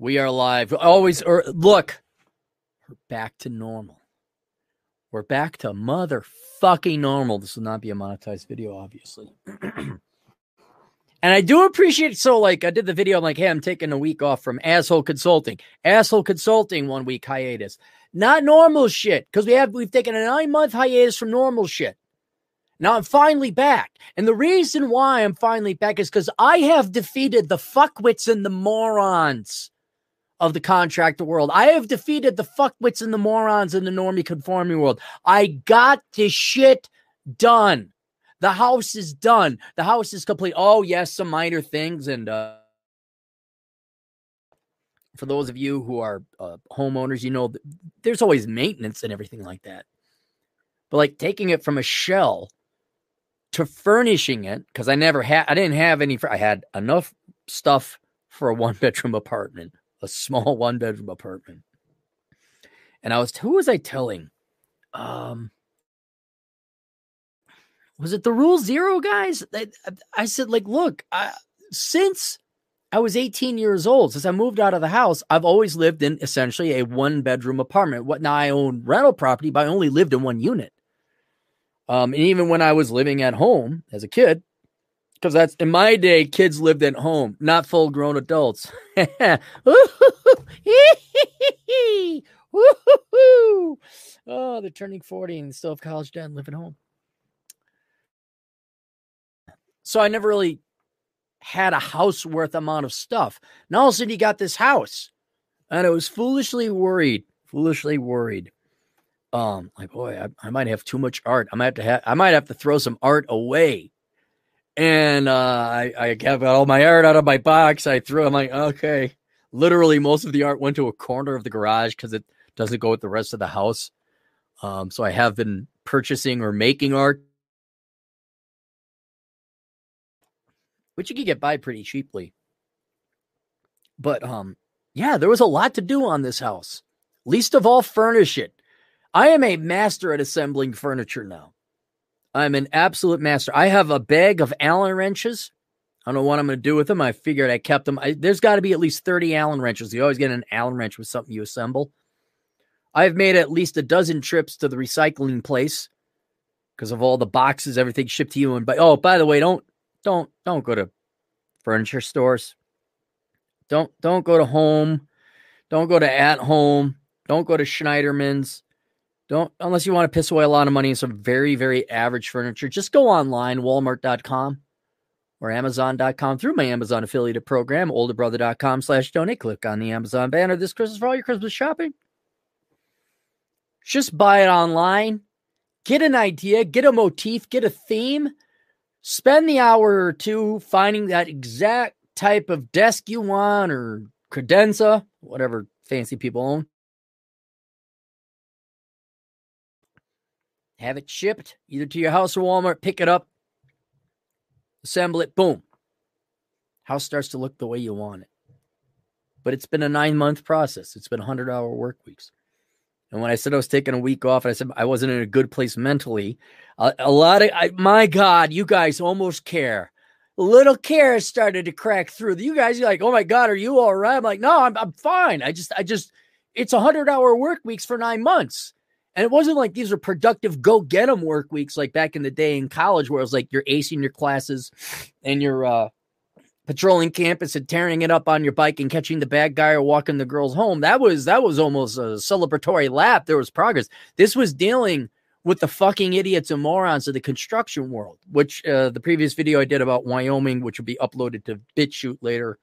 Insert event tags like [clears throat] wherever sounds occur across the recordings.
We are live. Always, or look, we're back to normal. We're back to motherfucking normal. This will not be a monetized video, obviously. [clears throat] and I do appreciate so like I did the video. I'm like, hey, I'm taking a week off from asshole consulting. Asshole consulting, one week hiatus. Not normal shit. Because we have we've taken a nine month hiatus from normal shit. Now I'm finally back. And the reason why I'm finally back is because I have defeated the fuckwits and the morons of the contractor world. I have defeated the fuckwits and the morons in the normie conforming world. I got this shit done. The house is done. The house is complete. Oh, yes, some minor things. And uh, for those of you who are uh, homeowners, you know, there's always maintenance and everything like that. But like taking it from a shell to furnishing it, because I never had, I didn't have any, I had enough stuff for a one bedroom apartment a small [laughs] one bedroom apartment. And I was who was I telling? Um was it the rule zero guys? I, I said, like, look, I, since I was 18 years old, since I moved out of the house, I've always lived in essentially a one bedroom apartment. What now I own rental property, but I only lived in one unit. Um, and even when I was living at home as a kid, because that's in my day, kids lived at home, not full grown adults. [laughs] oh, they're turning 40 and still have college debt and live at home. So I never really had a house worth amount of stuff. Now all of a sudden you got this house. And I was foolishly worried, foolishly worried. Um, like, boy, I, I might have too much art. I might have to have I might have to throw some art away and uh, I, I got all my art out of my box. I threw. I'm like, okay. Literally, most of the art went to a corner of the garage because it doesn't go with the rest of the house. Um, so I have been purchasing or making art, which you can get by pretty cheaply. But um, yeah, there was a lot to do on this house. Least of all, furnish it. I am a master at assembling furniture now. I'm an absolute master. I have a bag of Allen wrenches. I don't know what I'm going to do with them. I figured I kept them. I, there's got to be at least 30 Allen wrenches. You always get an Allen wrench with something you assemble. I've made at least a dozen trips to the recycling place because of all the boxes, everything shipped to you. And by oh, by the way, don't don't don't go to furniture stores. Don't don't go to home. Don't go to at home. Don't go to Schneiderman's. Don't unless you want to piss away a lot of money in some very, very average furniture. Just go online, walmart.com or amazon.com through my Amazon affiliate program, olderbrother.com slash donate. Click on the Amazon banner this Christmas for all your Christmas shopping. Just buy it online. Get an idea, get a motif, get a theme. Spend the hour or two finding that exact type of desk you want or credenza, whatever fancy people own. Have it shipped either to your house or Walmart, pick it up, assemble it, boom. House starts to look the way you want it. But it's been a nine month process. It's been 100 hour work weeks. And when I said I was taking a week off, I said I wasn't in a good place mentally. A, a lot of, I, my God, you guys almost care. Little care started to crack through. You guys are like, oh my God, are you all right? I'm like, no, I'm, I'm fine. I just, I just, it's a hundred hour work weeks for nine months. And it wasn't like these are productive go get them work weeks like back in the day in college where it was like you're acing your classes and you're uh, patrolling campus and tearing it up on your bike and catching the bad guy or walking the girls home. That was that was almost a celebratory lap. There was progress. This was dealing with the fucking idiots and morons of the construction world, which uh, the previous video I did about Wyoming, which will be uploaded to BitChute later,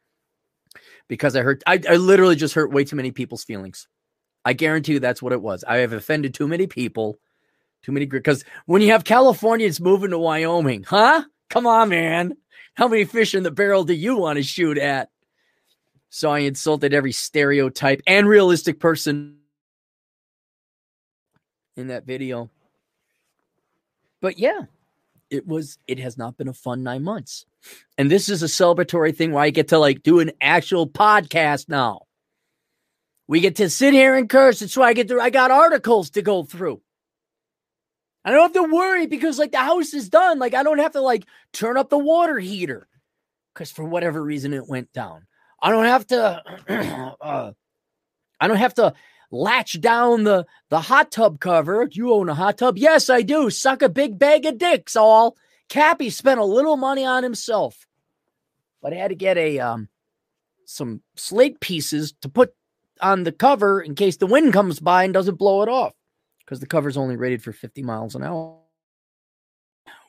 because I heard I, I literally just hurt way too many people's feelings. I guarantee you that's what it was. I have offended too many people, too many because when you have Californians moving to Wyoming, huh? Come on, man. How many fish in the barrel do you want to shoot at? So I insulted every stereotype and realistic person in that video. But yeah, it was it has not been a fun 9 months. And this is a celebratory thing where I get to like do an actual podcast now. We get to sit here and curse. That's why I get to, I got articles to go through. I don't have to worry because like the house is done. Like I don't have to like turn up the water heater because for whatever reason it went down. I don't have to. [clears throat] uh, I don't have to latch down the the hot tub cover. You own a hot tub? Yes, I do. Suck a big bag of dicks. All Cappy spent a little money on himself, but I had to get a um some slate pieces to put on the cover in case the wind comes by and doesn't blow it off because the cover's only rated for 50 miles an hour,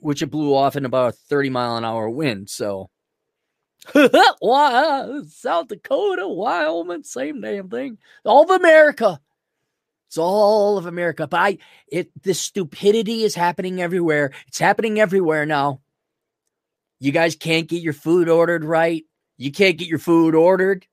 which it blew off in about a 30 mile an hour wind. So, [laughs] South Dakota, Wyoming, same damn thing. All of America. It's all of America. But I, it, this stupidity is happening everywhere. It's happening everywhere now. You guys can't get your food ordered right. You can't get your food ordered.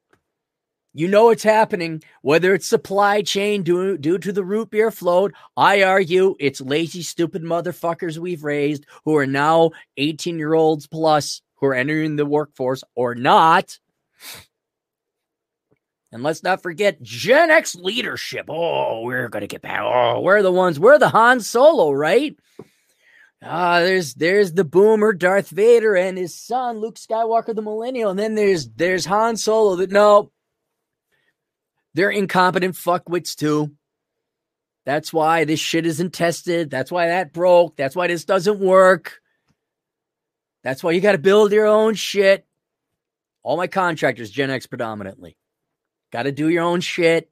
You know it's happening, whether it's supply chain due, due to the root beer float. I argue it's lazy, stupid motherfuckers we've raised who are now 18 year olds plus who are entering the workforce or not. And let's not forget Gen X leadership. Oh, we're going to get back. Oh, we're the ones, we're the Han Solo, right? Ah, there's there's the boomer Darth Vader and his son Luke Skywalker the millennial and then there's there's Han Solo that no they're incompetent fuckwits too. That's why this shit isn't tested. That's why that broke. That's why this doesn't work. That's why you got to build your own shit. All my contractors, Gen X predominantly. Got to do your own shit.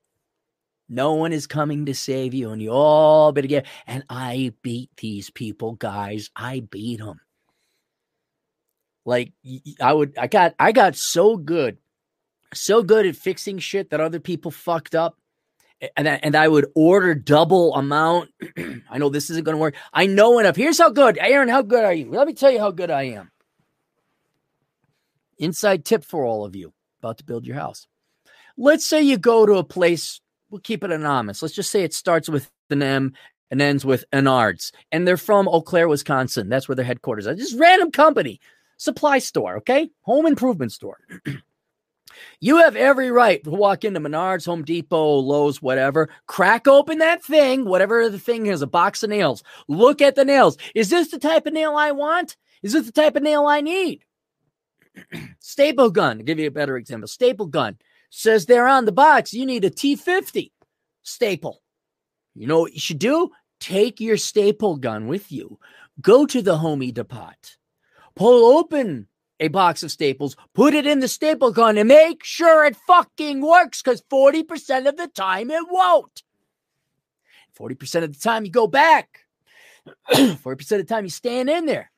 No one is coming to save you, and you all better get. And I beat these people, guys. I beat them. Like I would, I got, I got so good so good at fixing shit that other people fucked up. And I, and I would order double amount. [clears throat] I know this isn't going to work. I know enough. Here's how good, Aaron. How good are you? Let me tell you how good I am. Inside tip for all of you about to build your house. Let's say you go to a place. We'll keep it anonymous. Let's just say it starts with an M and ends with an arts, and they're from Eau Claire, Wisconsin. That's where their headquarters are. Just random company, supply store, okay, home improvement store. [clears throat] You have every right to walk into Menards, Home Depot, Lowe's, whatever, crack open that thing, whatever the thing is, a box of nails. Look at the nails. Is this the type of nail I want? Is this the type of nail I need? [clears throat] staple gun, to give you a better example, staple gun says there on the box, you need a T50 staple. You know what you should do? Take your staple gun with you. Go to the Homey Depot. Pull open a box of staples, put it in the staple gun, and make sure it fucking works because 40% of the time it won't. 40% of the time you go back. [clears throat] 40% of the time you stand in there.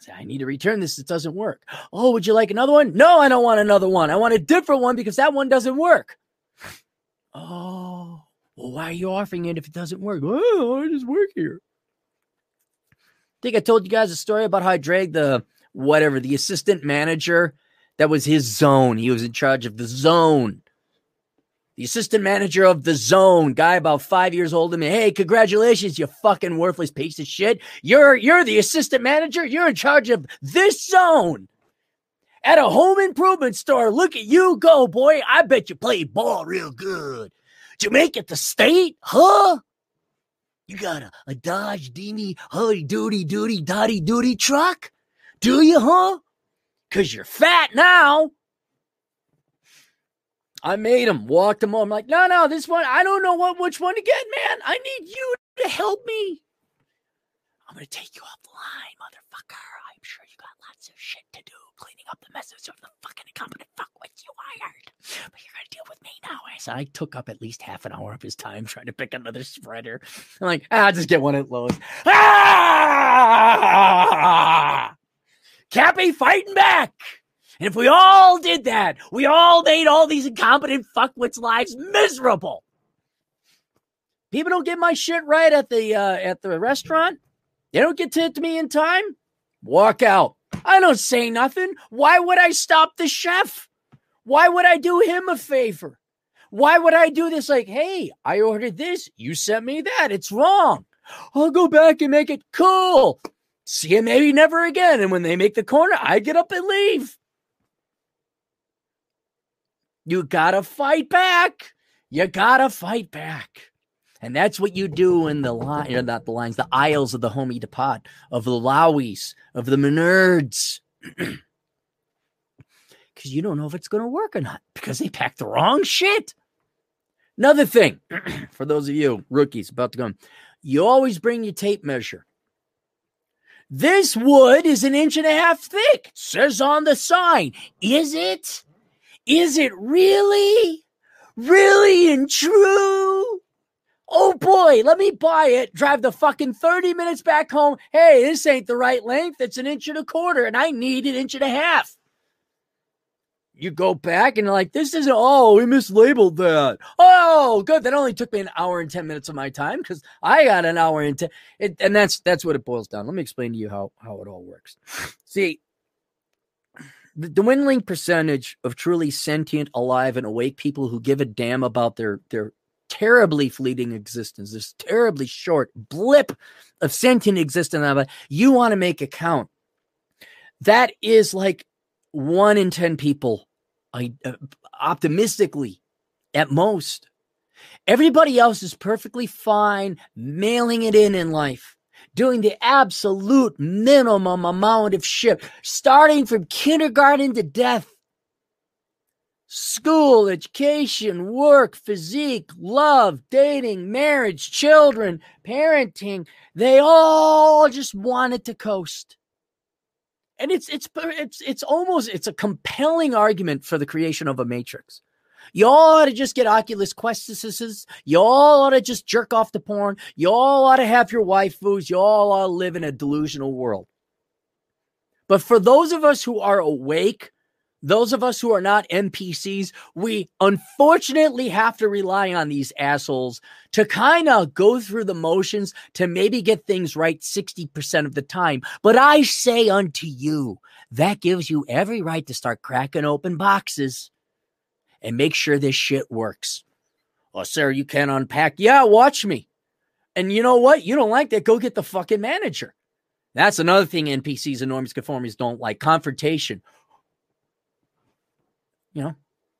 Say, I need to return this. It doesn't work. Oh, would you like another one? No, I don't want another one. I want a different one because that one doesn't work. [sighs] Oh, well, why are you offering it if it doesn't work? Oh, I just work here. I think I told you guys a story about how I dragged the whatever, the assistant manager. That was his zone. He was in charge of the zone. The assistant manager of the zone, guy about five years older than me. Hey, congratulations, you fucking worthless piece of shit. You're you're the assistant manager. You're in charge of this zone at a home improvement store. Look at you go, boy. I bet you played ball real good. Did you make it to state? Huh? You got a, a Dodge Dini, holy doody doody dotty doody truck? Do you, huh? Because you're fat now. I made him, walked him home. I'm like, no, no, this one, I don't know what which one to get, man. I need you to help me. I'm going to take you off the line, motherfucker. I'm sure you got lots of shit to do cleaning up the messes of the fucking incompetent fuckwits you hired. But you're going to deal with me now. I I took up at least half an hour of his time trying to pick another spreader. I'm like, ah, I'll just get one at Lowe's. [laughs] Ah! Cappy fighting back. And if we all did that, we all made all these incompetent fuckwits' lives miserable. People don't get my shit right at the uh, at the restaurant. They don't get to, to me in time. Walk out. I don't say nothing. Why would I stop the chef? Why would I do him a favor? Why would I do this? Like, hey, I ordered this. You sent me that. It's wrong. I'll go back and make it cool see him maybe never again. And when they make the corner, I get up and leave. You gotta fight back. You gotta fight back. And that's what you do in the line, you uh, know, not the lines, the aisles of the homey depot, of the Lowies, of the Menards. [clears throat] Because you don't know if it's going to work or not because they packed the wrong shit. Another thing [clears throat] for those of you rookies about to go, you always bring your tape measure. This wood is an inch and a half thick, says on the sign. Is it? Is it really? Really and true? Oh boy, let me buy it. Drive the fucking 30 minutes back home. Hey, this ain't the right length. It's an inch and a quarter, and I need an inch and a half. You go back and like, this isn't, oh, we mislabeled that. Oh, good. That only took me an hour and 10 minutes of my time because I got an hour and 10. It, and that's that's what it boils down. Let me explain to you how, how it all works. See, the dwindling percentage of truly sentient, alive, and awake people who give a damn about their their terribly fleeting existence, this terribly short blip of sentient existence, uh, you want to make a count. That is like one in 10 people, I, uh, optimistically, at most. Everybody else is perfectly fine mailing it in in life, doing the absolute minimum amount of shit, starting from kindergarten to death school, education, work, physique, love, dating, marriage, children, parenting, they all just wanted to coast. And it's it's it's it's almost it's a compelling argument for the creation of a matrix. You all ought to just get Oculus Questises. You all ought to just jerk off the porn. You all ought to have your waifus. You all ought to live in a delusional world. But for those of us who are awake, those of us who are not NPCs, we unfortunately have to rely on these assholes to kind of go through the motions to maybe get things right 60% of the time. But I say unto you, that gives you every right to start cracking open boxes and make sure this shit works. Oh, sir, you can't unpack. Yeah, watch me. And you know what? You don't like that? Go get the fucking manager. That's another thing NPCs and normies conformists don't like confrontation you know,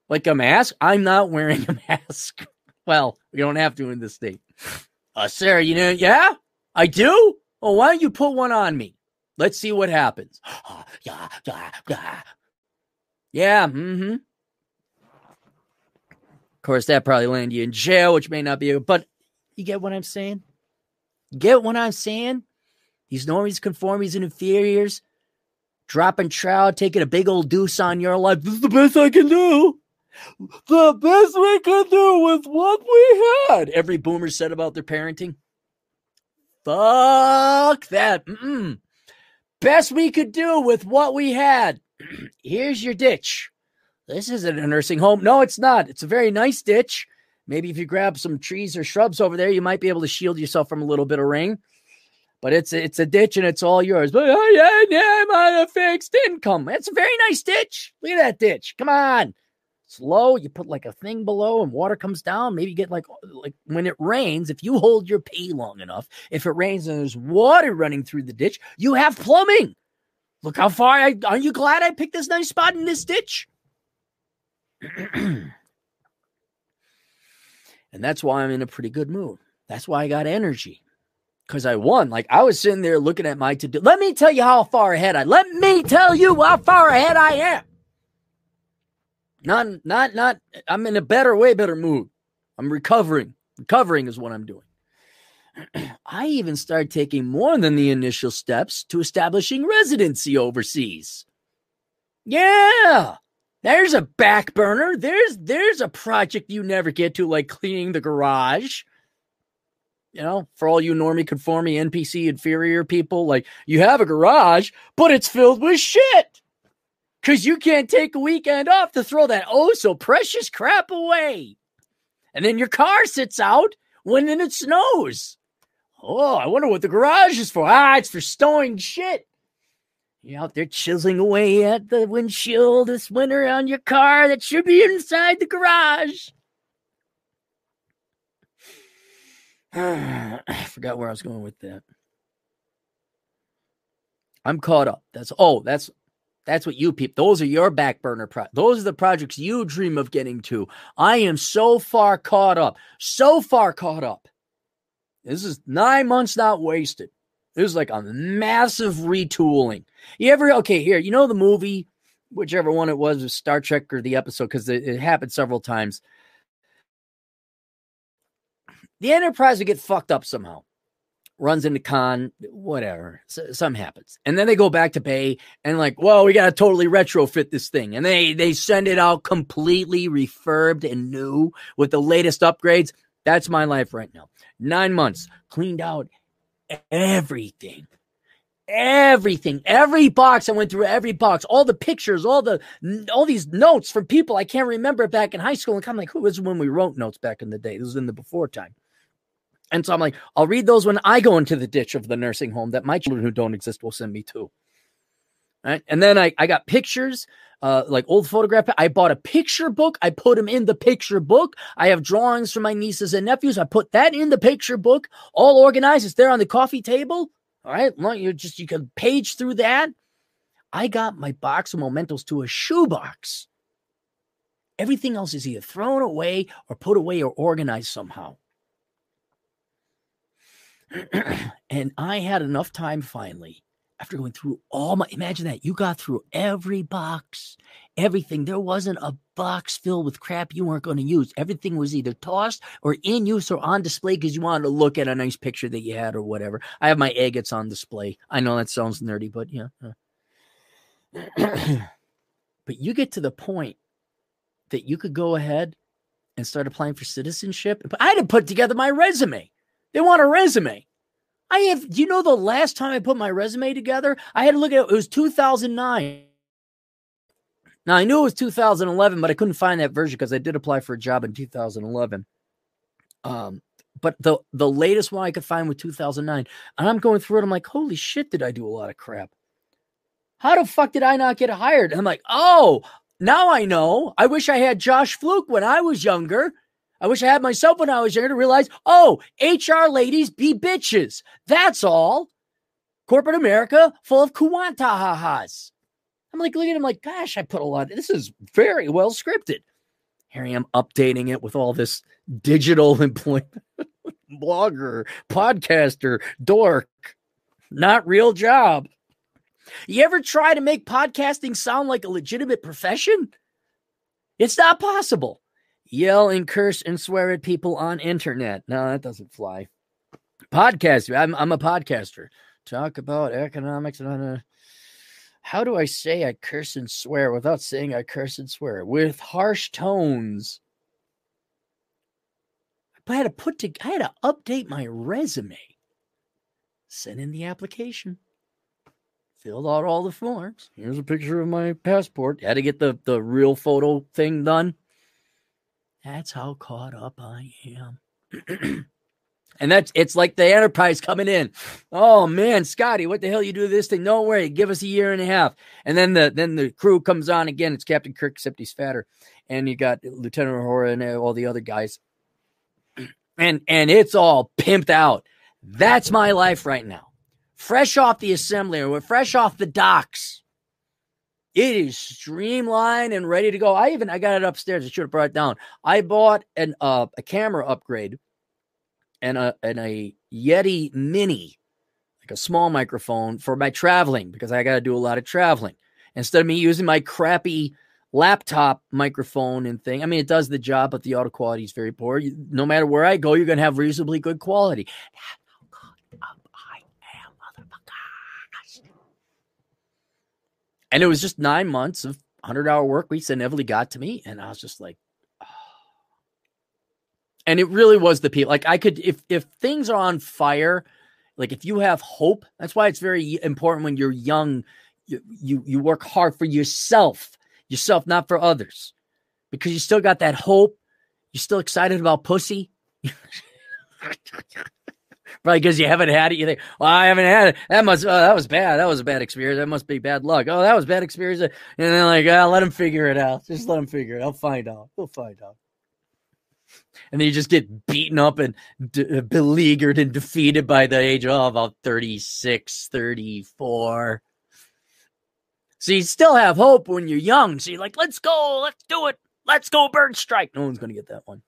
like a mask. I'm not wearing a [laughs] mask. well, we don't have to in this state. Uh, Sarah, you know, yeah, I do. Well, why don't you put one on me? Let's see what happens. [gasps] yeah, yeah, yeah. Yeah, mm-hmm. Of course, that probably land you in jail, which may not be, but you get what I'm saying? You get what I'm saying? These normies, conformies, and inferiors dropping trout, taking a big old deuce on your life. This is the best I can do. The best we could do with what we had. Every boomer said about their parenting. Fuck that. Mm-mm. Best we could do with what we had. [clears throat] Here's your ditch. This isn't a nursing home. No, it's not. It's a very nice ditch. Maybe if you grab some trees or shrubs over there, you might be able to shield yourself from a little bit of rain but it's it's a ditch and it's all yours. But oh, yeah, I'm on a fixed income. It's a very nice ditch. Look at that ditch. Come on. Slow. You put like a thing below and water comes down. Maybe get like like when it rains, if you hold your pee long enough, if it rains and there's water running through the ditch, you have plumbing. Look how far I are you glad I picked this nice spot in this ditch? [clears throat] and that's why I'm in a pretty good mood. That's why I got energy because I won. Like I was sitting there looking at my to do. Let me tell you how far ahead I. Let me tell you how far ahead I am. Not, not, not. I'm in a better, way better mood. I'm recovering. Recovering is what I'm doing. [clears throat] I even started taking more than the initial steps to establishing residency overseas. Yeah, there's a back burner. There's there's a project you never get to, like cleaning the garage you know, for all you normie conforming NPC inferior people, like you have a garage, but it's filled with shit. Cause you can't take a weekend off to throw that oh so precious crap away. And then your car sits out when it snows. Oh, I wonder what the garage is for. Ah, it's for storing shit. You're out there chiseling away at the windshield this winter on your car that should be inside the garage. [sighs] I forgot where I was going with that. I'm caught up. That's oh, that's that's what you people. Those are your back burner pro. Those are the projects you dream of getting to. I am so far caught up. So far caught up. This is nine months not wasted. This is like a massive retooling. You ever okay here? You know the movie whichever one it was, Star Trek or the episode, because it, it happened several times. The Enterprise would get fucked up somehow runs into Khan, whatever, so, something happens, and then they go back to Bay and like, well, we got to totally retrofit this thing, and they they send it out completely refurbed and new with the latest upgrades. That's my life right now. Nine months, cleaned out everything. Everything, every box. I went through every box, all the pictures, all the all these notes from people I can't remember back in high school. And I'm like, who was when we wrote notes back in the day? This was in the before time. And so I'm like, I'll read those when I go into the ditch of the nursing home that my children who don't exist will send me to. Right. And then I, I got pictures, uh, like old photograph. I bought a picture book. I put them in the picture book. I have drawings from my nieces and nephews. I put that in the picture book, all organized. It's there on the coffee table. All right. You just, you can page through that. I got my box of mementos to a shoebox. Everything else is either thrown away or put away or organized somehow. [clears throat] and I had enough time finally after going through all my imagine that you got through every box, everything. There wasn't a box filled with crap you weren't going to use. Everything was either tossed or in use or on display because you wanted to look at a nice picture that you had or whatever. I have my agates on display. I know that sounds nerdy, but yeah. [clears throat] but you get to the point that you could go ahead and start applying for citizenship. But I had to put together my resume. They want a resume. I have, you know the last time I put my resume together? I had to look at it, it was 2009. Now I knew it was 2011, but I couldn't find that version because I did apply for a job in 2011. Um, but the the latest one I could find was 2009, and I'm going through it. I'm like, holy shit, did I do a lot of crap? How the fuck did I not get hired? And I'm like, oh, now I know. I wish I had Josh Fluke when I was younger. I wish I had myself when I was younger to realize, oh, HR ladies be bitches. That's all. Corporate America full of kuwantahahas. I'm like, looking at him like, gosh, I put a lot. This is very well scripted. Here I am updating it with all this digital [laughs] employment. Blogger, podcaster, dork, not real job. You ever try to make podcasting sound like a legitimate profession? It's not possible yell and curse and swear at people on internet. No, that doesn't fly. Podcast. I'm I'm a podcaster. Talk about economics and uh, how do I say I curse and swear without saying I curse and swear with harsh tones? I had to put to I had to update my resume. Send in the application. Filled out all the forms. Here's a picture of my passport. Had to get the, the real photo thing done. That's how caught up I am. [clears throat] and that's it's like the enterprise coming in. Oh man, Scotty, what the hell you do this thing? No way, give us a year and a half. And then the then the crew comes on again. It's Captain Kirk, except he's fatter, and you got Lieutenant Uhura and uh, all the other guys, [clears throat] and and it's all pimped out. That's my life right now. Fresh off the assembly, we're fresh off the docks. It is streamlined and ready to go. I even I got it upstairs. I should have brought it down. I bought an uh, a camera upgrade and a and a Yeti Mini, like a small microphone for my traveling because I got to do a lot of traveling. Instead of me using my crappy laptop microphone and thing. I mean, it does the job, but the audio quality is very poor. You, no matter where I go, you're to have reasonably good quality. And it was just nine months of 100 hour work weeks that inevitably got to me. And I was just like, oh. and it really was the people. Like I could, if, if things are on fire, like if you have hope, that's why it's very important when you're young, you, you, you work hard for yourself, yourself, not for others, because you still got that hope. You're still excited about pussy. [laughs] Probably because you haven't had it. You think, well, I haven't had it. That must, oh, that was bad. That was a bad experience. That must be bad luck. Oh, that was bad experience. And then like, oh, let him figure it out. Just let him figure it. Out. I'll find out. We'll find out. And then you just get beaten up and de- uh, beleaguered and defeated by the age of oh, about 36, 34. So you still have hope when you're young. So you're like, let's go, let's do it. Let's go bird strike. No one's going to get that one.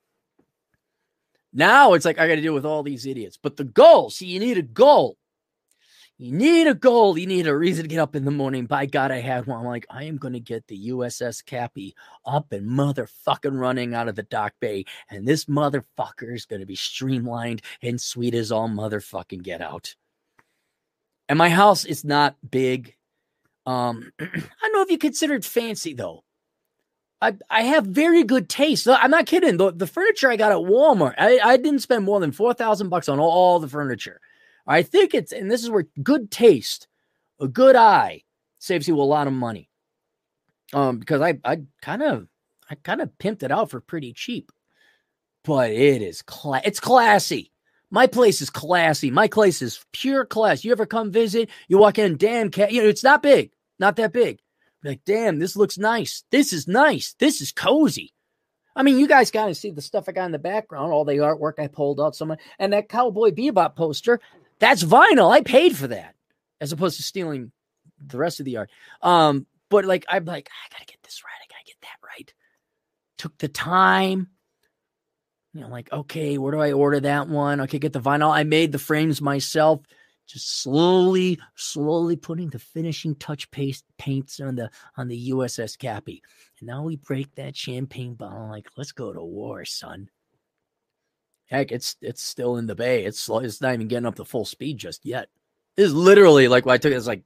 Now it's like I got to deal with all these idiots. But the goal, see, you need a goal. You need a goal. You need a reason to get up in the morning. By God, I had one. I'm like, I am going to get the USS Cappy up and motherfucking running out of the dock bay. And this motherfucker is going to be streamlined and sweet as all motherfucking get out. And my house is not big. Um, [clears throat] I don't know if you consider it fancy though. I, I have very good taste. I'm not kidding. The, the furniture I got at Walmart, I, I didn't spend more than 4,000 bucks on all, all the furniture. I think it's, and this is where good taste, a good eye saves you a lot of money. Um, because I, I kind of, I kind of pimped it out for pretty cheap, but it is, cla- it's classy. My place is classy. My place is pure class. You ever come visit? You walk in, damn, cat, you know, it's not big, not that big. Like, damn, this looks nice. This is nice. This is cozy. I mean, you guys got to see the stuff I got in the background, all the artwork I pulled out, some and that Cowboy Bebop poster. That's vinyl. I paid for that, as opposed to stealing the rest of the art. Um, but like, I'm like, I gotta get this right. I gotta get that right. Took the time. You know, like, okay, where do I order that one? Okay, get the vinyl. I made the frames myself just slowly, slowly putting the finishing touch paste paints on the on the USS Cappy. And now we break that champagne bottle. Like, let's go to war, son. Heck, it's it's still in the bay. It's it's not even getting up to full speed just yet. This is literally like I took. It's like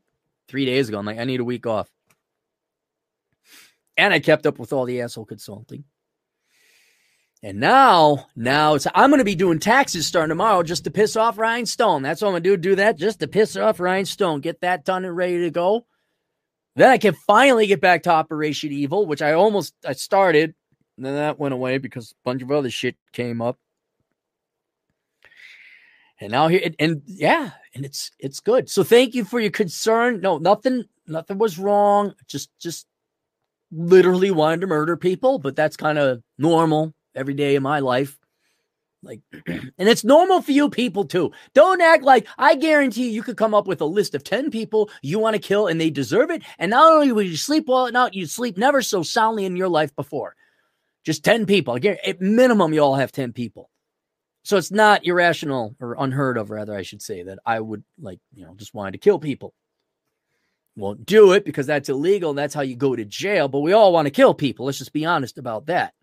three days ago. I'm like, I need a week off. And I kept up with all the asshole consulting. And now, now it's I'm going to be doing taxes starting tomorrow just to piss off Ryan Stone. That's what I'm going to do. Do that just to piss off Ryan Stone. Get that done and ready to go. Then I can finally get back to Operation Evil, which I almost I started. And then that went away because a bunch of other shit came up. And now here and, and yeah, and it's it's good. So thank you for your concern. No, nothing nothing was wrong. Just just literally wanted to murder people, but that's kind of normal every day of my life. Like, [clears throat] and it's normal for you people too. Don't act like I guarantee you could come up with a list of 10 people you want to kill and they deserve it. And not only would you sleep well at night, you sleep never so soundly in your life before. Just 10 people. Again, at minimum, you all have 10 people. So it's not irrational or unheard of, rather, I should say, that I would like, you know, just wanted to kill people. Won't do it because that's illegal and that's how you go to jail. But we all want to kill people. Let's just be honest about that.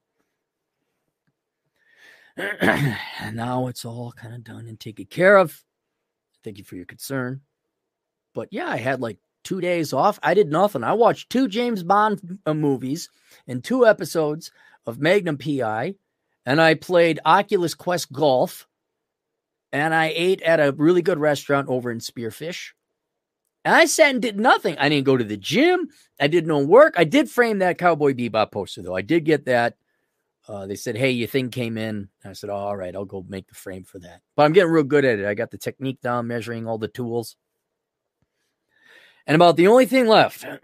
And now it's all kind of done and taken care of. Thank you for your concern. But yeah, I had like two days off. I did nothing. I watched two James Bond uh, movies and two episodes of Magnum PI, and I played Oculus Quest Golf, and I ate at a really good restaurant over in Spearfish. And I sat and did nothing. I didn't go to the gym. I did no work. I did frame that Cowboy Bebop poster, though. I did get that uh, they said, "Hey, your thing came in." I said, oh, "All right, I'll go make the frame for that." But I'm getting real good at it. I got the technique down, measuring all the tools. And about the only thing left, [clears throat]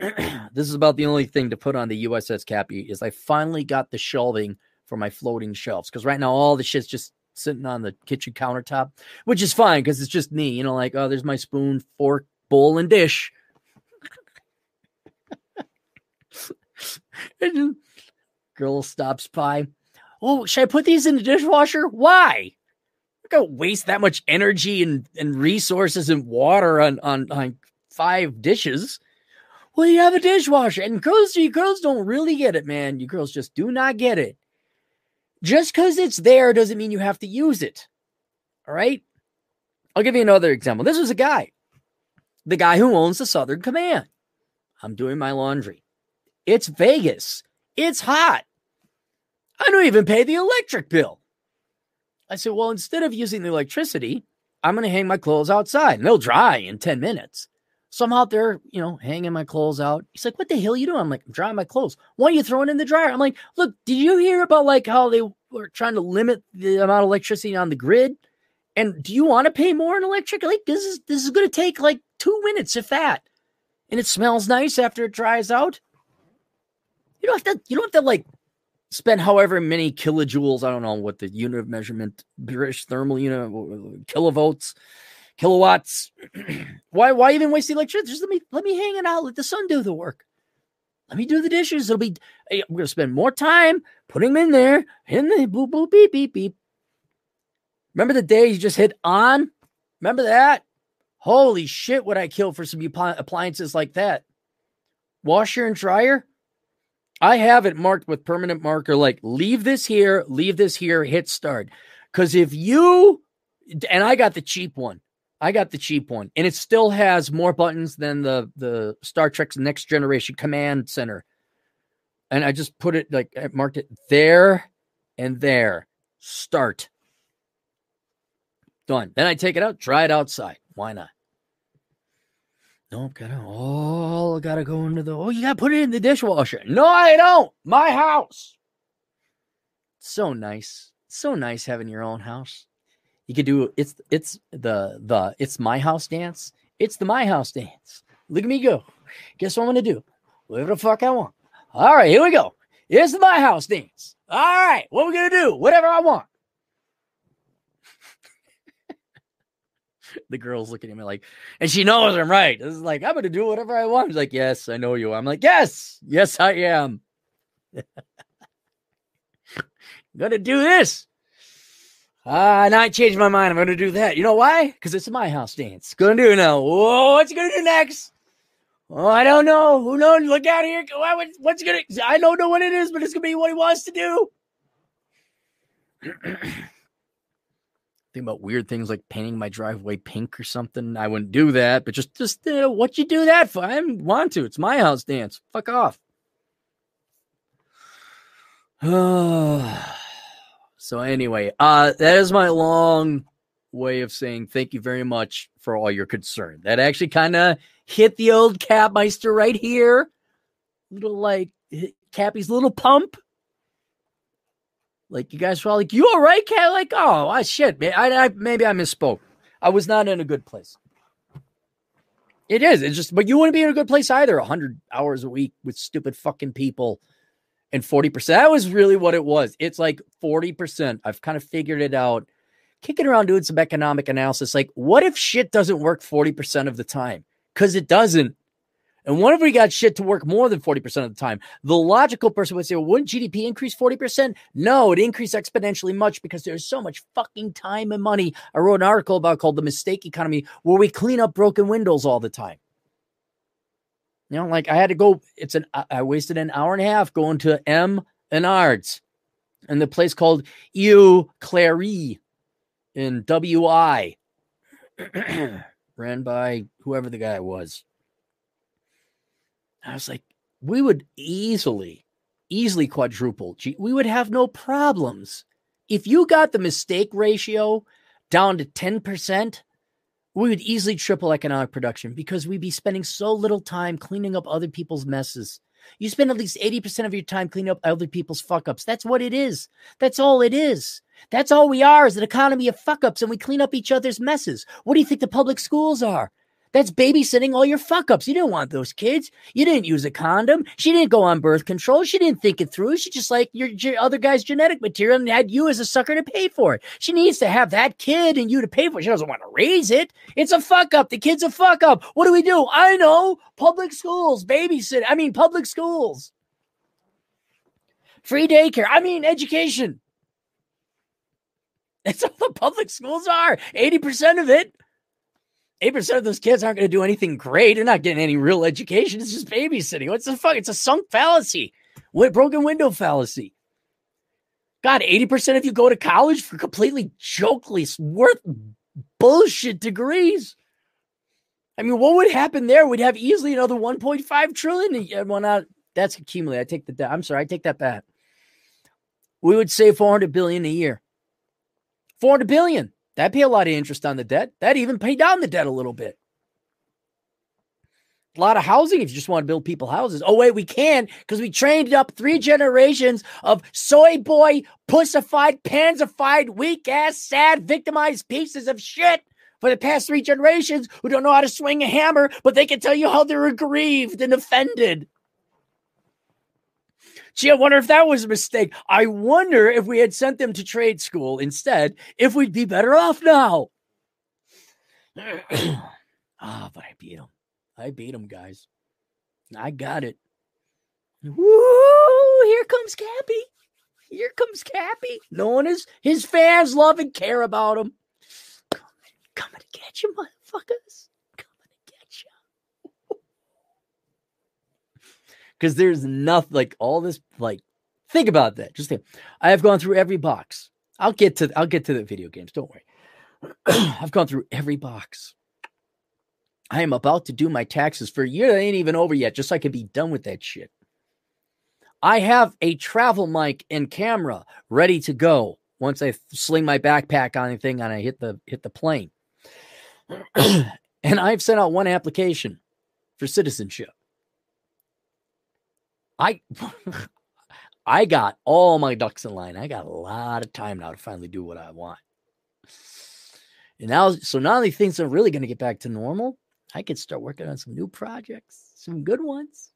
this is about the only thing to put on the USS Cappy is I finally got the shelving for my floating shelves because right now all the shit's just sitting on the kitchen countertop, which is fine because it's just me, you know, like oh, there's my spoon, fork, bowl, and dish. [laughs] Girl stops by. Oh, should I put these in the dishwasher? Why? I'm gonna waste that much energy and, and resources and water on, on on five dishes. Well, you have a dishwasher. And girls, you girls don't really get it, man. You girls just do not get it. Just because it's there doesn't mean you have to use it. All right. I'll give you another example. This was a guy, the guy who owns the Southern Command. I'm doing my laundry. It's Vegas. It's hot. I don't even pay the electric bill. I said, well, instead of using the electricity, I'm going to hang my clothes outside and they'll dry in 10 minutes. So I'm out there, you know, hanging my clothes out. He's like, what the hell are you doing? I'm like, I'm drying my clothes. Why are you throwing in the dryer? I'm like, look, did you hear about like how they were trying to limit the amount of electricity on the grid? And do you want to pay more in electric? Like this is this is going to take like two minutes if that. And it smells nice after it dries out. You don't have to. You don't have to like spend however many kilojoules. I don't know what the unit of measurement, British thermal unit, kilovolts, kilowatts. [clears throat] why? Why even waste the electricity? Just let me let me hang it out. Let the sun do the work. Let me do the dishes. It'll be. We're gonna spend more time putting them in there. In the boop boop beep beep beep. Remember the day you just hit on? Remember that? Holy shit, would I kill for some appliances like that? Washer and dryer? I have it marked with permanent marker like leave this here, leave this here, hit start. Because if you, and I got the cheap one, I got the cheap one, and it still has more buttons than the the Star Trek's Next Generation Command Center. And I just put it like I marked it there and there. Start. Done. Then I take it out, try it outside. Why not? No, gotta oh, gotta go into the oh, you gotta put it in the dishwasher. No, I don't. My house. So nice. So nice having your own house. You could do it's it's the the it's my house dance. It's the my house dance. Look at me go. Guess what I'm gonna do? Whatever the fuck I want. All right, here we go. It's the my house dance. All right, what we gonna do? Whatever I want. [laughs] the girl's looking at me like, and she knows I'm right. This is like, I'm gonna do whatever I want. She's like, Yes, I know you. I'm like, Yes, yes, I am. [laughs] gonna do this. Ah, uh, and I changed my mind. I'm to do that. You know why? Because it's my house dance. To do now. Whoa, what's he to do next? Oh, I don't know. Who knows? Look out here. What's to? I don't know what it is, but it's to be what he wants to do. [clears throat] Think about weird things like painting my driveway pink or something. I wouldn't do that, but just, just what you do that for? I want to. It's my house dance. Fuck off. [sighs] So anyway, uh, that is my long way of saying thank you very much for all your concern. That actually kind of hit the old Capmeister right here. Little like Cappy's little pump. Like you guys were all like, "You all right, Cat?" Like, oh, ah, shit, man. I, I maybe I misspoke. I was not in a good place. It is. It's just, but you wouldn't be in a good place either. hundred hours a week with stupid fucking people and 40%. That was really what it was. It's like 40%. I've kind of figured it out. Kicking around doing some economic analysis. Like, what if shit doesn't work 40% of the time? Because it doesn't. And what if we got shit to work more than 40% of the time? The logical person would say, well, wouldn't GDP increase 40%? No, it increased exponentially much because there's so much fucking time and money. I wrote an article about called The Mistake Economy, where we clean up broken windows all the time. You know, like I had to go. It's an I wasted an hour and a half going to M and Ards, and the place called Eau Claire in WI, [clears throat] ran by whoever the guy was. I was like, we would easily, easily quadruple. We would have no problems if you got the mistake ratio down to ten percent we would easily triple economic production because we'd be spending so little time cleaning up other people's messes. You spend at least 80% of your time cleaning up other people's fuck ups. That's what it is. That's all it is. That's all we are is an economy of fuck ups and we clean up each other's messes. What do you think the public schools are? That's babysitting all your fuck ups. You didn't want those kids. You didn't use a condom. She didn't go on birth control. She didn't think it through. She just like your, your other guy's genetic material and had you as a sucker to pay for it. She needs to have that kid and you to pay for it. She doesn't want to raise it. It's a fuck up. The kid's a fuck up. What do we do? I know. Public schools, babysit. I mean, public schools. Free daycare. I mean, education. [laughs] That's all the public schools are. 80% of it. 8% of those kids aren't going to do anything great. They're not getting any real education. It's just babysitting. What's the fuck? It's a sunk fallacy. Broken window fallacy? God, 80% of you go to college for completely jokeless, worth bullshit degrees. I mean, what would happen there? We'd have easily another 1.5 trillion. Well, not that's accumulated. I take the I'm sorry, I take that back. We would save 400 billion a year. 400 billion. That'd pay a lot of interest on the debt. That'd even pay down the debt a little bit. A lot of housing if you just want to build people houses. Oh, wait, we can because we trained up three generations of soy boy, pussified, pansified, weak ass, sad, victimized pieces of shit for the past three generations who don't know how to swing a hammer, but they can tell you how they're aggrieved and offended. Gee, I wonder if that was a mistake. I wonder if we had sent them to trade school instead, if we'd be better off now. [clears throat] Ah, but I beat them. I beat them, guys. I got it. Woo! Here comes Cappy. Here comes Cappy. No one is his fans love and care about him. Coming, coming to get you, motherfuckers. Because there's nothing like all this. Like, think about that. Just think. I have gone through every box. I'll get to I'll get to the video games. Don't worry. [clears throat] I've gone through every box. I am about to do my taxes for a year that ain't even over yet, just so I can be done with that shit. I have a travel mic and camera ready to go once I sling my backpack on anything and I hit the hit the plane. [clears throat] and I've sent out one application for citizenship. I [laughs] I got all my ducks in line. I got a lot of time now to finally do what I want. And now, so now that things are really going to get back to normal, I could start working on some new projects, some good ones.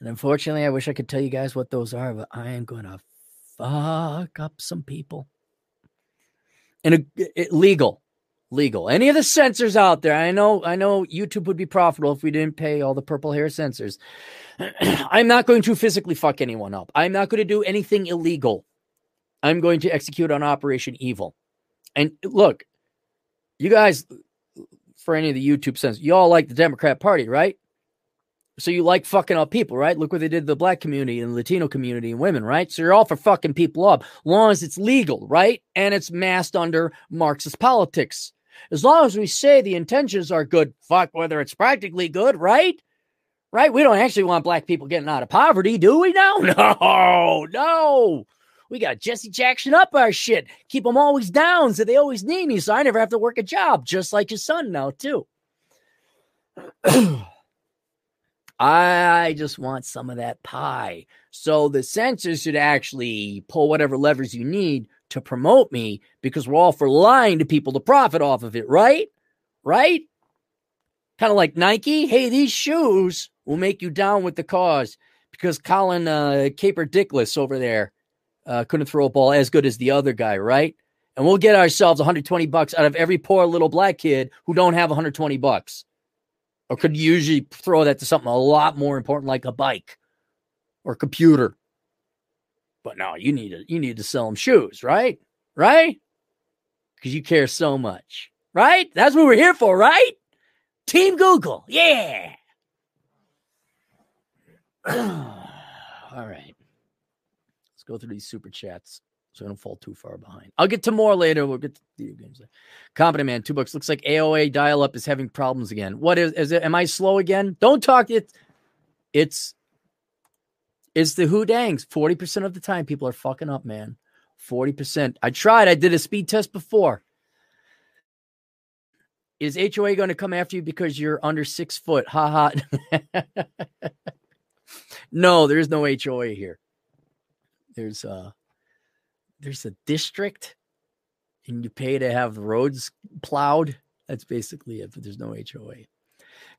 And unfortunately, I wish I could tell you guys what those are, but I am going to fuck up some people. And legal, legal. Any of the censors out there? I know, I know YouTube would be profitable if we didn't pay all the purple hair censors. [clears throat] I'm not going to physically fuck anyone up. I'm not going to do anything illegal. I'm going to execute on Operation Evil. And look, you guys, for any of the YouTube sense, you all like the Democrat Party, right? So you like fucking up people, right? Look what they did to the black community and Latino community and women, right? So you're all for fucking people up, long as it's legal, right? And it's masked under Marxist politics. As long as we say the intentions are good, fuck whether it's practically good, right? Right? We don't actually want black people getting out of poverty, do we now? [laughs] No, no. We got Jesse Jackson up our shit. Keep them always down so they always need me so I never have to work a job, just like his son now, too. [clears throat] I just want some of that pie. So the censors should actually pull whatever levers you need to promote me because we're all for lying to people to profit off of it, right? Right? Kind of like Nike. Hey, these shoes will make you down with the cause because Colin uh, Caper Dickless over there uh, couldn't throw a ball as good as the other guy, right? And we'll get ourselves 120 bucks out of every poor little black kid who don't have 120 bucks, or could usually throw that to something a lot more important like a bike or computer. But no, you need to you need to sell them shoes, right? Right? Because you care so much, right? That's what we're here for, right? Team Google, yeah. [clears throat] All right. Let's go through these super chats so I don't fall too far behind. I'll get to more later. We'll get to video games. Competent man, two bucks. Looks like AOL dial up is having problems again. What is, is it? Am I slow again? Don't talk. It, it's it's the who dangs. 40% of the time, people are fucking up, man. 40%. I tried. I did a speed test before. Is HOA going to come after you because you're under six foot? Ha ha. [laughs] no, there's no HOA here. There's a there's a district, and you pay to have roads plowed. That's basically it. But there's no HOA.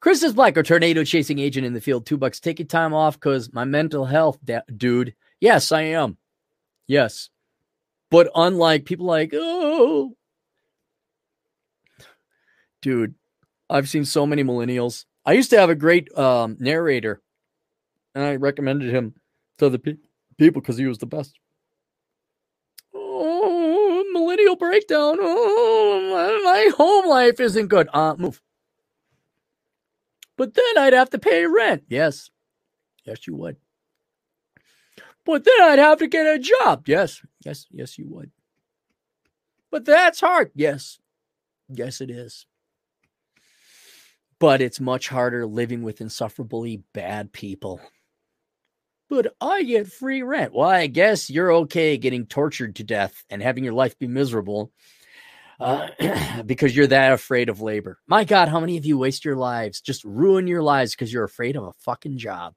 Chris is Black, a tornado chasing agent in the field. Two bucks. Taking time off because my mental health, da- dude. Yes, I am. Yes, but unlike people like oh, dude, I've seen so many millennials. I used to have a great um, narrator, and I recommended him to the people people because he was the best. Oh, millennial breakdown. Oh, my home life isn't good. Uh, move. But then I'd have to pay rent. Yes. Yes, you would. But then I'd have to get a job. Yes. Yes. Yes, you would. But that's hard. Yes. Yes, it is. But it's much harder living with insufferably bad people but I get free rent. Well, I guess you're okay getting tortured to death and having your life be miserable uh, [clears throat] because you're that afraid of labor. My God, how many of you waste your lives, just ruin your lives because you're afraid of a fucking job?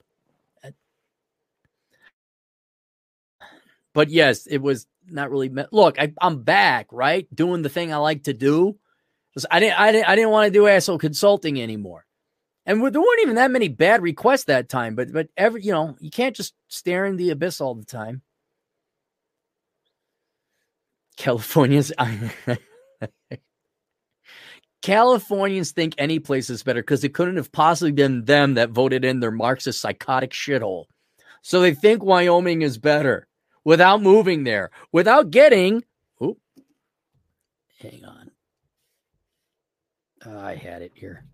But yes, it was not really. Look, I, am back, right, doing the thing I like to do. I didn't, I didn't, I didn't want to do asshole consulting anymore. And there weren't even that many bad requests that time, but but every you know you can't just stare in the abyss all the time. Californians, [laughs] Californians think any place is better because it couldn't have possibly been them that voted in their Marxist psychotic shithole. So they think Wyoming is better without moving there, without getting. Hang on. Ah, I had it here.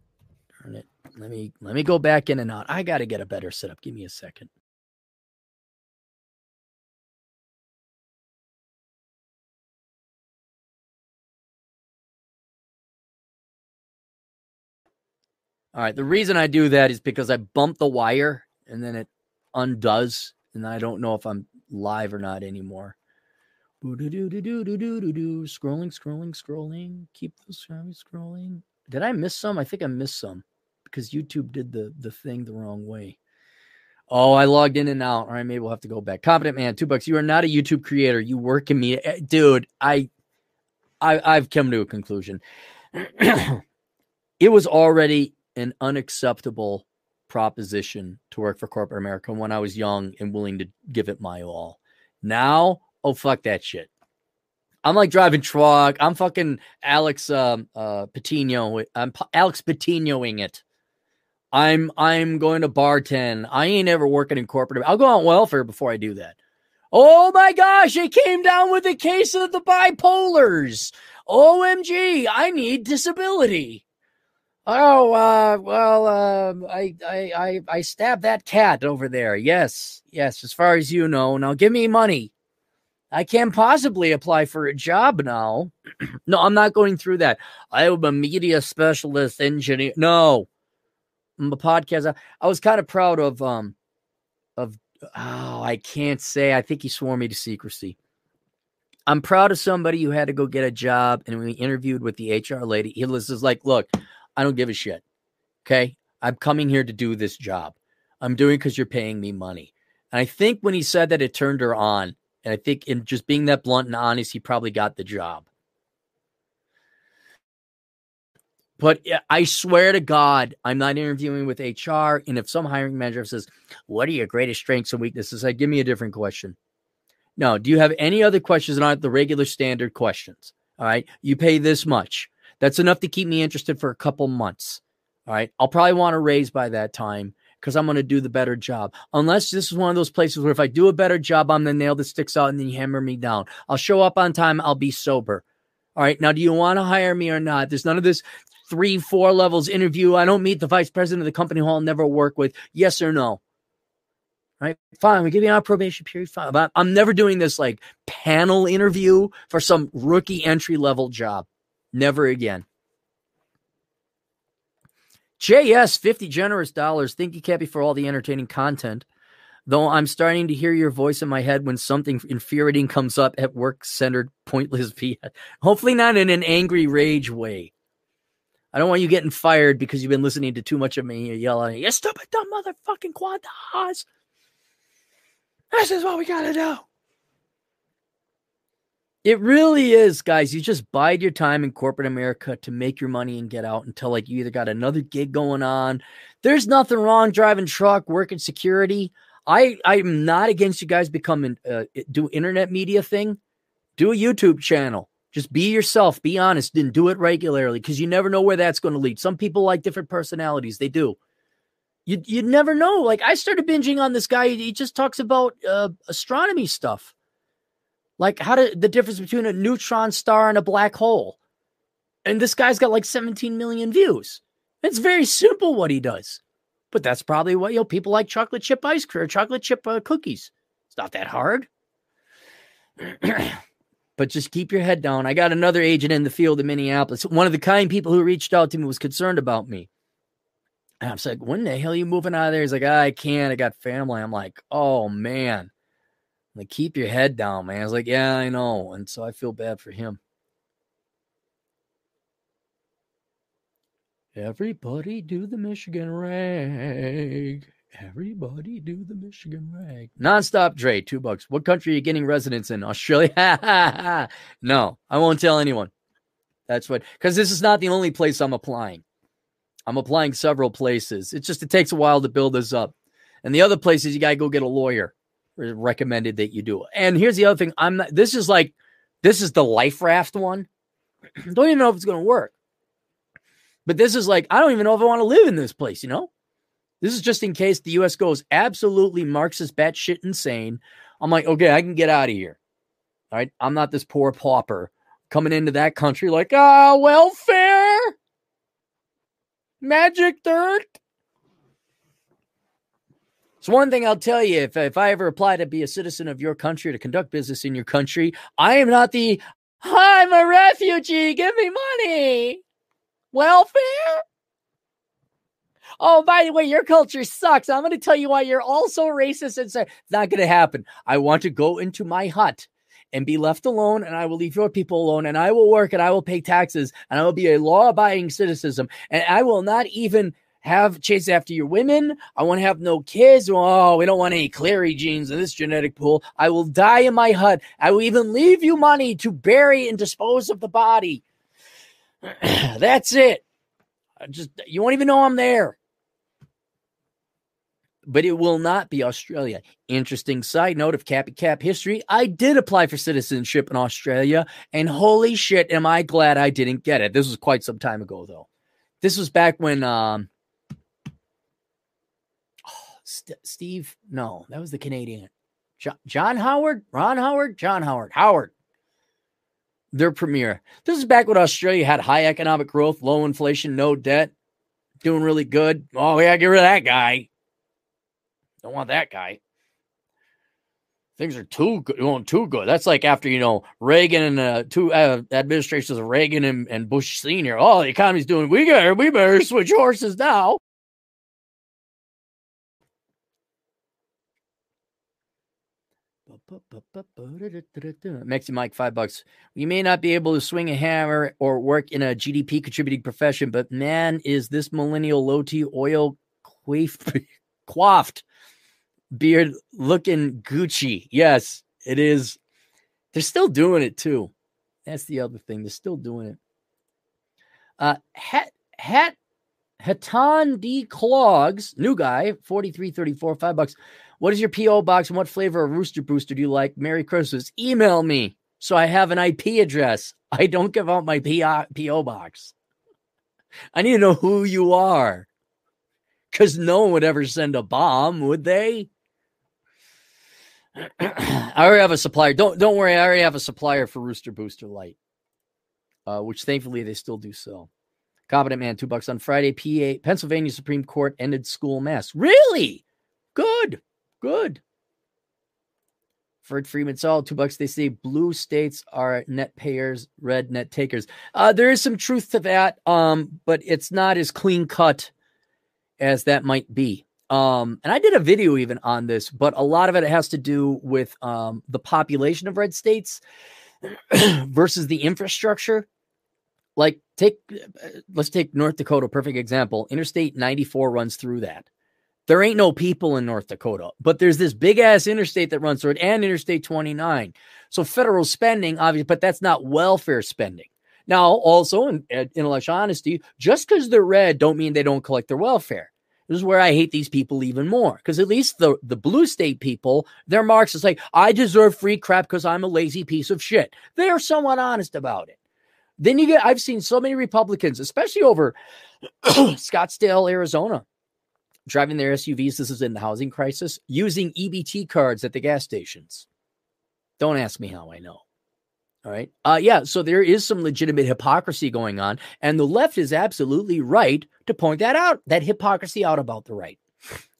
Darn it. Let me let me go back in and out. I got to get a better setup. Give me a second. All right. The reason I do that is because I bump the wire and then it undoes, and I don't know if I'm live or not anymore. Scrolling, scrolling, scrolling. Keep those scrolling, scrolling. Did I miss some? I think I missed some because YouTube did the the thing the wrong way. Oh, I logged in and out. All right, maybe we'll have to go back. Confident man, two bucks. You are not a YouTube creator. You work in me, eh, dude. I, I, I've come to a conclusion. [clears throat] it was already an unacceptable proposition to work for corporate America when I was young and willing to give it my all. Now, oh fuck that shit. I'm like driving truck. I'm fucking Alex um, uh, Patino. I'm P- Alex Patinoing it. I'm I'm going to bartend. I ain't ever working in corporate. I'll go on welfare before I do that. Oh my gosh, it came down with a case of the bipolars. OMG, I need disability. Oh, uh, well, uh, I, I, I, I stabbed that cat over there. Yes, yes, as far as you know. Now give me money. I can't possibly apply for a job now. [clears throat] no, I'm not going through that. I am a media specialist engineer. No, I'm a podcast. I, was kind of proud of, um, of, oh, I can't say. I think he swore me to secrecy. I'm proud of somebody who had to go get a job. And we interviewed with the HR lady, he was just like, look, I don't give a shit. Okay. I'm coming here to do this job. I'm doing because you're paying me money. And I think when he said that, it turned her on. And I think in just being that blunt and honest, he probably got the job. But I swear to God, I'm not interviewing with HR. And if some hiring manager says, What are your greatest strengths and weaknesses? I give me a different question. No, do you have any other questions that aren't the regular standard questions? All right. You pay this much. That's enough to keep me interested for a couple months. All right. I'll probably want to raise by that time because I'm going to do the better job. Unless this is one of those places where if I do a better job, I'm the nail that sticks out and then you hammer me down. I'll show up on time. I'll be sober. All right. Now, do you want to hire me or not? There's none of this three, four levels interview. I don't meet the vice president of the company who I'll never work with. Yes or no? All right. Fine. We give you our probation period. Fine. But I'm never doing this like panel interview for some rookie entry level job. Never again. JS, 50 generous dollars. Thank you, Cappy, for all the entertaining content. Though I'm starting to hear your voice in my head when something infuriating comes up at work centered, pointless [laughs] via. Hopefully, not in an angry rage way. I don't want you getting fired because you've been listening to too much of me yelling, you stupid dumb motherfucking Quantas. This is what we gotta do. It really is, guys. You just bide your time in corporate America to make your money and get out until like you either got another gig going on. There's nothing wrong driving truck, working security. I I'm not against you guys becoming uh, do internet media thing. Do a YouTube channel. Just be yourself, be honest, and do it regularly because you never know where that's going to lead. Some people like different personalities. They do. You you never know. Like I started binging on this guy. He just talks about uh, astronomy stuff like how did the difference between a neutron star and a black hole. And this guy's got like 17 million views. It's very simple what he does. But that's probably what you know people like chocolate chip ice cream or chocolate chip uh, cookies. It's not that hard. [clears throat] but just keep your head down. I got another agent in the field in Minneapolis. One of the kind people who reached out to me was concerned about me. And I was like, when the hell are you moving out of there? He's like, I can't. I got family. I'm like, oh man. Like, keep your head down, man. I was like, yeah, I know. And so I feel bad for him. Everybody do the Michigan rag. Everybody do the Michigan rag. Nonstop Dre, two bucks. What country are you getting residence in? Australia? [laughs] no, I won't tell anyone. That's what, because this is not the only place I'm applying. I'm applying several places. It's just, it takes a while to build this up. And the other places, you got to go get a lawyer recommended that you do. And here's the other thing: I'm not. This is like, this is the life raft one. [clears throat] don't even know if it's going to work. But this is like, I don't even know if I want to live in this place. You know, this is just in case the U.S. goes absolutely Marxist batshit insane. I'm like, okay, I can get out of here. All right, I'm not this poor pauper coming into that country like, ah, welfare. Magic dirt. So one thing I'll tell you, if if I ever apply to be a citizen of your country to conduct business in your country, I am not the I'm a refugee, give me money. Welfare? Oh, by the way, your culture sucks. I'm going to tell you why you're also racist and say it's not going to happen. I want to go into my hut and be left alone, and I will leave your people alone, and I will work and I will pay taxes, and I will be a law abiding citizen, and I will not even have chase after your women. I want to have no kids. Oh, we don't want any Clarey genes in this genetic pool. I will die in my hut. I will even leave you money to bury and dispose of the body. [clears throat] That's it. I just you won't even know I'm there. But it will not be Australia. Interesting side note of Cappy Cap history. I did apply for citizenship in Australia, and holy shit, am I glad I didn't get it. This was quite some time ago, though. This was back when um, St- Steve, no, that was the Canadian. John, John Howard, Ron Howard, John Howard, Howard. Their premier. This is back when Australia had high economic growth, low inflation, no debt, doing really good. Oh, yeah, get rid of that guy. Don't want that guy. Things are too good, going too good. That's like after you know Reagan and uh, two uh, administrations of Reagan and, and Bush Senior. Oh, the economy's doing. We got. We better switch horses now. Makes Mike five bucks. You may not be able to swing a hammer or work in a GDP contributing profession, but man, is this millennial low T oil [laughs] quaffed, coiffed beard looking Gucci? Yes, it is. They're still doing it too. That's the other thing. They're still doing it. Uh, hat hat Hatan D Clogs, new guy, 4334, five bucks. What is your P.O. box and what flavor of Rooster Booster do you like? Merry Christmas. Email me so I have an IP address. [laughs] I don't give out my P.O. box. I need to know who you are. Because no one would ever send a bomb, would they? [clears throat] I already have a supplier. Don't don't worry, I already have a supplier for Rooster Booster Light. Uh, which thankfully they still do sell. Competent man, two bucks on Friday. PA Pennsylvania Supreme Court ended school mass. Really? Good. Good. Fred Freeman all two bucks. They say blue states are net payers, red net takers. Uh, there is some truth to that, um, but it's not as clean cut as that might be. Um, and I did a video even on this, but a lot of it has to do with um, the population of red states [clears throat] versus the infrastructure. Like, take uh, let's take North Dakota, perfect example. Interstate 94 runs through that. There ain't no people in North Dakota, but there's this big ass interstate that runs through it and Interstate 29. So federal spending, obviously, but that's not welfare spending. Now, also in intellectual honesty, just because they're red don't mean they don't collect their welfare. This is where I hate these people even more because at least the, the blue state people, their marks is like, I deserve free crap because I'm a lazy piece of shit. They are somewhat honest about it. Then you get, I've seen so many Republicans, especially over [coughs] Scottsdale, Arizona, driving their SUVs. This is in the housing crisis, using EBT cards at the gas stations. Don't ask me how I know. All right. Uh, yeah. So there is some legitimate hypocrisy going on. And the left is absolutely right to point that out, that hypocrisy out about the right.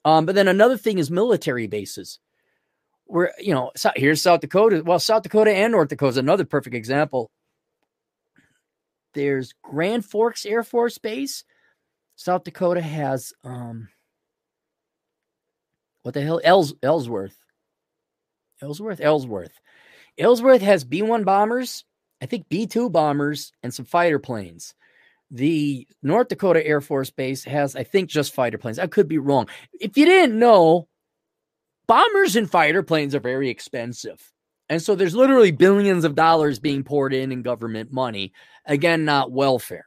Um, but then another thing is military bases. Where, you know, here's South Dakota. Well, South Dakota and North Dakota is another perfect example. There's Grand Forks Air Force Base. South Dakota has um, what the hell? Ellsworth. Ellsworth? Ellsworth. Ellsworth has B 1 bombers, I think B 2 bombers, and some fighter planes. The North Dakota Air Force Base has, I think, just fighter planes. I could be wrong. If you didn't know, bombers and fighter planes are very expensive. And so there's literally billions of dollars being poured in in government money. Again, not welfare.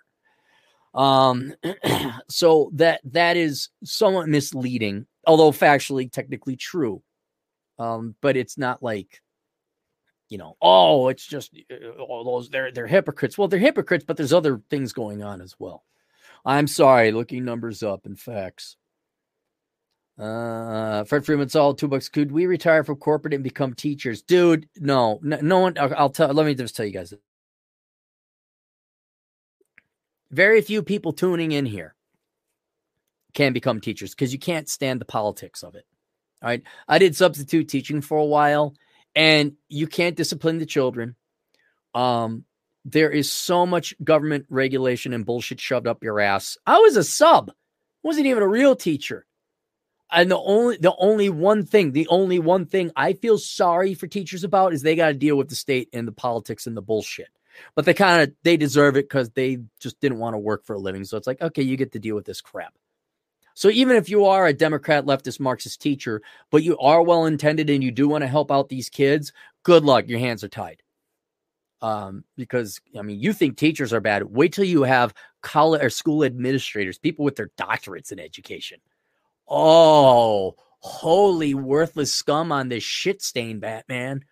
Um, [clears throat] so that that is somewhat misleading although factually technically true. Um, but it's not like, you know, oh, it's just uh, all those they're they're hypocrites. Well, they're hypocrites, but there's other things going on as well. I'm sorry, looking numbers up and facts. Uh, Fred Freeman's all two bucks. Could we retire from corporate and become teachers, dude? No, no, no one. I'll tell. Let me just tell you guys. Very few people tuning in here. Can become teachers because you can't stand the politics of it. All right. I did substitute teaching for a while and you can't discipline the children. Um, there is so much government regulation and bullshit shoved up your ass. I was a sub, wasn't even a real teacher. And the only the only one thing, the only one thing I feel sorry for teachers about is they got to deal with the state and the politics and the bullshit. But they kind of they deserve it because they just didn't want to work for a living. So it's like, okay, you get to deal with this crap. So even if you are a Democrat, leftist, Marxist teacher, but you are well intended and you do want to help out these kids, good luck. Your hands are tied. Um, because I mean, you think teachers are bad. Wait till you have college or school administrators, people with their doctorates in education. Oh, holy worthless scum on this shit stain, Batman.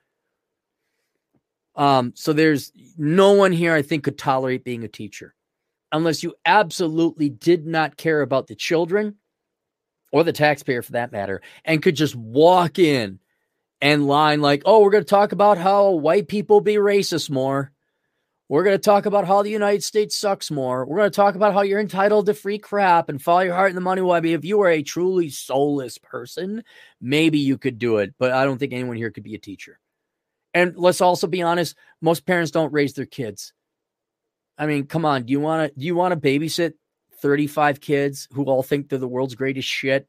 Um, so there's no one here I think could tolerate being a teacher unless you absolutely did not care about the children or the taxpayer for that matter and could just walk in and line like, oh, we're going to talk about how white people be racist more. We're going to talk about how the United States sucks more. We're going to talk about how you're entitled to free crap and follow your heart and the money. I mean, if you were a truly soulless person, maybe you could do it, but I don't think anyone here could be a teacher. And let's also be honest, most parents don't raise their kids. I mean, come on. Do you want to do you want to babysit 35 kids who all think they're the world's greatest shit?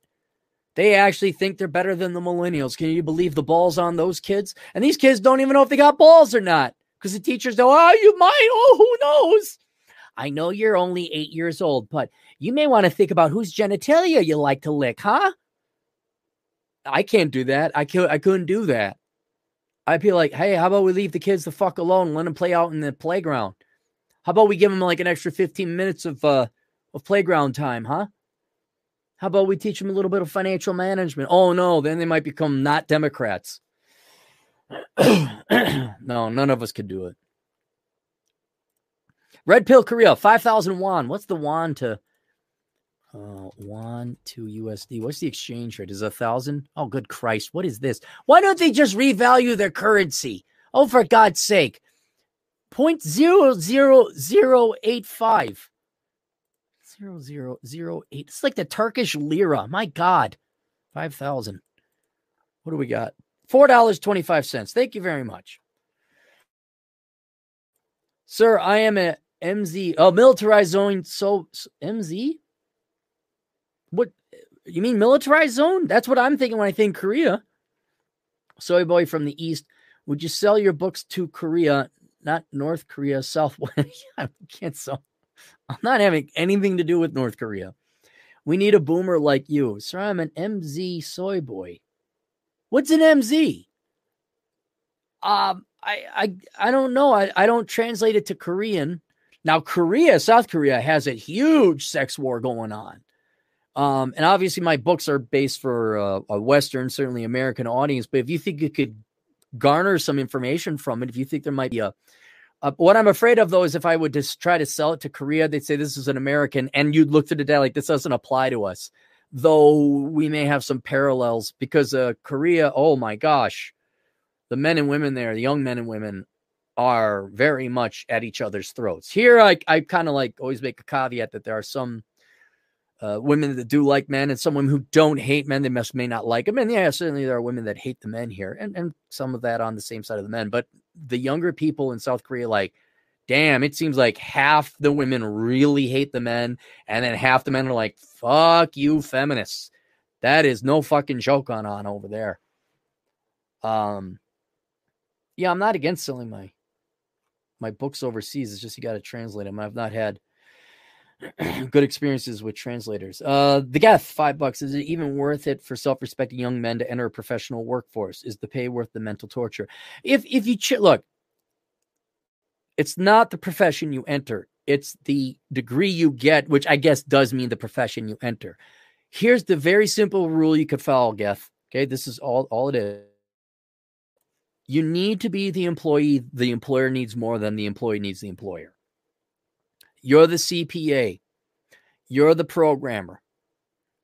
They actually think they're better than the millennials. Can you believe the balls on those kids? And these kids don't even know if they got balls or not because the teachers go, "Oh, you might. Oh, who knows?" I know you're only eight years old, but you may want to think about whose genitalia you like to lick, huh? I can't do that. I could. I couldn't do that. I'd be like, "Hey, how about we leave the kids the fuck alone? Let them play out in the playground." How about we give them like an extra 15 minutes of uh of playground time, huh? How about we teach them a little bit of financial management? Oh no, then they might become not Democrats. [clears throat] no, none of us could do it. Red Pill Korea, 5,000 won. What's the won to uh, won to USD? What's the exchange rate? Is a thousand? Oh, good Christ. What is this? Why don't they just revalue their currency? Oh, for God's sake point zero zero zero eight five. Zero zero zero eight. It's like the Turkish lira. My God. Five thousand. What do we got? Four dollars twenty-five cents. Thank you very much. Sir, I am a MZ. Oh, militarized zone. So MZ? What you mean militarized zone? That's what I'm thinking when I think Korea. Soy boy from the east. Would you sell your books to Korea? Not North Korea, South. [laughs] I can't so. I'm not having anything to do with North Korea. We need a boomer like you. Sir, I'm an MZ soy boy. What's an MZ? Um, I I I don't know. I, I don't translate it to Korean. Now, Korea, South Korea has a huge sex war going on. Um, and obviously my books are based for uh, a Western, certainly American audience. But if you think you could garner some information from it if you think there might be a what I'm afraid of though is if I would just try to sell it to Korea, they'd say this is an American, and you'd look to the data like this doesn't apply to us. Though we may have some parallels because uh, Korea, oh my gosh, the men and women there, the young men and women, are very much at each other's throats. Here, I I kind of like always make a caveat that there are some uh, women that do like men and some women who don't hate men. They must may not like them. And yeah, certainly there are women that hate the men here, and and some of that on the same side of the men. But the younger people in South Korea, like, damn, it seems like half the women really hate the men, and then half the men are like, fuck you, feminists. That is no fucking joke on on over there. Um, yeah, I'm not against selling my my books overseas. It's just you got to translate them. I've not had [clears throat] good experiences with translators. Uh, the Geth, five bucks. Is it even worth it for self-respecting young men to enter a professional workforce? Is the pay worth the mental torture? If if you ch- look, it's not the profession you enter; it's the degree you get, which I guess does mean the profession you enter. Here's the very simple rule you could follow, Geth. Okay, this is all all it is. You need to be the employee the employer needs more than the employee needs the employer. You're the CPA. You're the programmer.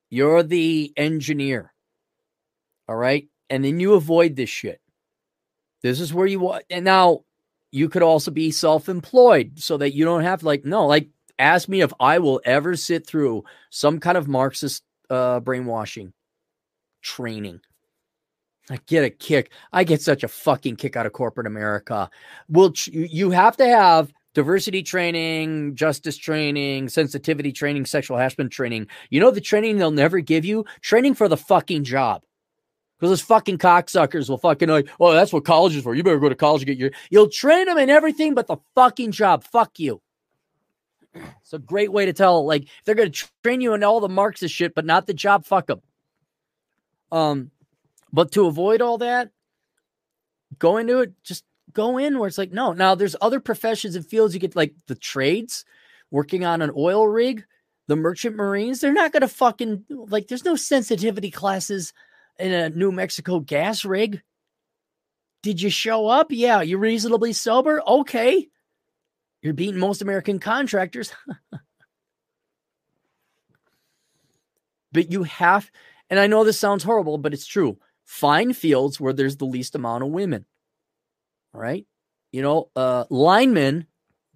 You're the engineer. All right. And then you avoid this shit. This is where you want. And now you could also be self employed so that you don't have like, no, like ask me if I will ever sit through some kind of Marxist uh, brainwashing training. I get a kick. I get such a fucking kick out of corporate America. Well, you have to have diversity training, justice training, sensitivity training, sexual harassment training. You know the training they'll never give you? Training for the fucking job. Because those fucking cocksuckers will fucking like, oh, that's what college is for. You better go to college and get your. You'll train them in everything but the fucking job. Fuck you. It's a great way to tell. Like they're going to train you in all the Marxist shit, but not the job. Fuck them. Um, but to avoid all that, go into it. Just go in where it's like no. Now there's other professions and fields you get like the trades, working on an oil rig, the merchant marines. They're not going to fucking like. There's no sensitivity classes in a New Mexico gas rig. Did you show up? Yeah. you're reasonably sober? Okay. You're beating most American contractors. [laughs] but you have, and I know this sounds horrible, but it's true. Find fields where there's the least amount of women. Right. You know, uh, linemen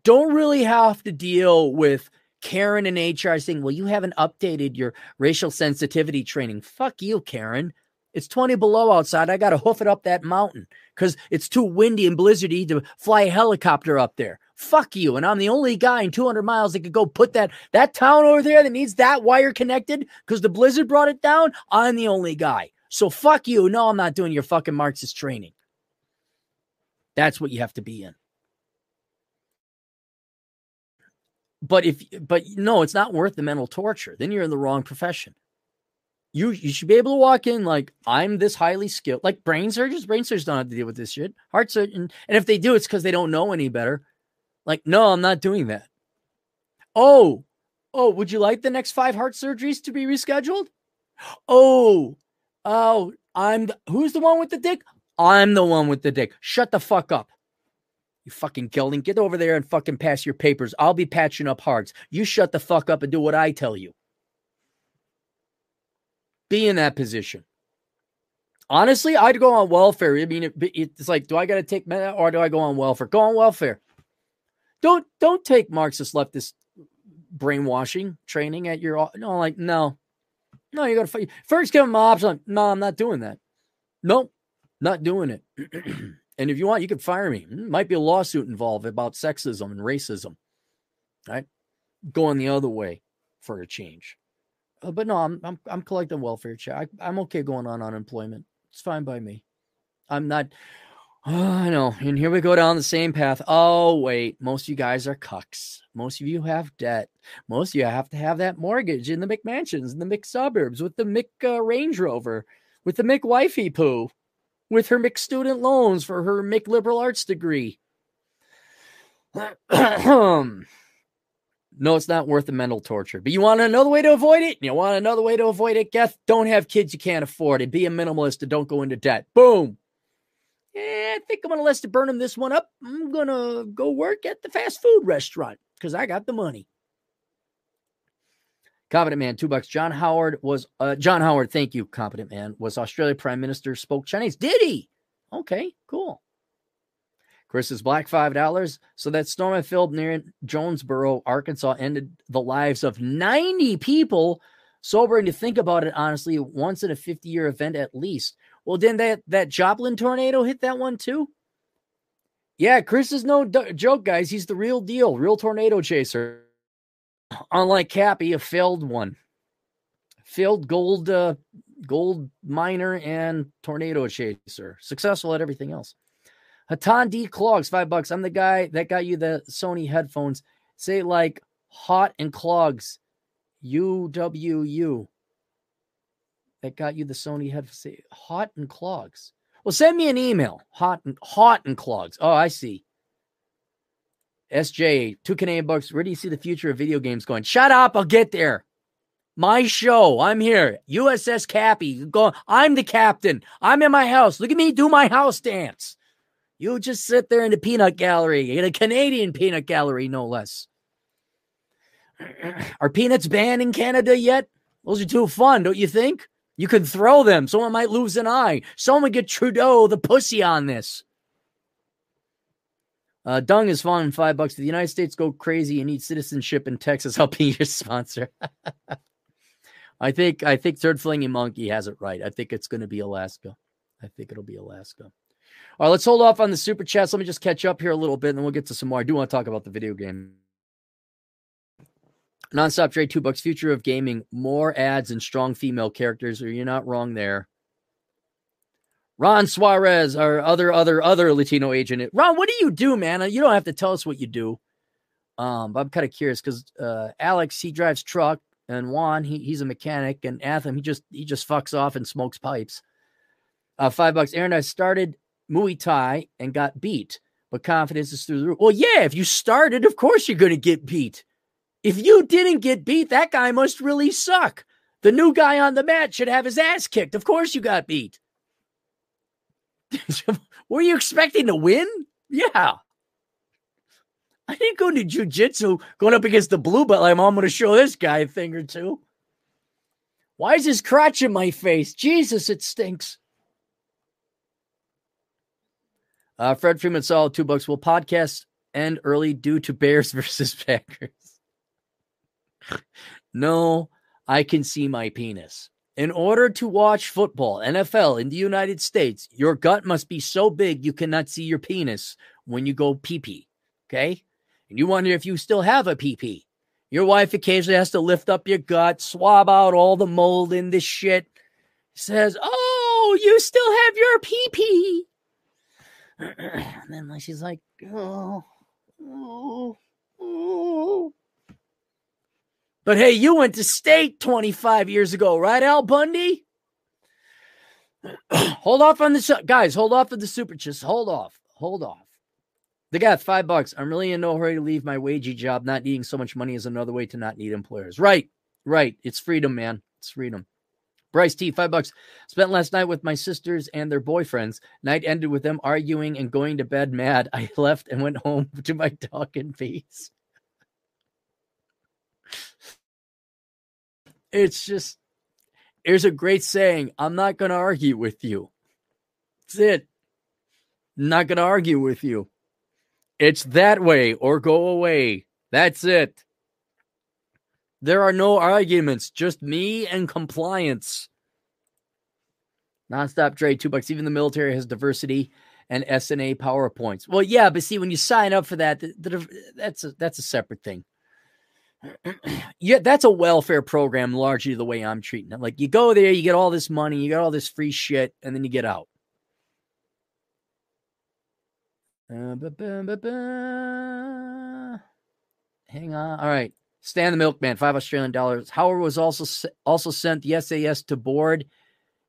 don't really have to deal with Karen and HR saying, well, you haven't updated your racial sensitivity training. Fuck you, Karen. It's 20 below outside. I got to hoof it up that mountain because it's too windy and blizzardy to fly a helicopter up there. Fuck you. And I'm the only guy in 200 miles that could go put that that town over there that needs that wire connected because the blizzard brought it down. I'm the only guy. So fuck you. No, I'm not doing your fucking Marxist training. That's what you have to be in. But if but no, it's not worth the mental torture. Then you're in the wrong profession you you should be able to walk in like I'm this highly skilled, like brain surgeons. Brain surgeons don't have to deal with this shit. Heart surgeon, and if they do, it's because they don't know any better. Like, no, I'm not doing that. Oh, oh, would you like the next five heart surgeries to be rescheduled? Oh, oh, I'm the, who's the one with the dick? I'm the one with the dick. Shut the fuck up. You fucking gelding, get over there and fucking pass your papers. I'll be patching up hearts. You shut the fuck up and do what I tell you be in that position. Honestly, I'd go on welfare. I mean, it, it's like, do I got to take med or do I go on welfare? Go on welfare. Don't don't take Marxist leftist brainwashing training at your no. Like no, no. You got to first give them option. No, I'm not doing that. Nope, not doing it. [clears throat] and if you want, you can fire me. Might be a lawsuit involved about sexism and racism. Right, going the other way for a change. Uh, but no, I'm I'm I'm collecting welfare check. I, am okay going on unemployment. It's fine by me. I'm not. Oh, [sighs] I know. And here we go down the same path. Oh wait, most of you guys are cucks. Most of you have debt. Most of you have to have that mortgage in the McMansions, in the McSuburbs, with the Mc uh, Range Rover, with the McWifey poo, with her McStudent loans for her McLiberal arts degree. [clears throat] No, it's not worth the mental torture. But you want another way to avoid it? You want another way to avoid it, Geth? Don't have kids you can't afford and be a minimalist and don't go into debt. Boom. Yeah, I think I'm going to let the Burnham this one up. I'm going to go work at the fast food restaurant because I got the money. Competent man, two bucks. John Howard was, uh, John Howard, thank you, competent man, was Australia Prime Minister, spoke Chinese. Did he? Okay, cool. Chris is Black $5. So that storm that filled near Jonesboro, Arkansas, ended the lives of 90 people. Sobering to think about it, honestly, once in a 50 year event at least. Well, didn't that, that Joplin tornado hit that one too? Yeah, Chris is no d- joke, guys. He's the real deal, real tornado chaser. Unlike Cappy, a failed one, failed gold, uh, gold miner and tornado chaser, successful at everything else. Hatan D Clogs, five bucks. I'm the guy that got you the Sony headphones. Say like hot and clogs. UWU. That got you the Sony headphones. Say hot and clogs. Well, send me an email. Hot and hot and clogs. Oh, I see. SJ, two Canadian bucks. Where do you see the future of video games going? Shut up. I'll get there. My show. I'm here. USS Cappy. Go. I'm the captain. I'm in my house. Look at me do my house dance. You just sit there in the peanut gallery, in a Canadian peanut gallery, no less. [clears throat] Are peanuts banned in Canada yet? Those are too fun, don't you think? You could throw them. Someone might lose an eye. Someone get Trudeau the pussy on this. Uh, dung is fun. Five bucks. The United States go crazy and need citizenship in Texas. [laughs] I'll be your sponsor. [laughs] I think I think third flinging monkey has it right. I think it's going to be Alaska. I think it'll be Alaska. All right, let's hold off on the super chats. Let me just catch up here a little bit, and then we'll get to some more. I do want to talk about the video game. Nonstop trade two bucks. Future of gaming. More ads and strong female characters. Or you're not wrong there. Ron Suarez, our other other other Latino agent. Ron, what do you do, man? You don't have to tell us what you do. Um, but I'm kind of curious because uh, Alex he drives truck, and Juan he, he's a mechanic, and Atham he just he just fucks off and smokes pipes. Uh, five bucks. Aaron, I started Muay Thai and got beat, but confidence is through the roof. Well, yeah, if you started, of course you're going to get beat. If you didn't get beat, that guy must really suck. The new guy on the mat should have his ass kicked. Of course you got beat. [laughs] Were you expecting to win? Yeah. I didn't go to jujitsu going up against the blue belt. I'm going to show this guy a thing or two. Why is his crotch in my face? Jesus, it stinks. Uh, Fred Freeman saw two bucks. Will podcast end early due to Bears [laughs] versus Packers? [laughs] no, I can see my penis. In order to watch football, NFL in the United States, your gut must be so big you cannot see your penis when you go pee pee. Okay. And you wonder if you still have a pee pee. Your wife occasionally has to lift up your gut, swab out all the mold in this shit. Says, Oh, you still have your pee pee. [clears throat] and then she's like, Oh, oh, oh. But hey, you went to state 25 years ago, right, Al Bundy? [clears throat] hold off on the guys. Hold off on the super. Just hold off. Hold off. The guy, five bucks. I'm really in no hurry to leave my wagey job. Not needing so much money is another way to not need employers. Right, right. It's freedom, man. It's freedom. Bryce T, five bucks. Spent last night with my sisters and their boyfriends. Night ended with them arguing and going to bed mad. [laughs] I left and went home [laughs] to my dog in peace. It's just, there's a great saying I'm not going to argue with you. That's it. I'm not going to argue with you. It's that way or go away. That's it. There are no arguments, just me and compliance. Nonstop trade, two bucks. Even the military has diversity and SNA PowerPoints. Well, yeah, but see, when you sign up for that, the, the, that's a, that's a separate thing yeah, that's a welfare program, largely the way I'm treating it. Like you go there, you get all this money, you get all this free shit, and then you get out. Uh, Hang on. All right. Stan the Milkman, five Australian dollars. Howard was also also sent the SAS to board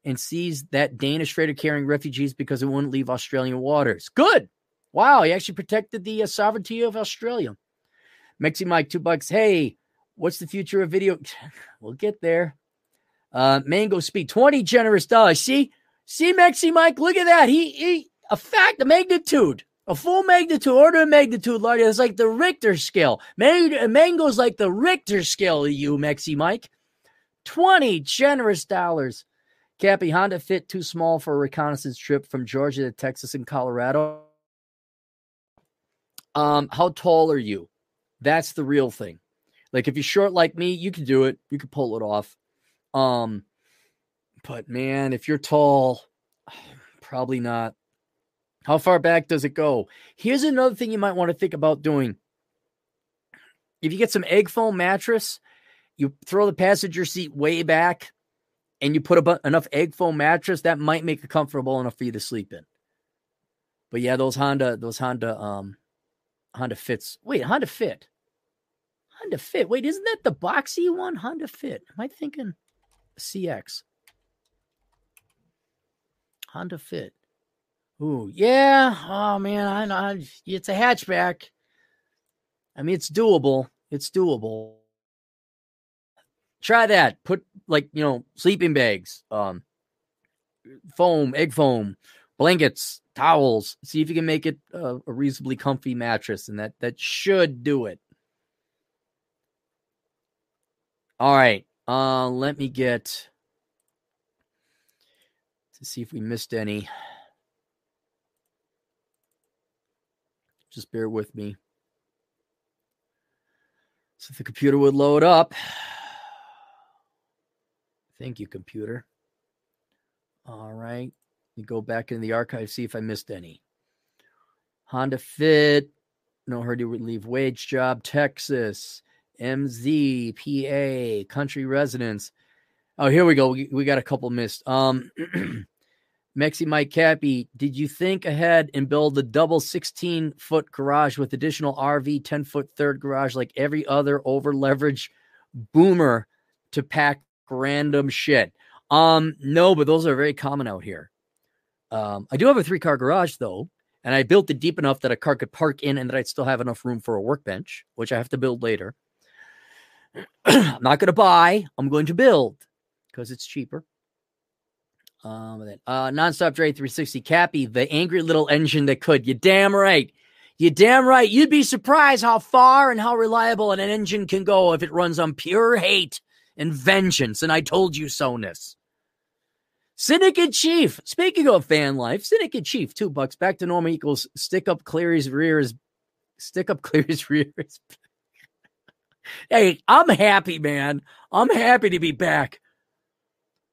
and seized that Danish freighter carrying refugees because it wouldn't leave Australian waters. Good. Wow, he actually protected the uh, sovereignty of Australia. Mexi Mike, two bucks. Hey, what's the future of video? [laughs] we'll get there. Uh, Mango Speed, 20 generous dollars. See, see, Mexi Mike, look at that. He, he, a fact, a magnitude, a full magnitude, order of magnitude, Lord. It's like the Richter scale. Man- Mango's like the Richter scale you, Mexi Mike. 20 generous dollars. Cappy, Honda Fit too small for a reconnaissance trip from Georgia to Texas and Colorado. Um, how tall are you? That's the real thing. Like if you're short like me, you can do it. You can pull it off. Um, but man, if you're tall, [sighs] probably not. How far back does it go? Here's another thing you might want to think about doing. If you get some egg foam mattress, you throw the passenger seat way back and you put a, enough egg foam mattress, that might make it comfortable enough for you to sleep in. But yeah, those Honda, those Honda, um, Honda Fits. Wait, Honda Fit. Honda Fit. Wait, isn't that the boxy one? Honda Fit. Am I thinking CX? Honda Fit. Ooh, yeah. Oh man, I know. It's a hatchback. I mean, it's doable. It's doable. Try that. Put like you know sleeping bags, um, foam, egg foam, blankets, towels. See if you can make it a, a reasonably comfy mattress, and that that should do it. All right. Uh, let me get to see if we missed any. Just bear with me. So if the computer would load up. Thank you, computer. All right. Go back into the archive, see if I missed any. Honda Fit, no hurry to leave wage job, Texas, MZ, PA, country residence. Oh, here we go. We, we got a couple missed. Um, [clears throat] Mexi Mike Cappy, did you think ahead and build a double 16 foot garage with additional RV 10 foot third garage like every other over leverage boomer to pack random shit? Um, no, but those are very common out here. Um, I do have a three car garage though, and I built it deep enough that a car could park in and that I'd still have enough room for a workbench, which I have to build later. [clears throat] I'm not going to buy, I'm going to build because it's cheaper. Um, then, uh, nonstop Dre 360 Cappy, the angry little engine that could. You damn right. You damn right. You'd be surprised how far and how reliable an engine can go if it runs on pure hate and vengeance. And I told you so, ness. Syndicate Chief. Speaking of fan life, Syndicate Chief, two bucks back to normal equals stick up Clarey's rear is stick up [laughs] Clarey's rear is. hey, I'm happy, man. I'm happy to be back.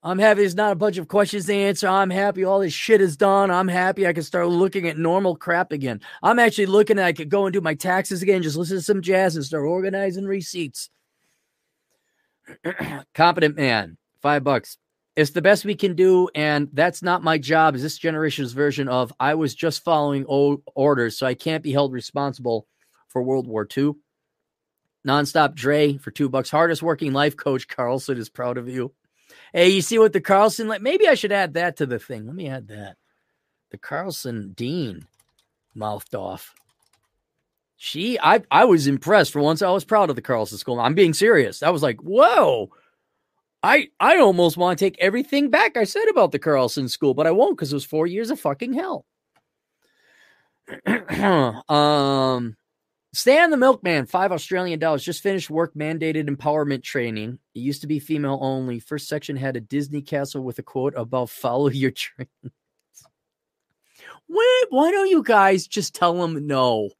I'm happy there's not a bunch of questions to answer. I'm happy all this shit is done. I'm happy I can start looking at normal crap again. I'm actually looking at I could go and do my taxes again, just listen to some jazz and start organizing receipts. [clears throat] Competent man, five bucks. It's the best we can do, and that's not my job. Is this generation's version of I was just following old orders, so I can't be held responsible for World War II. Nonstop Dre for two bucks. Hardest working life coach Carlson is proud of you. Hey, you see what the Carlson like? Maybe I should add that to the thing. Let me add that. The Carlson Dean mouthed off. She, I, I was impressed for once. I was proud of the Carlson School. I'm being serious. I was like, whoa. I, I almost want to take everything back I said about the Carlson School, but I won't because it was four years of fucking hell. [clears throat] um, Stan the Milkman, five Australian dollars. Just finished work mandated empowerment training. It used to be female only. First section had a Disney castle with a quote about follow your [laughs] dreams. Why, why don't you guys just tell them no?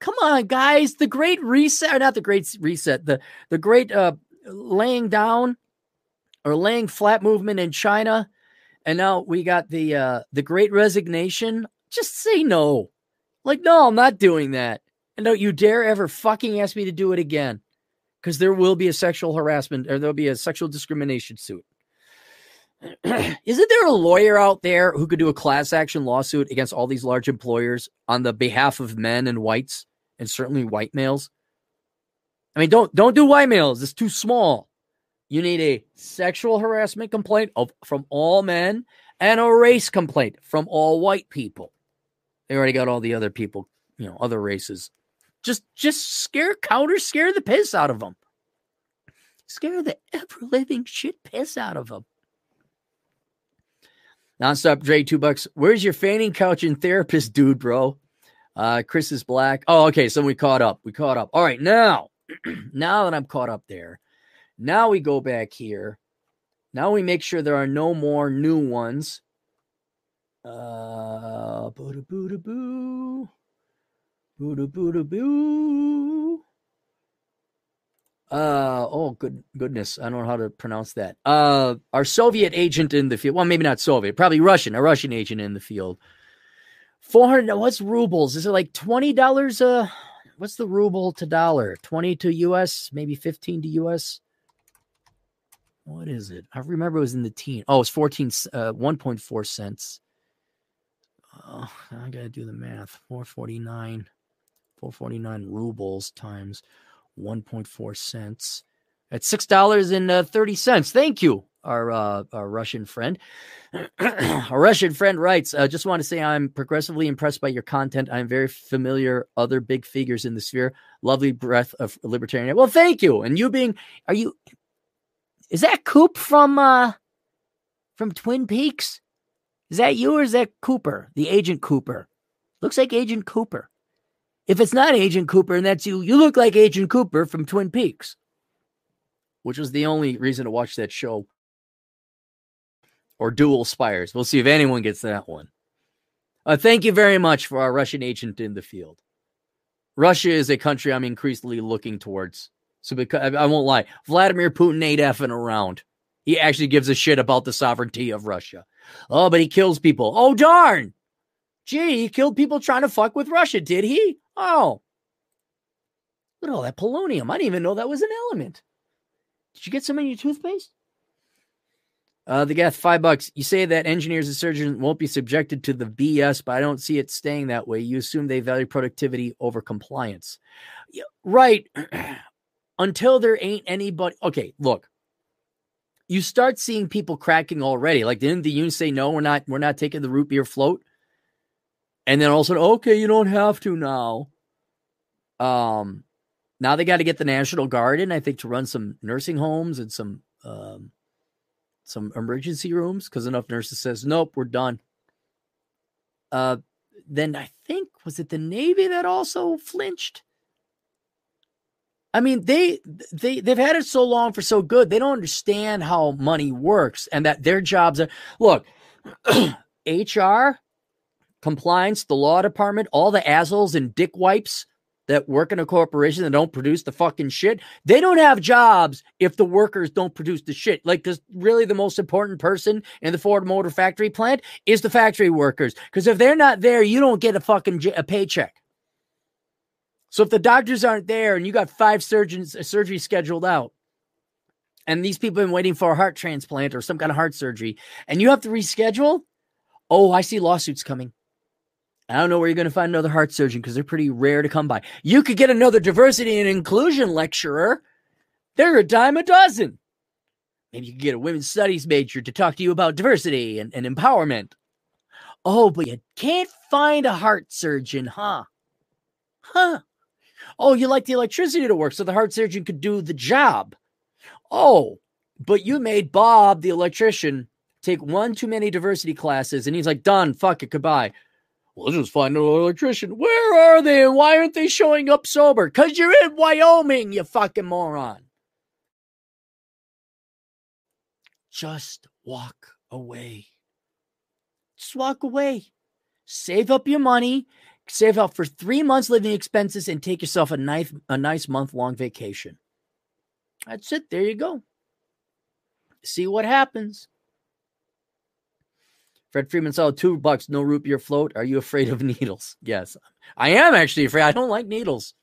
Come on, guys. The great reset, not the great reset, the, the great uh, laying down or laying flat movement in China. And now we got the uh, the great resignation. Just say no. Like, no, I'm not doing that. And don't you dare ever fucking ask me to do it again. Because there will be a sexual harassment or there'll be a sexual discrimination suit. [clears throat] Isn't there a lawyer out there who could do a class action lawsuit against all these large employers on the behalf of men and whites and certainly white males? I mean, don't don't do white males. It's too small. You need a sexual harassment complaint of from all men and a race complaint from all white people. They already got all the other people, you know, other races just just scare counter scare the piss out of them. Scare the ever living shit piss out of them. Nonstop Dre, two bucks. Where's your fanning couch and therapist, dude, bro? Uh, Chris is black. Oh, okay. So we caught up. We caught up. All right. Now, [clears throat] now that I'm caught up there, now we go back here. Now we make sure there are no more new ones. Uh, boo boo boo. Boo boo boo. Uh oh, good goodness, I don't know how to pronounce that. Uh, our Soviet agent in the field. Well, maybe not Soviet, probably Russian. A Russian agent in the field. Four hundred. What's rubles? Is it like twenty dollars? Uh, what's the ruble to dollar? Twenty to U.S. Maybe fifteen to U.S. What is it? I remember it was in the teen. Oh, it's fourteen. Uh, one point four cents. Oh, I gotta do the math. Four forty nine. 449 rubles times 1.4 cents. At six dollars and uh, thirty cents. Thank you, our uh, our Russian friend. [clears throat] our Russian friend writes, "I uh, just want to say I'm progressively impressed by your content. I'm very familiar other big figures in the sphere. Lovely breath of libertarian. Well, thank you. And you being, are you? Is that Coop from uh from Twin Peaks? Is that you or is that Cooper, the Agent Cooper? Looks like Agent Cooper. If it's not Agent Cooper and that's you, you look like Agent Cooper from Twin Peaks, which was the only reason to watch that show. Or Dual Spires. We'll see if anyone gets that one. Uh, thank you very much for our Russian agent in the field. Russia is a country I'm increasingly looking towards. So because I won't lie, Vladimir Putin ain't effing around. He actually gives a shit about the sovereignty of Russia. Oh, but he kills people. Oh, darn. Gee, he killed people trying to fuck with Russia, did he? Oh. Look at all that polonium. I didn't even know that was an element. Did you get some in your toothpaste? Uh, the guy, five bucks. You say that engineers and surgeons won't be subjected to the BS, but I don't see it staying that way. You assume they value productivity over compliance. Yeah, right. [clears throat] Until there ain't anybody. Okay, look. You start seeing people cracking already. Like, didn't the union say no? We're not. We're not taking the root beer float. And then also, okay, you don't have to now. Um, now they got to get the National Guard in, I think, to run some nursing homes and some um, some emergency rooms because enough nurses says nope, we're done. Uh, then I think was it the Navy that also flinched. I mean, they they they've had it so long for so good. They don't understand how money works and that their jobs are look, [clears throat] HR, compliance, the law department, all the assholes and dick wipes that work in a corporation that don't produce the fucking shit, they don't have jobs if the workers don't produce the shit. Like, because really the most important person in the Ford Motor Factory plant is the factory workers. Because if they're not there, you don't get a fucking j- a paycheck. So if the doctors aren't there and you got five surgeons surgery scheduled out, and these people have been waiting for a heart transplant or some kind of heart surgery, and you have to reschedule, oh, I see lawsuits coming. I don't know where you're going to find another heart surgeon because they're pretty rare to come by. You could get another diversity and inclusion lecturer. They're a dime a dozen. Maybe you could get a women's studies major to talk to you about diversity and, and empowerment. Oh, but you can't find a heart surgeon, huh? Huh. Oh, you like the electricity to work so the heart surgeon could do the job. Oh, but you made Bob, the electrician, take one too many diversity classes and he's like, done, fuck it, goodbye. Well, just find an electrician. Where are they? And why aren't they showing up sober? Because you're in Wyoming, you fucking moron. Just walk away. Just walk away. Save up your money. Save up for three months living expenses and take yourself a nice, a nice month long vacation. That's it. There you go. See what happens. Fred Freeman saw two bucks, no root beer float. Are you afraid of [laughs] needles? Yes, I am actually afraid. I don't like needles.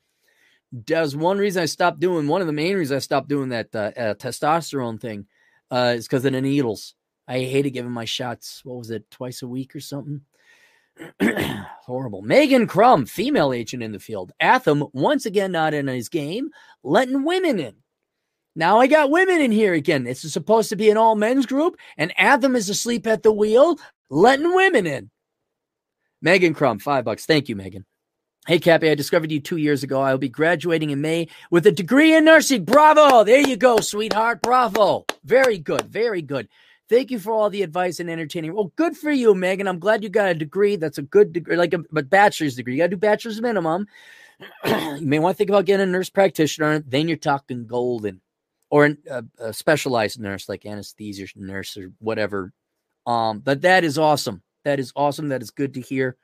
That's one reason I stopped doing. One of the main reasons I stopped doing that uh, uh, testosterone thing uh, is because of the needles. I hated giving my shots. What was it, twice a week or something? [clears throat] Horrible. Megan Crum, female agent in the field. Atham once again not in his game, letting women in. Now I got women in here again. This is supposed to be an all men's group, and Atham is asleep at the wheel letting women in. Megan Crum, five bucks. Thank you, Megan. Hey, Cappy, I discovered you two years ago. I'll be graduating in May with a degree in nursing. Bravo. There you go, sweetheart. Bravo. Very good. Very good. Thank you for all the advice and entertaining. Well, good for you, Megan. I'm glad you got a degree. That's a good degree, like a, a bachelor's degree. You got to do bachelor's minimum. [clears throat] you may want to think about getting a nurse practitioner. Then you're talking golden or a, a specialized nurse like anesthesia nurse or whatever um, but that is awesome. That is awesome. That is good to hear.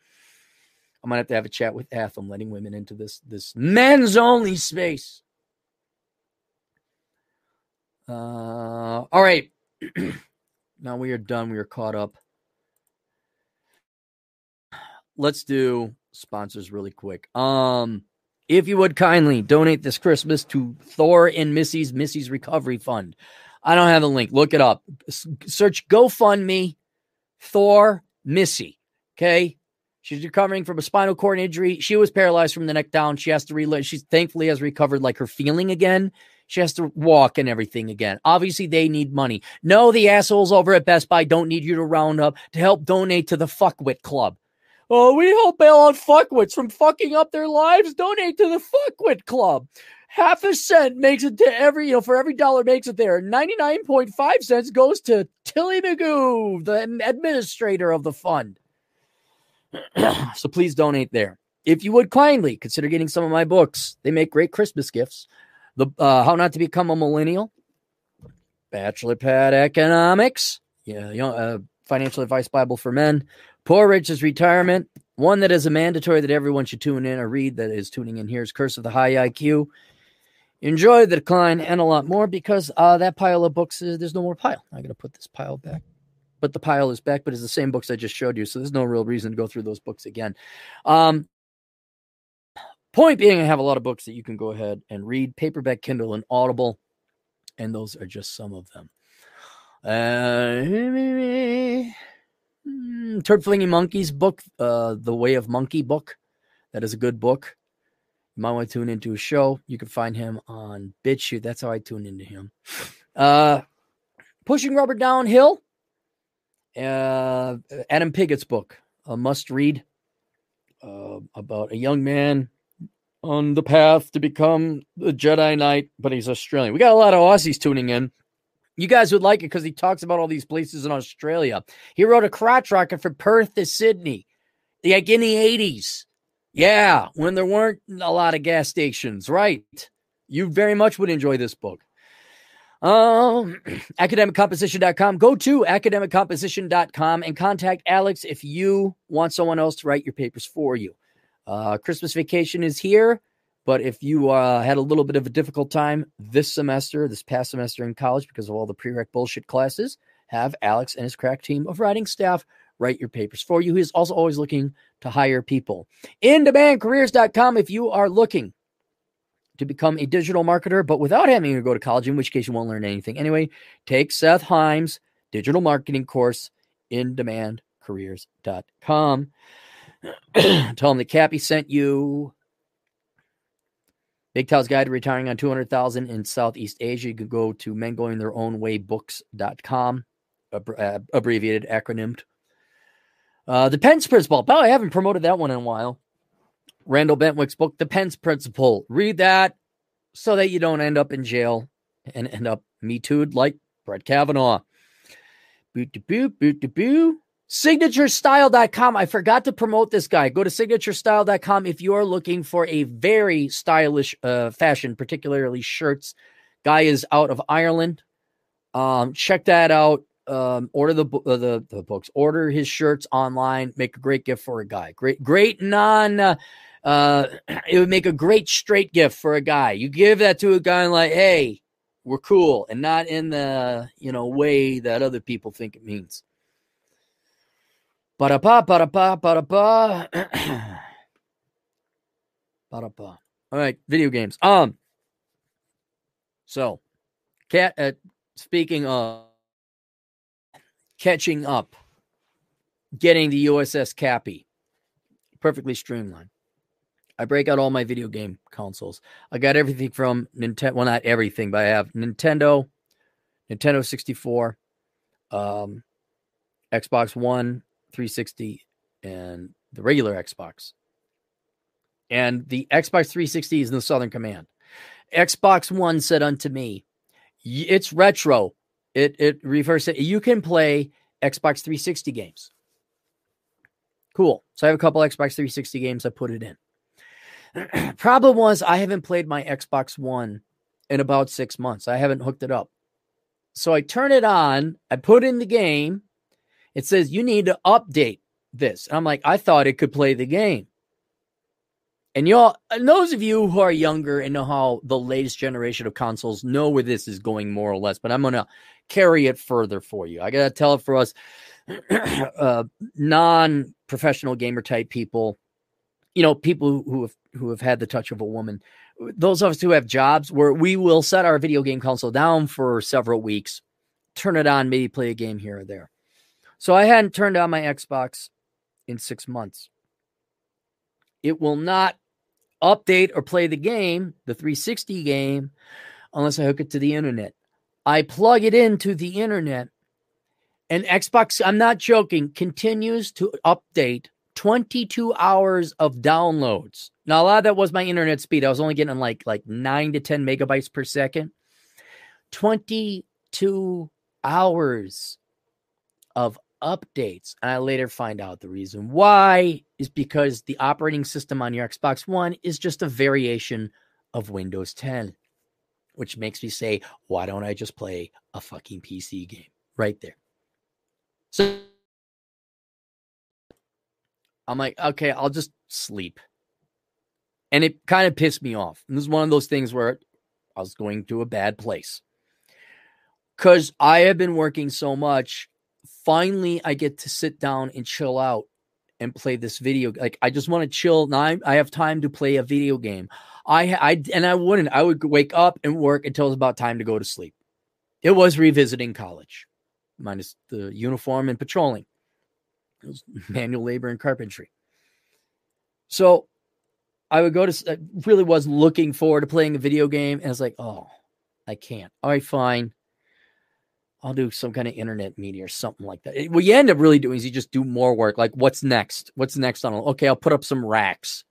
I might have to have a chat with Atham, letting women into this this men's only space. Uh, all right. [clears throat] now we are done. We are caught up. Let's do sponsors really quick. Um, if you would kindly donate this Christmas to Thor and Missy's Missy's Recovery Fund. I don't have the link. Look it up. Search GoFundMe Thor Missy. Okay. She's recovering from a spinal cord injury. She was paralyzed from the neck down. She has to relive. She thankfully has recovered like her feeling again. She has to walk and everything again. Obviously, they need money. No, the assholes over at Best Buy don't need you to round up to help donate to the Fuckwit Club. Oh, we help bail out fuckwits from fucking up their lives. Donate to the Fuckwit Club half a cent makes it to every, you know, for every dollar makes it there. 99.5 cents goes to Tilly Magoo, the administrator of the fund. [clears throat] so please donate there. If you would kindly consider getting some of my books, they make great Christmas gifts. The uh, How Not to Become a Millennial, Bachelor Pad Economics, yeah, you know, uh, Financial Advice Bible for Men, Poor Rich's Retirement, One that is a mandatory that everyone should tune in or read that is tuning in here is Curse of the High IQ. Enjoy the decline and a lot more because uh, that pile of books, is, there's no more pile. I'm gonna put this pile back. But the pile is back, but it's the same books I just showed you. So there's no real reason to go through those books again. Um, point being, I have a lot of books that you can go ahead and read paperback, Kindle, and Audible. And those are just some of them. Uh, Turd Flinging Monkeys book, uh, The Way of Monkey book. That is a good book. You might want to tune into a show. You can find him on BitChute. That's how I tune into him. Uh, Pushing Rubber Downhill. Uh, Adam Piggott's book, a must read uh, about a young man on the path to become a Jedi Knight, but he's Australian. We got a lot of Aussies tuning in. You guys would like it because he talks about all these places in Australia. He wrote a crotch rocket from Perth to Sydney, like in the 80s. Yeah, when there weren't a lot of gas stations, right? You very much would enjoy this book. Um, [clears throat] academiccomposition.com. Go to academiccomposition.com and contact Alex if you want someone else to write your papers for you. Uh, Christmas vacation is here. But if you uh, had a little bit of a difficult time this semester, this past semester in college, because of all the prereq bullshit classes, have Alex and his crack team of writing staff write your papers for you. He is also always looking to hire people. InDemandCareers.com if you are looking to become a digital marketer, but without having to go to college, in which case you won't learn anything. Anyway, take Seth Himes' digital marketing course, InDemandCareers.com. [clears throat] Tell him that Cappy sent you Big Tow's Guide to Retiring on 200,000 in Southeast Asia. You can go to men going their mengoingtheirownwaybooks.com, ab- uh, abbreviated, acronymed. Uh, the Pence Principle. Oh, I haven't promoted that one in a while. Randall Bentwick's book, The Pence Principle. Read that so that you don't end up in jail and end up me too'd like Brett Kavanaugh. Boot to boot, boot to boo. Signaturesstyle.com. I forgot to promote this guy. Go to signaturesstyle.com if you are looking for a very stylish uh, fashion, particularly shirts. Guy is out of Ireland. Um, check that out. Um, order the, uh, the the books. Order his shirts online. Make a great gift for a guy. Great, great non. Uh, uh, [clears throat] it would make a great straight gift for a guy. You give that to a guy and like, hey, we're cool, and not in the you know way that other people think it means. Ba-da-ba, ba-da-ba, ba-da-ba. ba-da-ba. All right, video games. Um, so, cat. Uh, speaking of catching up, getting the USS Cappy, perfectly streamlined. I break out all my video game consoles. I got everything from Nintendo. Well, not everything, but I have Nintendo, Nintendo 64, um, Xbox One, 360 and the regular Xbox. And the Xbox 360 is in the Southern Command. Xbox One said unto me, "It's retro. It it refers to you can play Xbox 360 games." Cool. So I have a couple Xbox 360 games. I put it in. [clears throat] Problem was I haven't played my Xbox One in about six months. I haven't hooked it up. So I turn it on. I put in the game. It says you need to update this. And I'm like, I thought it could play the game. And y'all, and those of you who are younger and know how the latest generation of consoles know where this is going more or less, but I'm going to carry it further for you. I got to tell it for us [clears throat] uh, non professional gamer type people, you know, people who have, who have had the touch of a woman, those of us who have jobs where we will set our video game console down for several weeks, turn it on, maybe play a game here or there. So I hadn't turned on my Xbox in six months. It will not update or play the game, the 360 game, unless I hook it to the internet. I plug it into the internet, and Xbox, I'm not joking, continues to update 22 hours of downloads. Now, a lot of that was my internet speed. I was only getting like like nine to 10 megabytes per second. 22 hours of updates. And I later find out the reason why is because the operating system on your Xbox One is just a variation of Windows 10, which makes me say, why don't I just play a fucking PC game right there? So I'm like, okay, I'll just sleep. And it kind of pissed me off. And this is one of those things where I was going to a bad place. Because I have been working so much. Finally, I get to sit down and chill out and play this video. Like, I just want to chill. Now I, I have time to play a video game. I, I, and I wouldn't, I would wake up and work until it was about time to go to sleep. It was revisiting college, minus the uniform and patrolling. It was [laughs] manual labor and carpentry. So I would go to, I really was looking forward to playing a video game. And I was like, oh, I can't. All right, fine. I'll do some kind of internet media or something like that. What you end up really doing is you just do more work. Like, what's next? What's next on? Okay, I'll put up some racks.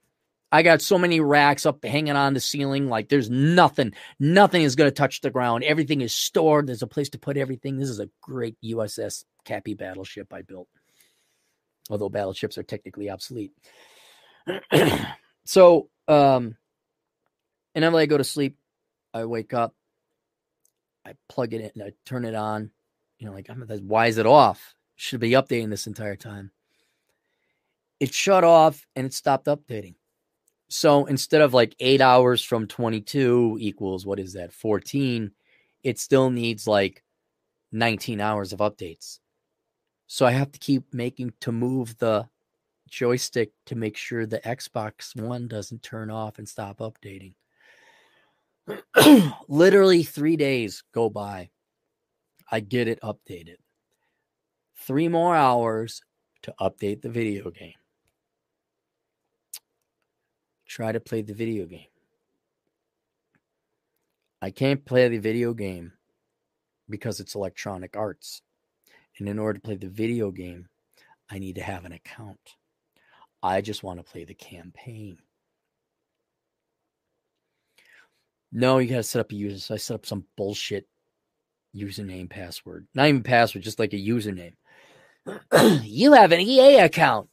I got so many racks up hanging on the ceiling. Like, there's nothing, nothing is going to touch the ground. Everything is stored. There's a place to put everything. This is a great USS Cappy battleship I built, although battleships are technically obsolete. [clears throat] so, um, and then I go to sleep, I wake up, I plug it in, I turn it on. You know, like I'm why is it off? Should be updating this entire time. It shut off and it stopped updating. So instead of like eight hours from 22 equals what is that 14, it still needs like 19 hours of updates. So I have to keep making to move the joystick to make sure the Xbox One doesn't turn off and stop updating. [clears throat] Literally three days go by. I get it updated. Three more hours to update the video game. Try to play the video game. I can't play the video game because it's electronic arts. And in order to play the video game, I need to have an account. I just want to play the campaign. No, you got to set up a user. So I set up some bullshit username password. Not even password, just like a username. [clears throat] you have an EA account.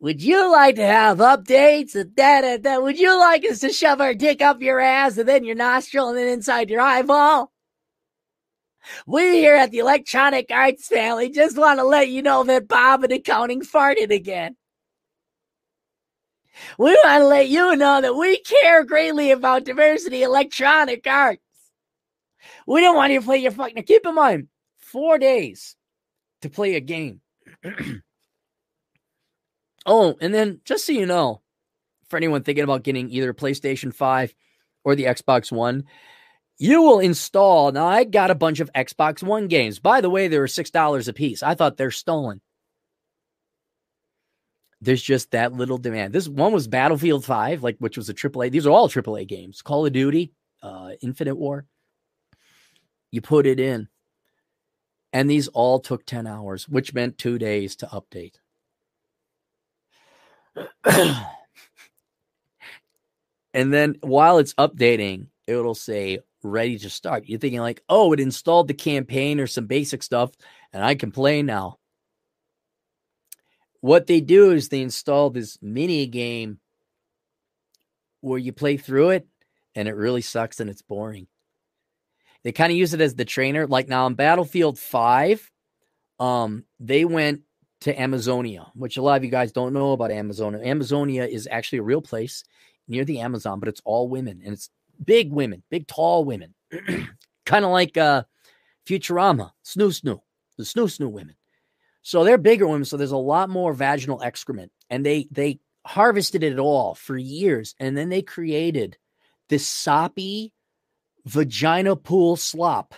Would you like to have updates? Da, da, da. Would you like us to shove our dick up your ass and then your nostril and then inside your eyeball? We here at the Electronic Arts family just want to let you know that Bob and accounting farted again. We want to let you know that we care greatly about diversity electronic arts. We don't want you to play your fucking. Now keep in mind, four days to play a game. [clears throat] oh, and then just so you know, for anyone thinking about getting either PlayStation 5 or the Xbox One, you will install. Now, I got a bunch of Xbox One games. By the way, they were $6 a piece. I thought they're stolen there's just that little demand. This one was Battlefield 5, like which was a AAA. These are all AAA games. Call of Duty, uh, Infinite War. You put it in. And these all took 10 hours, which meant two days to update. [clears throat] and then while it's updating, it'll say ready to start. You're thinking, like, oh, it installed the campaign or some basic stuff, and I can play now. What they do is they install this mini game where you play through it and it really sucks and it's boring. They kind of use it as the trainer. Like now on Battlefield 5, um, they went to Amazonia, which a lot of you guys don't know about Amazonia. Amazonia is actually a real place near the Amazon, but it's all women and it's big women, big tall women. [clears throat] kind of like uh Futurama, Snu Snu, the Snu Snu women. So they're bigger women. So there's a lot more vaginal excrement, and they they harvested it all for years, and then they created this soppy vagina pool slop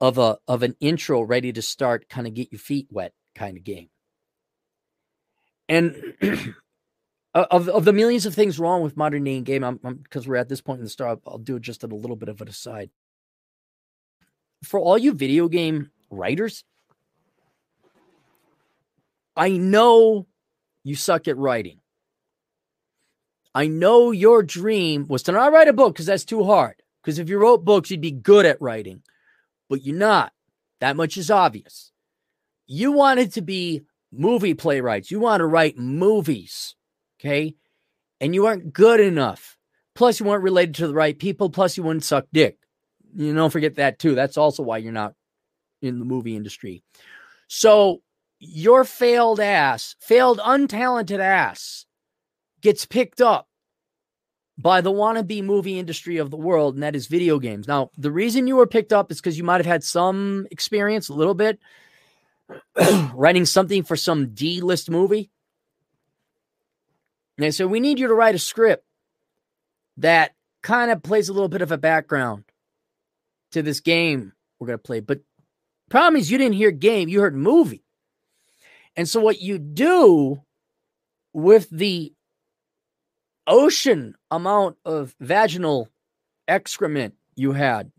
of a of an intro ready to start, kind of get your feet wet kind of game. And [clears throat] of of the millions of things wrong with modern day game, I'm because we're at this point in the I'll, I'll do just a little bit of an aside. For all you video game writers, I know you suck at writing. I know your dream was to not write a book because that's too hard. Because if you wrote books, you'd be good at writing, but you're not. That much is obvious. You wanted to be movie playwrights. You want to write movies, okay? And you weren't good enough. Plus, you weren't related to the right people. Plus, you wouldn't suck dick. You don't forget that too. That's also why you're not in the movie industry. So your failed ass, failed untalented ass, gets picked up by the wannabe movie industry of the world, and that is video games. Now, the reason you were picked up is because you might have had some experience, a little bit, [clears throat] writing something for some D list movie. And so we need you to write a script that kind of plays a little bit of a background to this game we're going to play. But problem is, you didn't hear game, you heard movie. And so, what you do with the ocean amount of vaginal excrement you had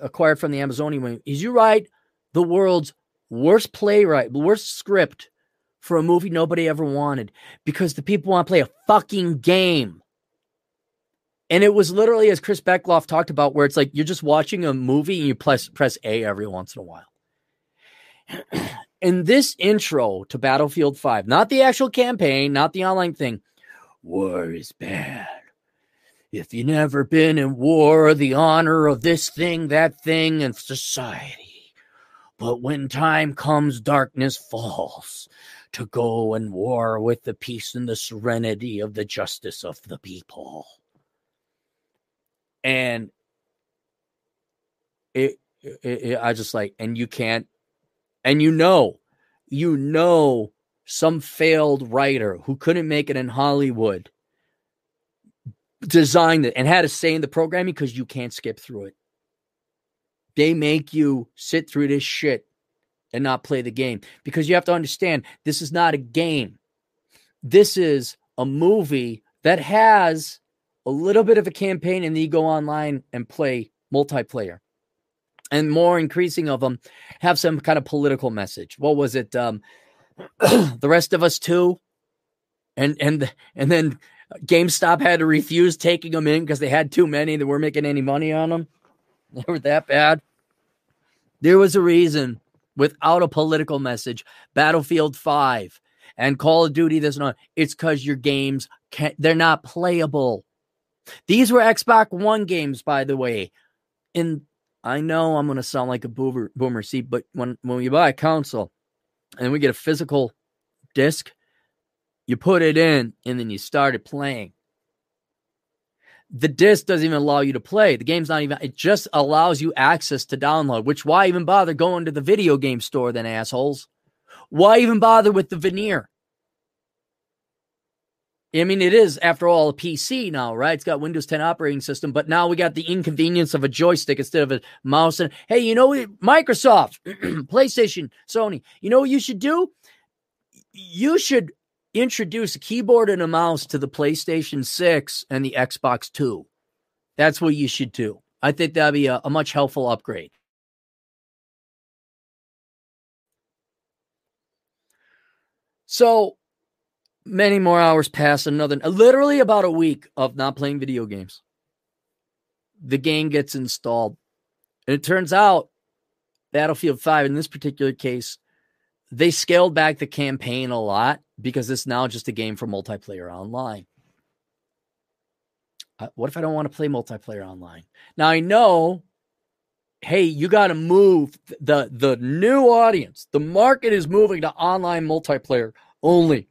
acquired from the Amazonian is you write the world's worst playwright, worst script for a movie nobody ever wanted because the people want to play a fucking game. And it was literally as Chris Beckloff talked about, where it's like you're just watching a movie and you press press A every once in a while. [clears throat] in this intro to Battlefield 5, not the actual campaign, not the online thing, war is bad. If you've never been in war, the honor of this thing, that thing, and society. But when time comes, darkness falls to go and war with the peace and the serenity of the justice of the people. And it, it, it I just like, and you can't and you know, you know, some failed writer who couldn't make it in Hollywood designed it and had a say in the programming because you can't skip through it. They make you sit through this shit and not play the game because you have to understand this is not a game. This is a movie that has a little bit of a campaign and then you go online and play multiplayer and more increasing of them have some kind of political message. What was it? Um, [clears throat] the rest of us too, and and and then GameStop had to refuse taking them in because they had too many. They weren't making any money on them. [laughs] They were that bad. There was a reason without a political message. Battlefield Five and Call of Duty. This and It's because your games can't. They're not playable. These were Xbox One games, by the way. In I know I'm going to sound like a boomer, boomer seat, but when, when you buy a console and we get a physical disc, you put it in and then you started playing. The disc doesn't even allow you to play. The game's not even, it just allows you access to download, which why even bother going to the video game store then, assholes? Why even bother with the veneer? I mean, it is, after all, a PC now, right? It's got Windows 10 operating system, but now we got the inconvenience of a joystick instead of a mouse. And hey, you know, Microsoft, [clears throat] PlayStation, Sony, you know what you should do? You should introduce a keyboard and a mouse to the PlayStation 6 and the Xbox 2. That's what you should do. I think that'd be a, a much helpful upgrade. So many more hours pass another. Literally about a week of not playing video games the game gets installed. And it turns out battlefield 5 in this particular case they scaled back the campaign a lot because it's now just a game for multiplayer online. Uh, what if i don't want to play multiplayer online? Now i know hey you got to move. The the new audience the market is moving to online multiplayer only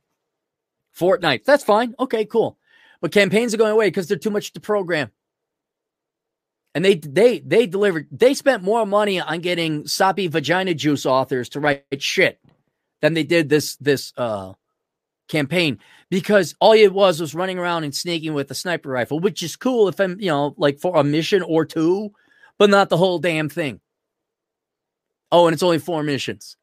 Fortnite. That's fine. Okay, cool. But campaigns are going away because they're too much to program. And they they they delivered they spent more money on getting soppy vagina juice authors to write shit than they did this this uh campaign because all it was was running around and sneaking with a sniper rifle, which is cool if I'm, you know, like for a mission or two, but not the whole damn thing. Oh, and it's only four missions.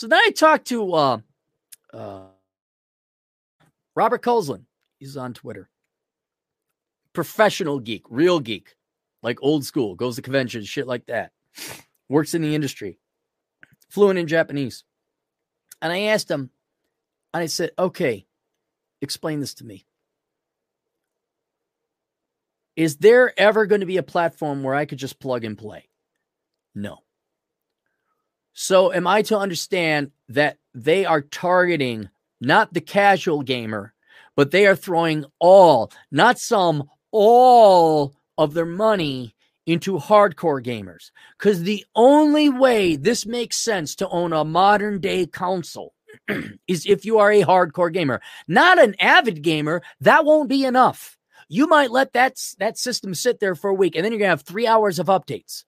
So then I talked to uh, uh, Robert Kulzlin. He's on Twitter. Professional geek, real geek, like old school, goes to conventions, shit like that. Works in the industry, fluent in Japanese. And I asked him, and I said, okay, explain this to me. Is there ever going to be a platform where I could just plug and play? No. So, am I to understand that they are targeting not the casual gamer, but they are throwing all, not some, all of their money into hardcore gamers. Because the only way this makes sense to own a modern day console [clears throat] is if you are a hardcore gamer, not an avid gamer. That won't be enough. You might let that, that system sit there for a week and then you're going to have three hours of updates.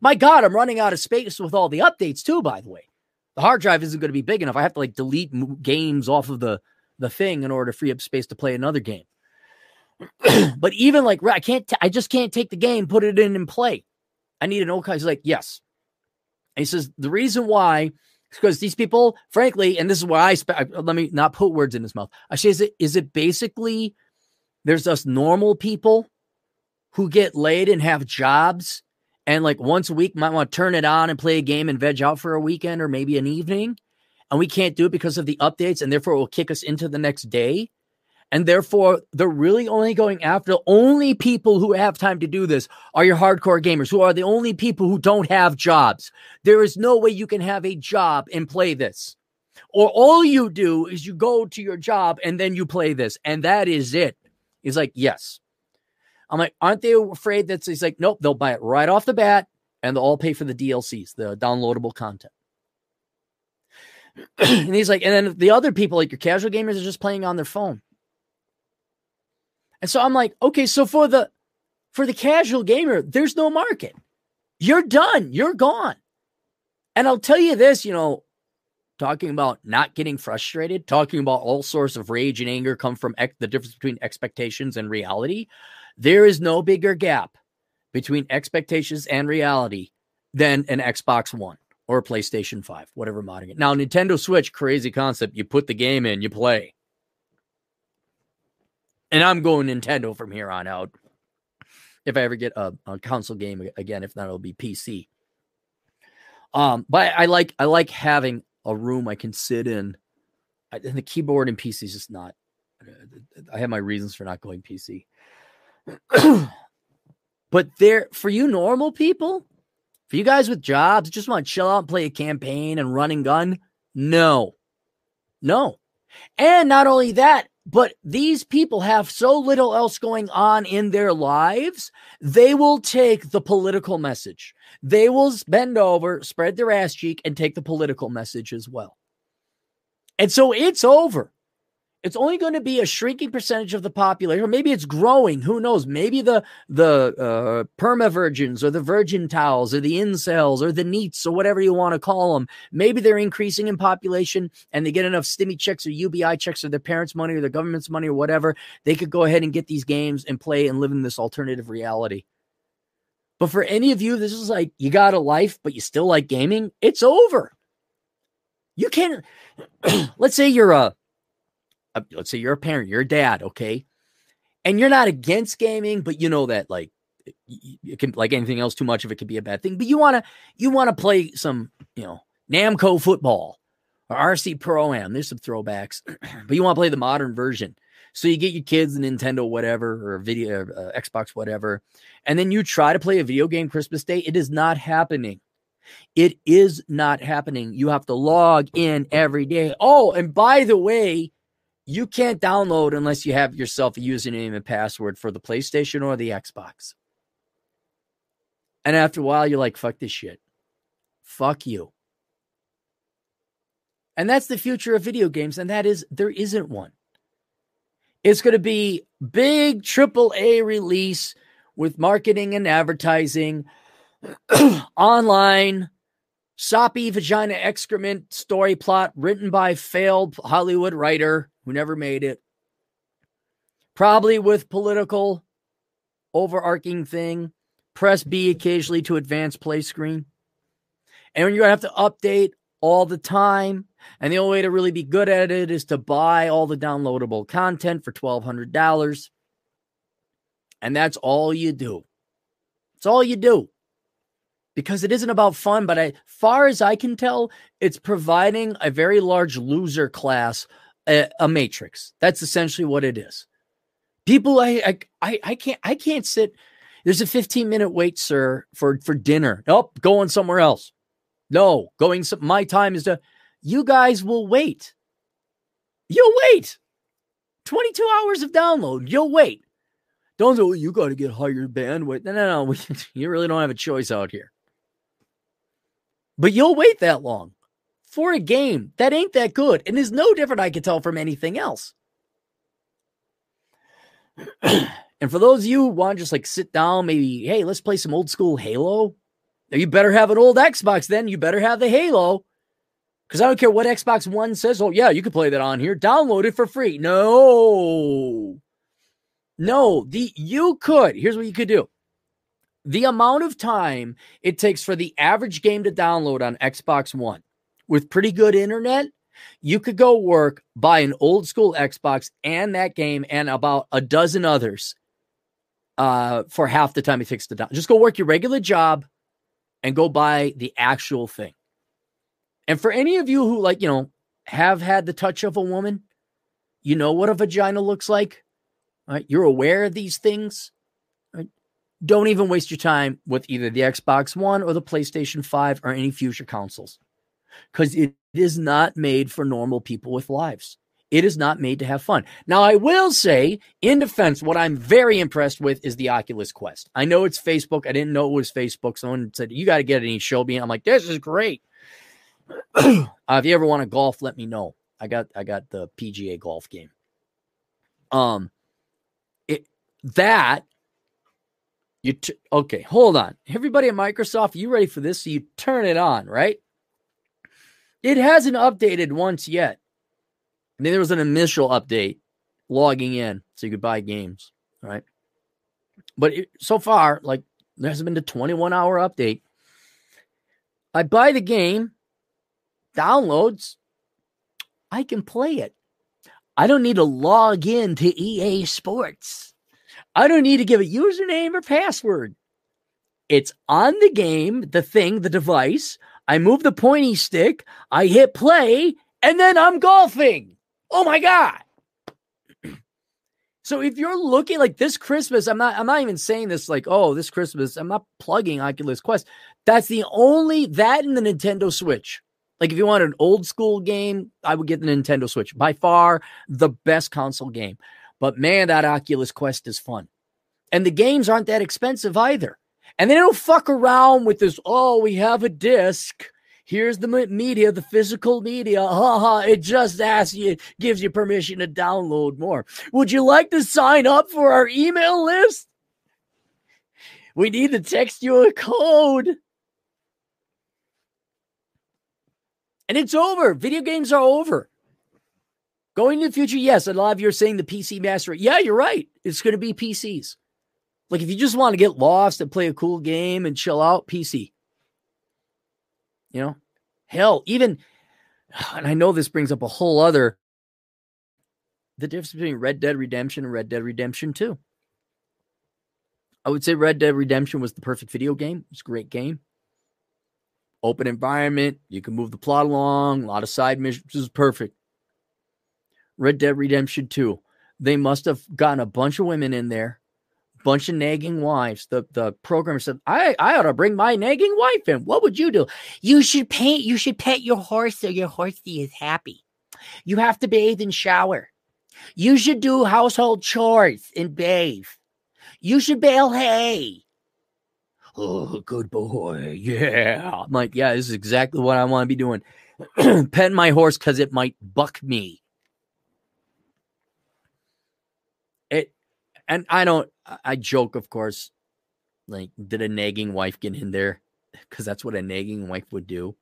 My God, I'm running out of space with all the updates too, by the way. The hard drive isn't going to be big enough. I have to like delete games off of the, the thing in order to free up space to play another game. [clears throat] but even like I can't, t- I just can't take the game, put it in and play. I need an guy. He's like, yes. And he says the reason why is because these people, frankly, and this is why I spe- let me not put words in his mouth. I say, is it is it basically there's us normal people who get laid and have jobs and like once a week might want to turn it on and play a game and veg out for a weekend or maybe an evening and we can't do it because of the updates and therefore it will kick us into the next day and therefore, they're really only going after the only people who have time to do this are your hardcore gamers, who are the only people who don't have jobs. There is no way you can have a job and play this. Or all you do is you go to your job and then you play this, and that is it. it's like, yes. I'm like, aren't they afraid that he's like, nope, they'll buy it right off the bat and they'll all pay for the DLCs, the downloadable content. [clears throat] and he's like, and then the other people, like your casual gamers, are just playing on their phone. And so I'm like, okay, so for the for the casual gamer, there's no market. You're done. You're gone. And I'll tell you this, you know, talking about not getting frustrated, talking about all sorts of rage and anger come from ex- the difference between expectations and reality. There is no bigger gap between expectations and reality than an Xbox One or a PlayStation 5, whatever modding it. Now, Nintendo Switch, crazy concept. You put the game in, you play. And I'm going Nintendo from here on out. If I ever get a, a console game again, if not, it'll be PC. Um, but I, like I like having a room I can sit in. I, and the keyboard and PC is just not. I have my reasons for not going PC. [clears throat] but there, for you normal people, for you guys with jobs, just want to chill out and play a campaign and run and gun, no, no. And not only that, but these people have so little else going on in their lives, they will take the political message. They will bend over, spread their ass cheek, and take the political message as well. And so it's over it's only going to be a shrinking percentage of the population, or maybe it's growing. Who knows? Maybe the the uh, perma virgins, or the virgin towels, or the incels, or the NEETs, or whatever you want to call them. Maybe they're increasing in population, and they get enough stimmy checks or UBI checks, or their parents' money, or their government's money, or whatever. They could go ahead and get these games and play and live in this alternative reality. But for any of you, this is like you got a life, but you still like gaming. It's over. You can't. [clears throat] let's say you're a let's say you're a parent, you're a dad, okay, and you're not against gaming, but you know that like it can like anything else, too much of it could be a bad thing. But you want to you want to play some you know Namco football or RC Pro Am. There's some throwbacks, [clears throat] but you want to play the modern version. So you get your kids a Nintendo whatever or video uh, Xbox whatever, and then you try to play a video game Christmas Day. It is not happening. It is not happening. You have to log in every day. Oh, and by the way, you can't download unless you have yourself a username and password for the PlayStation or the Xbox. And after a while, you're like, fuck this shit. Fuck you. And that's the future of video games. And that is, there isn't one. It's going to be big triple A release with marketing and advertising, [clears throat] online, soppy vagina excrement story plot written by failed Hollywood writer who never made it. Probably with political overarching thing. Press B occasionally to advance play screen. And you're going to have to update all the time. And the only way to really be good at it is to buy all the downloadable content for $1,200. And that's all you do. It's all you do. Because it isn't about fun, but as far as I can tell, it's providing a very large loser class a, a matrix. That's essentially what it is. People, I, I, I can't, I can't sit. There's a 15 minute wait, sir, for for dinner. Nope, going somewhere else. No, going. Some, my time is to. You guys will wait. You'll wait. 22 hours of download. You'll wait. Don't say, you got to get higher bandwidth. No, no, no. [laughs] You really don't have a choice out here. But you'll wait that long for a game that ain't that good and is no different, I can tell, from anything else. [clears throat] and for those of you who want to just like sit down, maybe, hey, let's play some old school Halo. Now you better have an old Xbox then. You better have the Halo. Because I don't care what Xbox One says. Oh, yeah, you can play that on here. Download it for free. No. No, the you could. Here's what you could do. The amount of time it takes for the average game to download on Xbox One with pretty good internet, you could go work, buy an old school Xbox and that game and about a dozen others uh, for half the time it takes to download. Just go work your regular job and go buy the actual thing. And for any of you who, like, you know, have had the touch of a woman, you know what a vagina looks like, right? You're aware of these things. Don't even waste your time with either the Xbox One or the PlayStation 5 or any future consoles because it is not made for normal people with lives. It is not made to have fun. Now, I will say, in defense, what I'm very impressed with is the Oculus Quest. I know it's Facebook. I didn't know it was Facebook. Someone said, You got to get it. And he showed me. I'm like, This is great. [clears throat] if you ever want to golf, let me know. I got I got the PGA golf game. Um, it that you t- okay? Hold on, everybody at Microsoft, you ready for this? So you turn it on, right? It hasn't updated once yet. I mean, there was an initial update logging in so you could buy games, right? But it, so far, like there hasn't been a 21 hour update. I buy the game, downloads, I can play it. I don't need to log in to EA Sports. I don't need to give a username or password. It's on the game, the thing, the device. I move the pointy stick, I hit play, and then I'm golfing. Oh my God. So if you're looking like this Christmas, I'm not I'm not even saying this like, oh, this Christmas, I'm not plugging Oculus Quest. That's the only that in the Nintendo Switch. Like if you want an old school game, I would get the Nintendo Switch. By far the best console game. But man, that Oculus Quest is fun. And the games aren't that expensive either. And they don't fuck around with this, oh, we have a disc. Here's the media, the physical media. Ha ha. It just asks you, gives you permission to download more. Would you like to sign up for our email list? We need to text you a code. And it's over. Video games are over. Going to the future, yes. A lot of you are saying the PC master. Yeah, you're right. It's going to be PCs. Like if you just want to get lost and play a cool game and chill out, PC. You know, hell, even, [sighs] and I know this brings up a whole other, the difference between Red Dead Redemption and Red Dead Redemption 2. I would say Red Dead Redemption was the perfect video game. It's a great game open environment. You can move the plot along, a lot of side missions. Is perfect. Red Dead Redemption 2. They must have gotten a bunch of women in there, bunch of nagging wives. The the programmer said, I, I ought to bring my nagging wife in. What would you do? You should paint, you should pet your horse so your horsey is happy. You have to bathe and shower. You should do household chores and bathe. You should bale hay oh, good boy. Yeah. I'm like, yeah, this is exactly what I want to be doing. [clears throat] Pet my horse because it might buck me. It, and I don't, I joke, of course, like, did a nagging wife get in there? [laughs] Because that's what a nagging wife would do.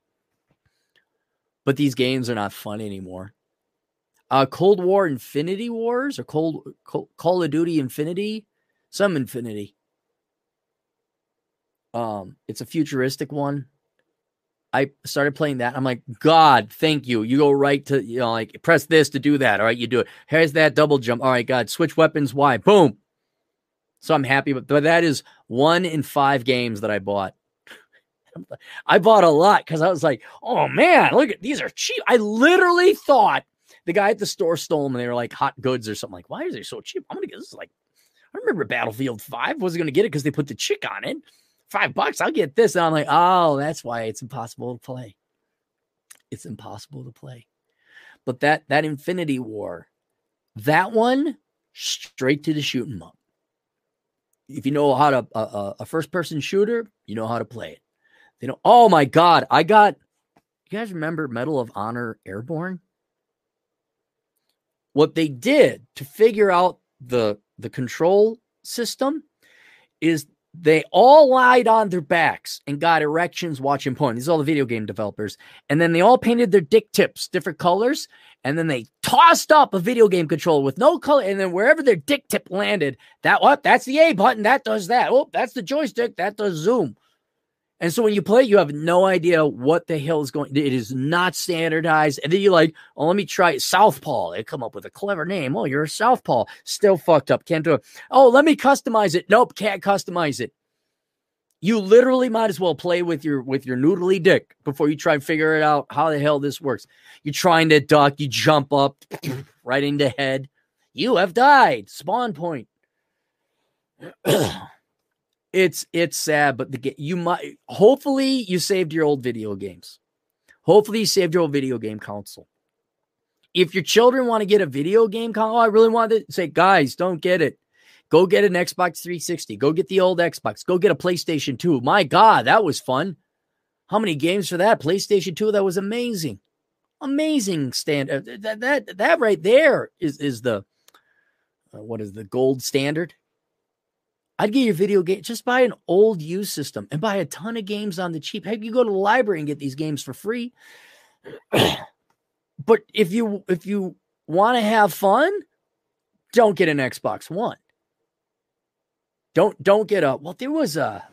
But these games are not fun anymore. Uh, Cold War Infinity Wars or Cold Call of Duty Infinity, some Infinity. Um, it's a futuristic one. I started playing that. I'm like, God, thank you. You go right to, you know, like press this to do that. All right, you do it. Here's that double jump. All right, God, switch weapons. Why? Boom. So I'm happy, but, but that is one in five games that I bought. [laughs] I bought a lot because I was like, oh man, look at these are cheap. I literally thought the guy at the store stole them and they were like hot goods or something. Like, why is they so cheap? I'm gonna get this. Like, I remember Battlefield Five. Wasn't gonna get it because they put the chick on it five bucks, I'll get this. And I'm like, oh, that's why it's impossible to play. It's impossible to play. But that that Infinity War, that one straight to the shooting up. If you know how to uh, a first person shooter, you know how to play it. They know. Oh my god, I got. You guys remember Medal of Honor Airborne? What they did to figure out the the control system is they all lied on their backs and got erections watching porn. These are all the video game developers. And then they all painted their dick tips different colors. And then they tossed up a video game controller with no color. And then wherever their dick tip landed, that what? That's the A button. That does that. Oh, that's the joystick. That does zoom. And so when you play, you have no idea what the hell is going. It is not standardized. And then you're like, "Oh, let me try Southpaw." They come up with a clever name. Oh, you're a Southpaw. Still fucked up. Can't do it. Oh, let me customize it. Nope, can't customize it. You literally might as well play with your with your noodly dick before you try and figure it out how the hell this works. You're trying to duck, you jump up [clears throat] right into head. You have died. Spawn point. [clears throat] it's it's sad, but the you might hopefully you saved your old video games. Hopefully you saved your old video game console. If your children want to get a video game console, I really want to say, guys, don't get it. Go get an Xbox 360. Go get the old Xbox. Go get a PlayStation 2. My God, that was fun. How many games for that? PlayStation 2, that was amazing. Amazing stand. Uh, that that that right there is is the uh, what is the gold standard I'd get your video game, just buy an old used system and buy a ton of games on the cheap. Hey, you go to the library and get these games for free. [clears throat] but if you if you want to have fun, don't get an Xbox One. Don't don't get a well, there was a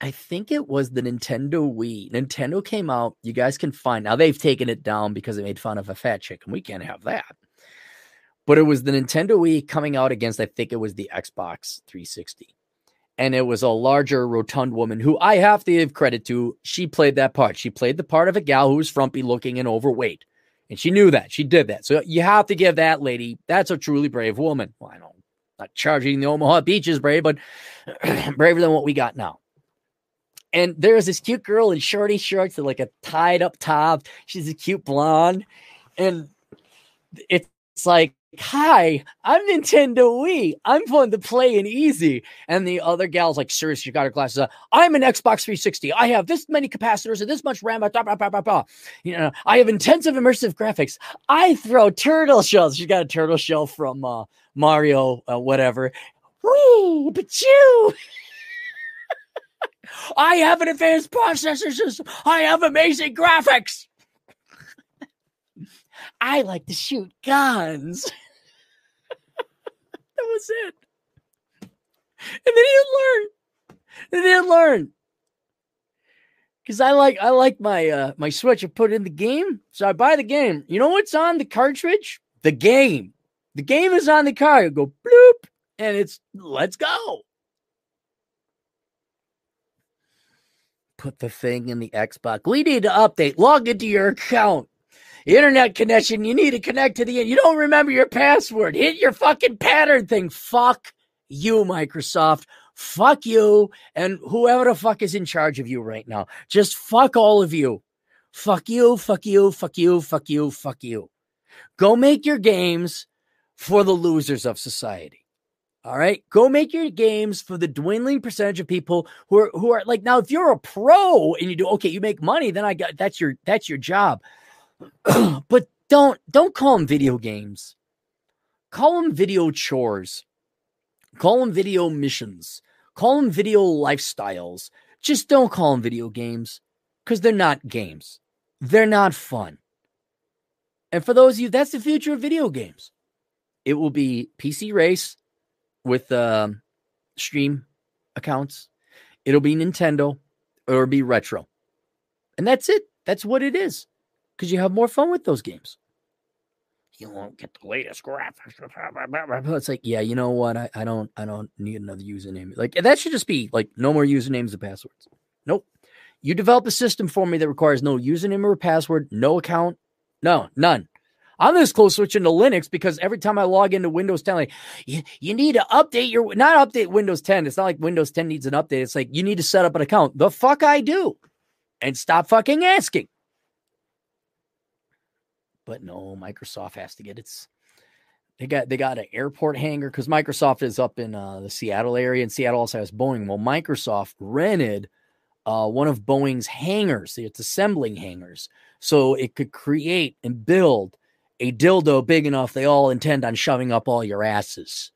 I think it was the Nintendo Wii. Nintendo came out. You guys can find now they've taken it down because they made fun of a fat chick, and we can't have that but it was the Nintendo Wii coming out against, I think it was the Xbox 360. And it was a larger, rotund woman who I have to give credit to. She played that part. She played the part of a gal who was frumpy looking and overweight. And she knew that. She did that. So you have to give that lady, that's a truly brave woman. Well, I don't, not charging the Omaha beaches brave, but [clears throat] braver than what we got now. And there's this cute girl in shorty shorts and like a tied up top. She's a cute blonde. And it's like Hi, I'm Nintendo Wii. I'm fun to play and easy. And the other gal's like, seriously, you got her glasses on. I'm an Xbox 360. I have this many capacitors and this much RAM. Blah, blah, blah, blah, blah. You know, I have intensive immersive graphics. I throw turtle shells. She's got a turtle shell from uh, Mario, uh, whatever. Wee, but you. I have an advanced processor system. I have amazing graphics. I like to shoot guns. [laughs] that was it. And then he learn. And then learn. Cause I like I like my uh my Switch. I put in the game, so I buy the game. You know what's on the cartridge? The game. The game is on the car. You go bloop, and it's let's go. Put the thing in the Xbox. We need to update. Log into your account internet connection. You need to connect to the. You don't remember your password. Hit your fucking pattern thing. Fuck you, Microsoft. Fuck you and whoever the fuck is in charge of you right now. Just fuck all of you. Fuck you, fuck you, fuck you, fuck you, fuck you. Go make your games for the losers of society. All right, go make your games for the dwindling percentage of people who are who are like now. If you're a pro and you do okay, you make money, then I got that's your that's your job. [clears throat] but don't don't call them video games. Call them video chores. Call them video missions. Call them video lifestyles. Just don't call them video games because they're not games. They're not fun. And for those of you, that's the future of video games. It will be PC race with um, Steam accounts. It'll be Nintendo or it'll be retro. And that's it. That's what it is because you have more fun with those games. You won't get the latest graphics. [laughs] It's like, yeah, you know what? I, I don't I don't need another username. Like that should just be like no more usernames and passwords. Nope. You develop a system for me that requires no username or password, no account, no, none. I'm this close switching to Linux because every time I log into Windows 10, like you, you need to update your not update Windows 10. It's not like Windows 10 needs an update. It's like you need to set up an account. The fuck I do, and stop fucking asking. But no, Microsoft has to get its they got they got an airport hangar because Microsoft is up in uh, the Seattle area, and Seattle also has Boeing. Well, Microsoft rented uh, one of Boeing's hangars, its assembling hangars, so it could create and build a dildo big enough they all intend on shoving up all your asses.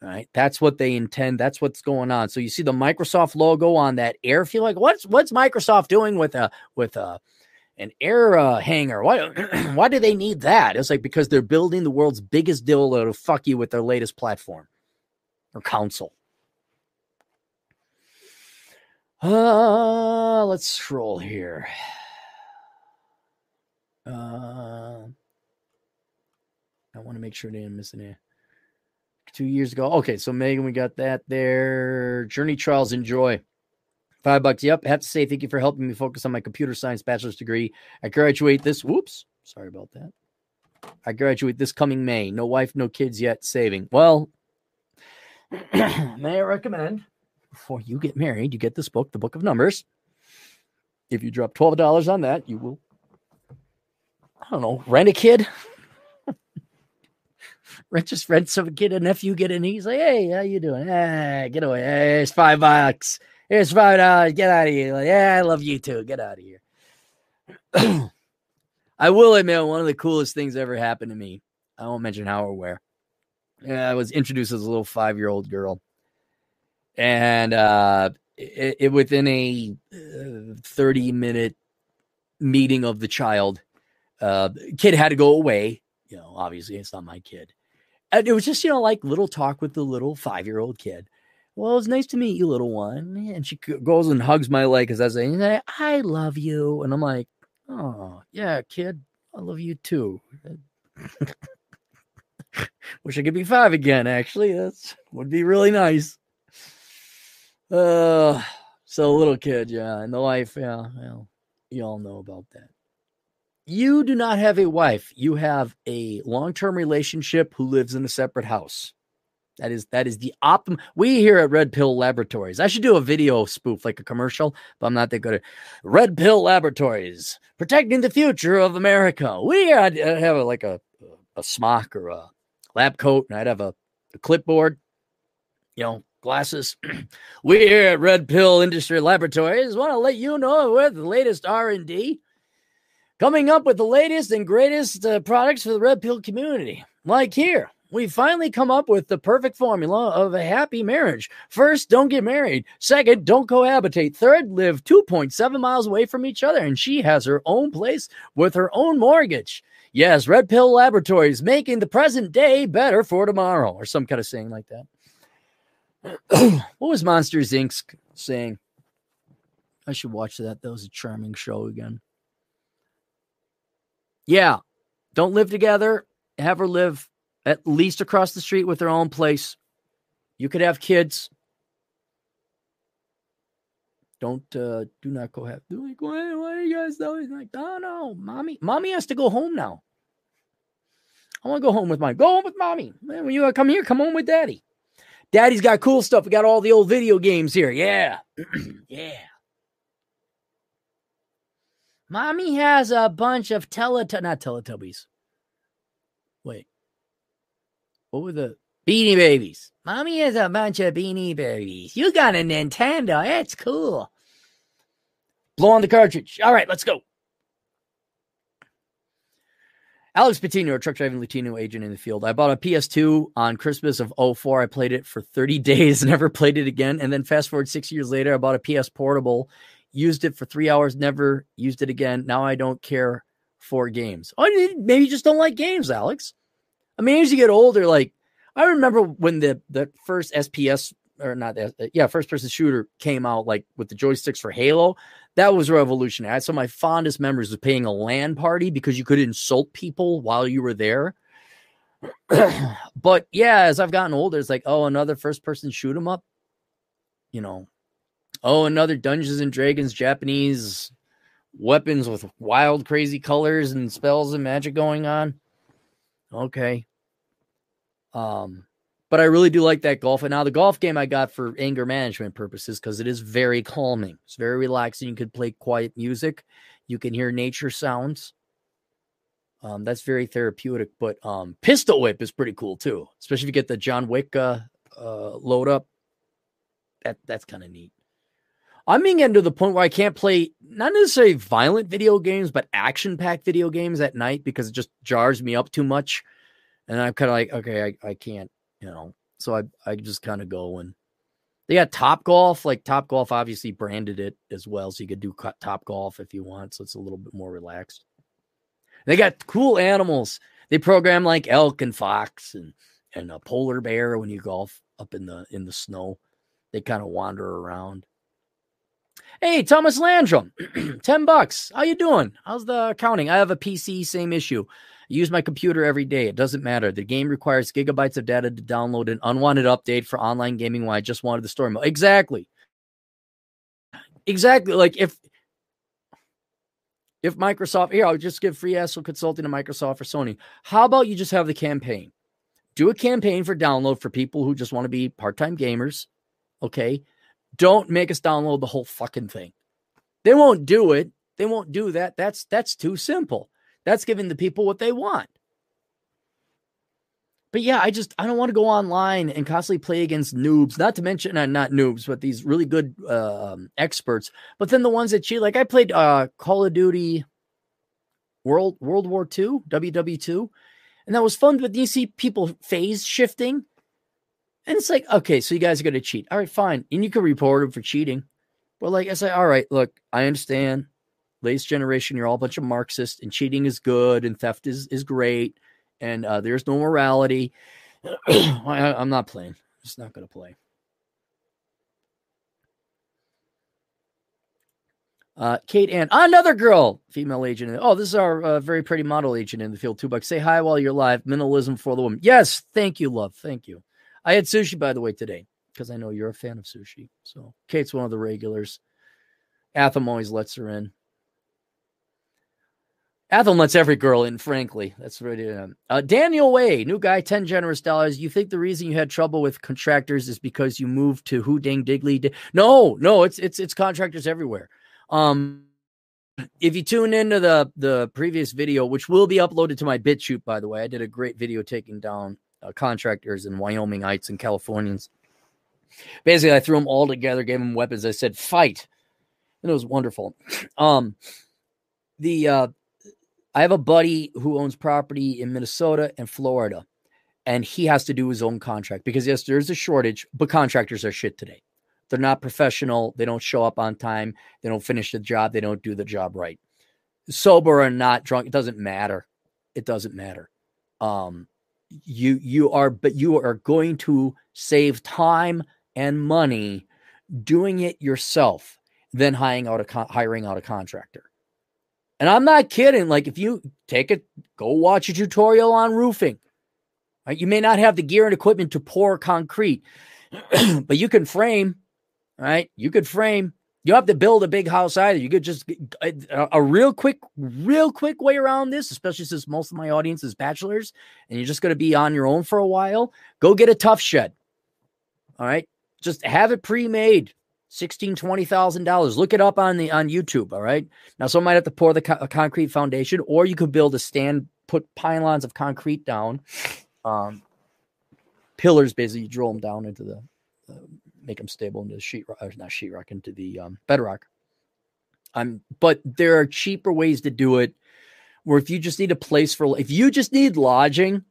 Right, that's what they intend. That's what's going on. So you see the Microsoft logo on that air. Feel like what's what's Microsoft doing with a with a an air uh, hanger. Why [clears throat] why do they need that? It's like because they're building the world's biggest dildo to fuck you with their latest platform or console. Uh, let's scroll here. Uh, I want to make sure I didn't miss any. Two years ago. Okay, so Megan, we got that there. Journey Trials Enjoy. Five bucks. Yep. Have to say thank you for helping me focus on my computer science bachelor's degree. I graduate this. Whoops. Sorry about that. I graduate this coming May. No wife, no kids yet. Saving. Well, [clears throat] may I recommend before you get married, you get this book, The Book of Numbers. If you drop twelve dollars on that, you will. I don't know. Rent a kid. [laughs] rent just rent some kid a nephew, get a niece. Like, hey, how you doing? Hey, get away. Hey, it's five bucks. Here's five dollars. Get out of here. Like, yeah, I love you too. Get out of here. [clears throat] I will admit one of the coolest things ever happened to me. I won't mention how or where. Yeah, I was introduced as a little five year old girl, and uh, it, it within a uh, thirty minute meeting of the child, uh, kid had to go away. You know, obviously it's not my kid. And it was just you know like little talk with the little five year old kid well, it's nice to meet you, little one. And she goes and hugs my leg as I say, I love you. And I'm like, oh, yeah, kid, I love you too. [laughs] Wish I could be five again, actually. That would be really nice. Uh, so little kid, yeah, and the wife, yeah, well, you all know about that. You do not have a wife. You have a long term relationship who lives in a separate house. That is that is the optimum. We here at Red Pill Laboratories. I should do a video spoof like a commercial, but I'm not that good at Red Pill Laboratories protecting the future of America. We I'd have a, like a a smock or a lab coat, and I'd have a, a clipboard, you know, glasses. [clears throat] we here at Red Pill Industry Laboratories want to let you know with the latest R and D, coming up with the latest and greatest uh, products for the Red Pill community, like here we finally come up with the perfect formula of a happy marriage. First, don't get married. Second, don't cohabitate. Third, live 2.7 miles away from each other. And she has her own place with her own mortgage. Yes, Red Pill Laboratories making the present day better for tomorrow, or some kind of saying like that. [clears throat] what was Monsters Inc. saying? I should watch that. That was a charming show again. Yeah, don't live together. Have her live at least across the street with their own place. You could have kids. Don't uh do not go have like, why, why are you guys always like, oh no, mommy, mommy has to go home now. I want to go home with my go home with mommy. Man, when you come here, come home with daddy. Daddy's got cool stuff. We got all the old video games here. Yeah. [clears throat] yeah. Mommy has a bunch of Teletubbies, not Teletubbies. Wait. What were the Beanie Babies? Mommy has a bunch of Beanie Babies. You got a Nintendo. That's cool. Blow on the cartridge. All right, let's go. Alex Patino, a truck driving Latino agent in the field. I bought a PS2 on Christmas of 04. I played it for 30 [laughs] days, never played it again. And then fast forward six years later, I bought a PS Portable, used it for three hours, never used it again. Now I don't care for games. Oh, maybe you just don't like games, Alex. I mean, as you get older, like I remember when the the first SPS or not yeah first person shooter came out like with the joysticks for Halo. That was revolutionary. I So my fondest memories of paying a LAN party because you could insult people while you were there. [clears throat] but yeah, as I've gotten older, it's like oh another first person shoot 'em up. You know, oh another Dungeons and Dragons Japanese weapons with wild crazy colors and spells and magic going on. Okay. Um, but I really do like that golf. And now the golf game I got for anger management purposes because it is very calming. It's very relaxing. You can play quiet music. You can hear nature sounds. Um, that's very therapeutic. But um, pistol whip is pretty cool too, especially if you get the John Wick uh, uh, load up. That that's kind of neat. I'm being getting to the point where I can't play not necessarily violent video games, but action packed video games at night because it just jars me up too much. And I'm kind of like, okay, I, I can't, you know. So I I just kind of go and they got Top Golf. Like Top Golf obviously branded it as well, so you could do Top Golf if you want. So it's a little bit more relaxed. They got cool animals. They program like elk and fox and and a polar bear when you golf up in the in the snow. They kind of wander around. Hey, Thomas Landrum, [clears throat] 10 bucks. How you doing? How's the accounting? I have a PC, same issue. I use my computer every day. It doesn't matter. The game requires gigabytes of data to download an unwanted update for online gaming when I just wanted the story mode. Exactly. Exactly. Like if if Microsoft, here, I'll just give free ASL consulting to Microsoft or Sony. How about you just have the campaign? Do a campaign for download for people who just want to be part-time gamers. Okay. Don't make us download the whole fucking thing. They won't do it. They won't do that. That's that's too simple. That's giving the people what they want. But yeah, I just I don't want to go online and constantly play against noobs. Not to mention uh, not noobs, but these really good um, experts. But then the ones that cheat, like I played uh, Call of Duty World World War II, WW2, and that was fun. But you see people phase shifting, and it's like, okay, so you guys are going to cheat. All right, fine. And you can report them for cheating. But like I say, all right, look, I understand. Latest generation, you're all a bunch of Marxists, and cheating is good, and theft is is great, and uh, there's no morality. [clears throat] I, I'm not playing. I'm just not going to play. Uh, Kate Ann, another girl, female agent. Oh, this is our uh, very pretty model agent in the field. Two bucks. Say hi while you're live. Minimalism for the woman. Yes, thank you, love. Thank you. I had sushi, by the way, today because I know you're a fan of sushi. So Kate's one of the regulars. Atham always lets her in. Atham lets every girl in, frankly. That's um, uh, Daniel Way, new guy, 10 generous dollars. You think the reason you had trouble with contractors is because you moved to Who Dang Diggly? No, no, it's it's it's contractors everywhere. Um if you tune into the the previous video, which will be uploaded to my BitChute, by the way, I did a great video taking down uh, contractors and Wyomingites and Californians. Basically, I threw them all together, gave them weapons. I said, "Fight," and it was wonderful. [clears throat] Um, the uh, I have a buddy who owns property in Minnesota and Florida, and he has to do his own contract because yes, there's a shortage, but contractors are shit today. They're not professional. They don't show up on time. They don't finish the job. They don't do the job right. Sober or not drunk, it doesn't matter. It doesn't matter. Um, you you are but you are going to save time and money doing it yourself than hiring out a con- hiring out a contractor. And I'm not kidding. Like if you take it, go watch a tutorial on roofing. Right? You may not have the gear and equipment to pour concrete, [clears throat] but you can frame. Right? You could frame. You have to build a big house either. You could just a, a, real quick, real quick way around this, especially since most of my audience is bachelors and you're just going to be on your own for a while. Go get a tough shed. All right. Just have it pre-made. Sixteen, twenty thousand dollars. Look it up on the on YouTube. All right. Now, someone might have to pour the co- concrete foundation, or you could build a stand, put pylons of concrete down, um, pillars. Basically, you drill them down into the uh, make them stable into the sheetrock, not sheetrock, into the um, bedrock. Um, but there are cheaper ways to do it. Where if you just need a place for, if you just need lodging,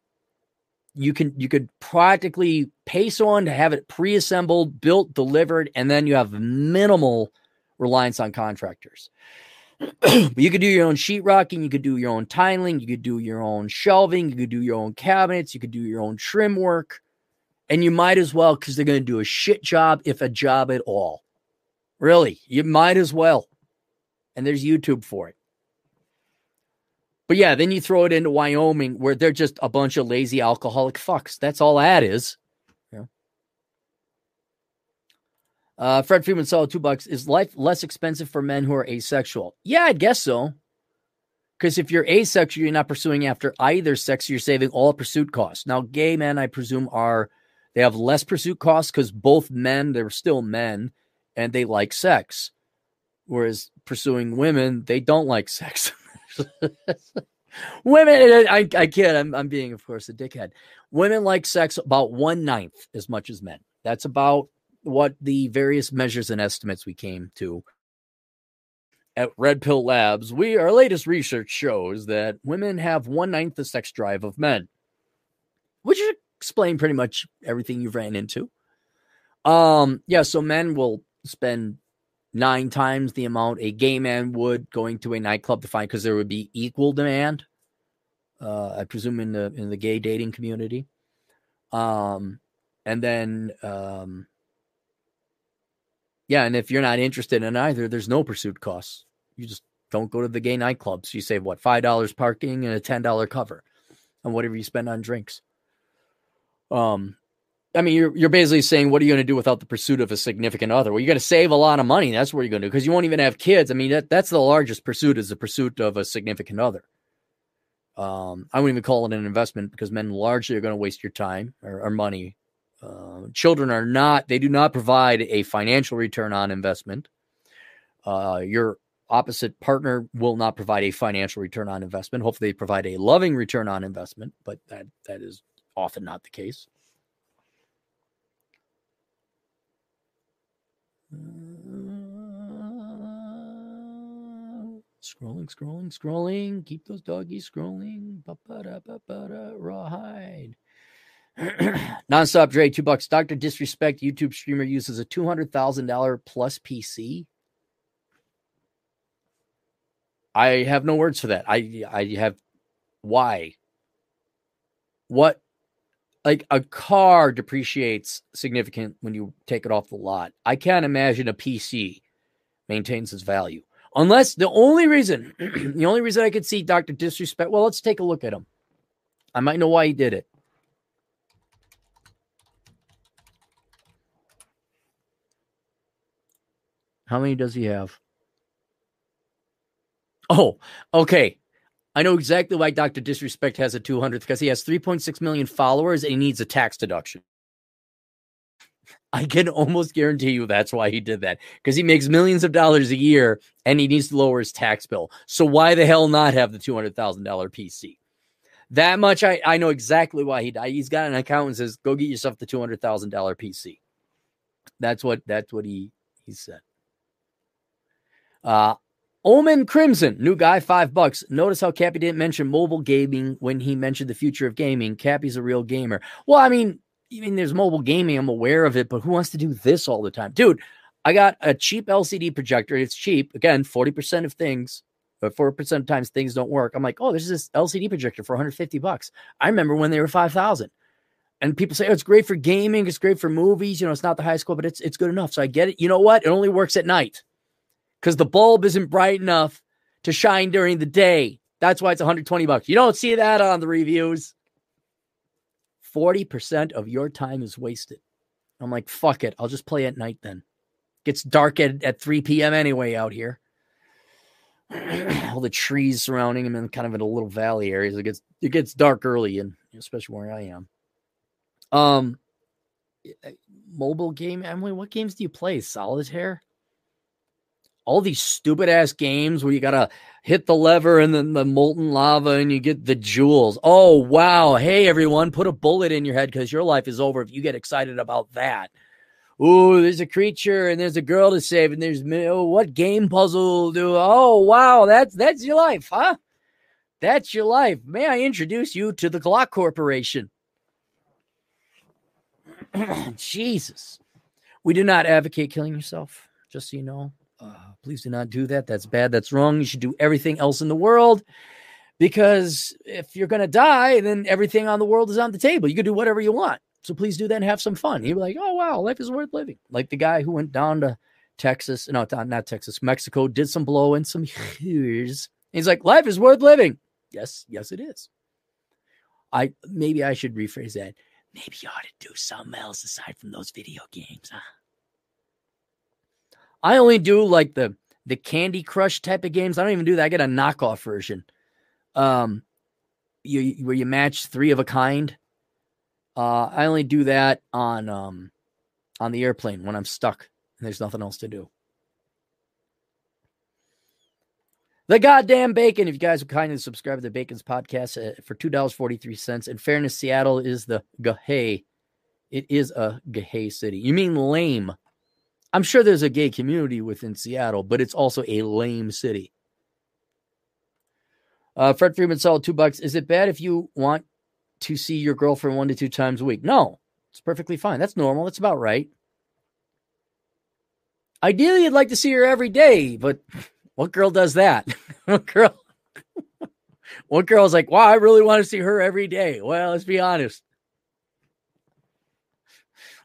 you can you could practically pay someone to have it pre-assembled, built, delivered, and then you have minimal reliance on contractors. [clears throat] but you could do your own sheetrocking, you could do your own tiling, you could do your own shelving, you could do your own cabinets, you could do your own trim work. And you might as well, because they're going to do a shit job, if a job at all. Really, you might as well. And there's YouTube for it. But yeah, then you throw it into Wyoming where they're just a bunch of lazy alcoholic fucks. That's all that is. Yeah. Uh, Fred Freeman saw two bucks. Is life less expensive for men who are asexual? Yeah, I guess so. Because if you're asexual, you're not pursuing after either sex, you're saving all pursuit costs. Now, gay men, I presume, are they have less pursuit costs because both men, they're still men and they like sex. Whereas pursuing women, they don't like sex. [laughs] Women, I, I kid. I'm, I'm being, of course, a dickhead. Women like sex about one ninth as much as men. That's about what the various measures and estimates we came to at Red Pill Labs. We our latest research shows that women have one ninth the sex drive of men, which explain pretty much everything you've ran into. Um, yeah, so men will spend nine times the amount a gay man would going to a nightclub to find because there would be equal demand. Uh, I presume in the in the gay dating community. Um, and then um, yeah, and if you're not interested in either, there's no pursuit costs. You just don't go to the gay nightclubs. You save what five dollars parking and a ten dollar cover, and whatever you spend on drinks. Um, I mean, you're you're basically saying, what are you going to do without the pursuit of a significant other? Well, you're going to save a lot of money. That's what you're going to do because you won't even have kids. I mean, that that's the largest pursuit is the pursuit of a significant other. Um, I wouldn't even call it an investment because men largely are going to waste your time or, or money. Uh, children are not; they do not provide a financial return on investment. Uh, your opposite partner will not provide a financial return on investment. Hopefully, they provide a loving return on investment, but that that is often not the case. Uh, scrolling, scrolling, scrolling. Keep those doggies scrolling. Ba-ba-da, ba-ba-da, rawhide. [clears throat] Nonstop Dre, two bucks. Dr. Disrespect, YouTube streamer uses a $200,000 plus PC. I have no words for that. I I have why? What like a car depreciates significant when you take it off the lot. I can't imagine a PC maintains its value. Unless the only reason, [clears throat] the only reason I could see Dr. Disrespect, well, let's take a look at him. I might know why he did it. How many does he have? Oh, okay. I know exactly why Dr. Disrespect has a 200th because he has 3.6 million followers and he needs a tax deduction. I can almost guarantee you that's why he did that because he makes millions of dollars a year and he needs to lower his tax bill. So why the hell not have the $200,000 PC? That much I, I know exactly why he died. He's got an account and says, go get yourself the $200,000 PC. That's what, that's what he, he said. Uh, Omen Crimson, new guy, five bucks. Notice how Cappy didn't mention mobile gaming when he mentioned the future of gaming. Cappy's a real gamer. Well, I mean, I mean, there's mobile gaming. I'm aware of it, but who wants to do this all the time, dude? I got a cheap LCD projector. It's cheap. Again, 40% of things, uh, but 4% of times things don't work. I'm like, oh, there's this LCD projector for 150 bucks. I remember when they were 5,000. And people say, oh, it's great for gaming. It's great for movies. You know, it's not the highest quality, but it's, it's good enough. So I get it. You know what? It only works at night because the bulb isn't bright enough to shine during the day. That's why it's 120 bucks. You don't see that on the reviews. 40% of your time is wasted. I'm like, fuck it. I'll just play at night then. Gets dark at, at 3 p.m. anyway out here. [clears throat] All the trees surrounding him and kind of in a little valley areas. It gets it gets dark early and especially where I am. Um mobile game, Emily, what games do you play? Solitaire? All these stupid ass games where you gotta hit the lever and then the molten lava and you get the jewels. Oh wow! Hey everyone, put a bullet in your head because your life is over if you get excited about that. Ooh, there's a creature and there's a girl to save and there's oh, what game puzzle do? Oh wow, that's that's your life, huh? That's your life. May I introduce you to the Glock Corporation? [clears throat] Jesus, we do not advocate killing yourself. Just so you know. Please do not do that. That's bad. That's wrong. You should do everything else in the world because if you're going to die, then everything on the world is on the table. You can do whatever you want. So please do that and have some fun. You're like, oh, wow, life is worth living. Like the guy who went down to Texas, no, not Texas, Mexico, did some blow and some [laughs] years. He's like, life is worth living. Yes, yes, it is. I maybe I should rephrase that. Maybe you ought to do something else aside from those video games, huh? I only do like the the Candy Crush type of games. I don't even do that. I get a knockoff version. Um, you where you match three of a kind. Uh, I only do that on um on the airplane when I'm stuck and there's nothing else to do. The goddamn bacon. If you guys would kindly subscribe to the Bacon's podcast uh, for two dollars forty three cents. In fairness, Seattle is the gay. It is a gay city. You mean lame? I'm sure there's a gay community within Seattle, but it's also a lame city. Uh, Fred Freeman sold two bucks. Is it bad if you want to see your girlfriend one to two times a week? No, it's perfectly fine. That's normal. That's about right. Ideally, you'd like to see her every day, but [laughs] what girl does that? [laughs] what girl? [laughs] what girl's like, wow, I really want to see her every day? Well, let's be honest.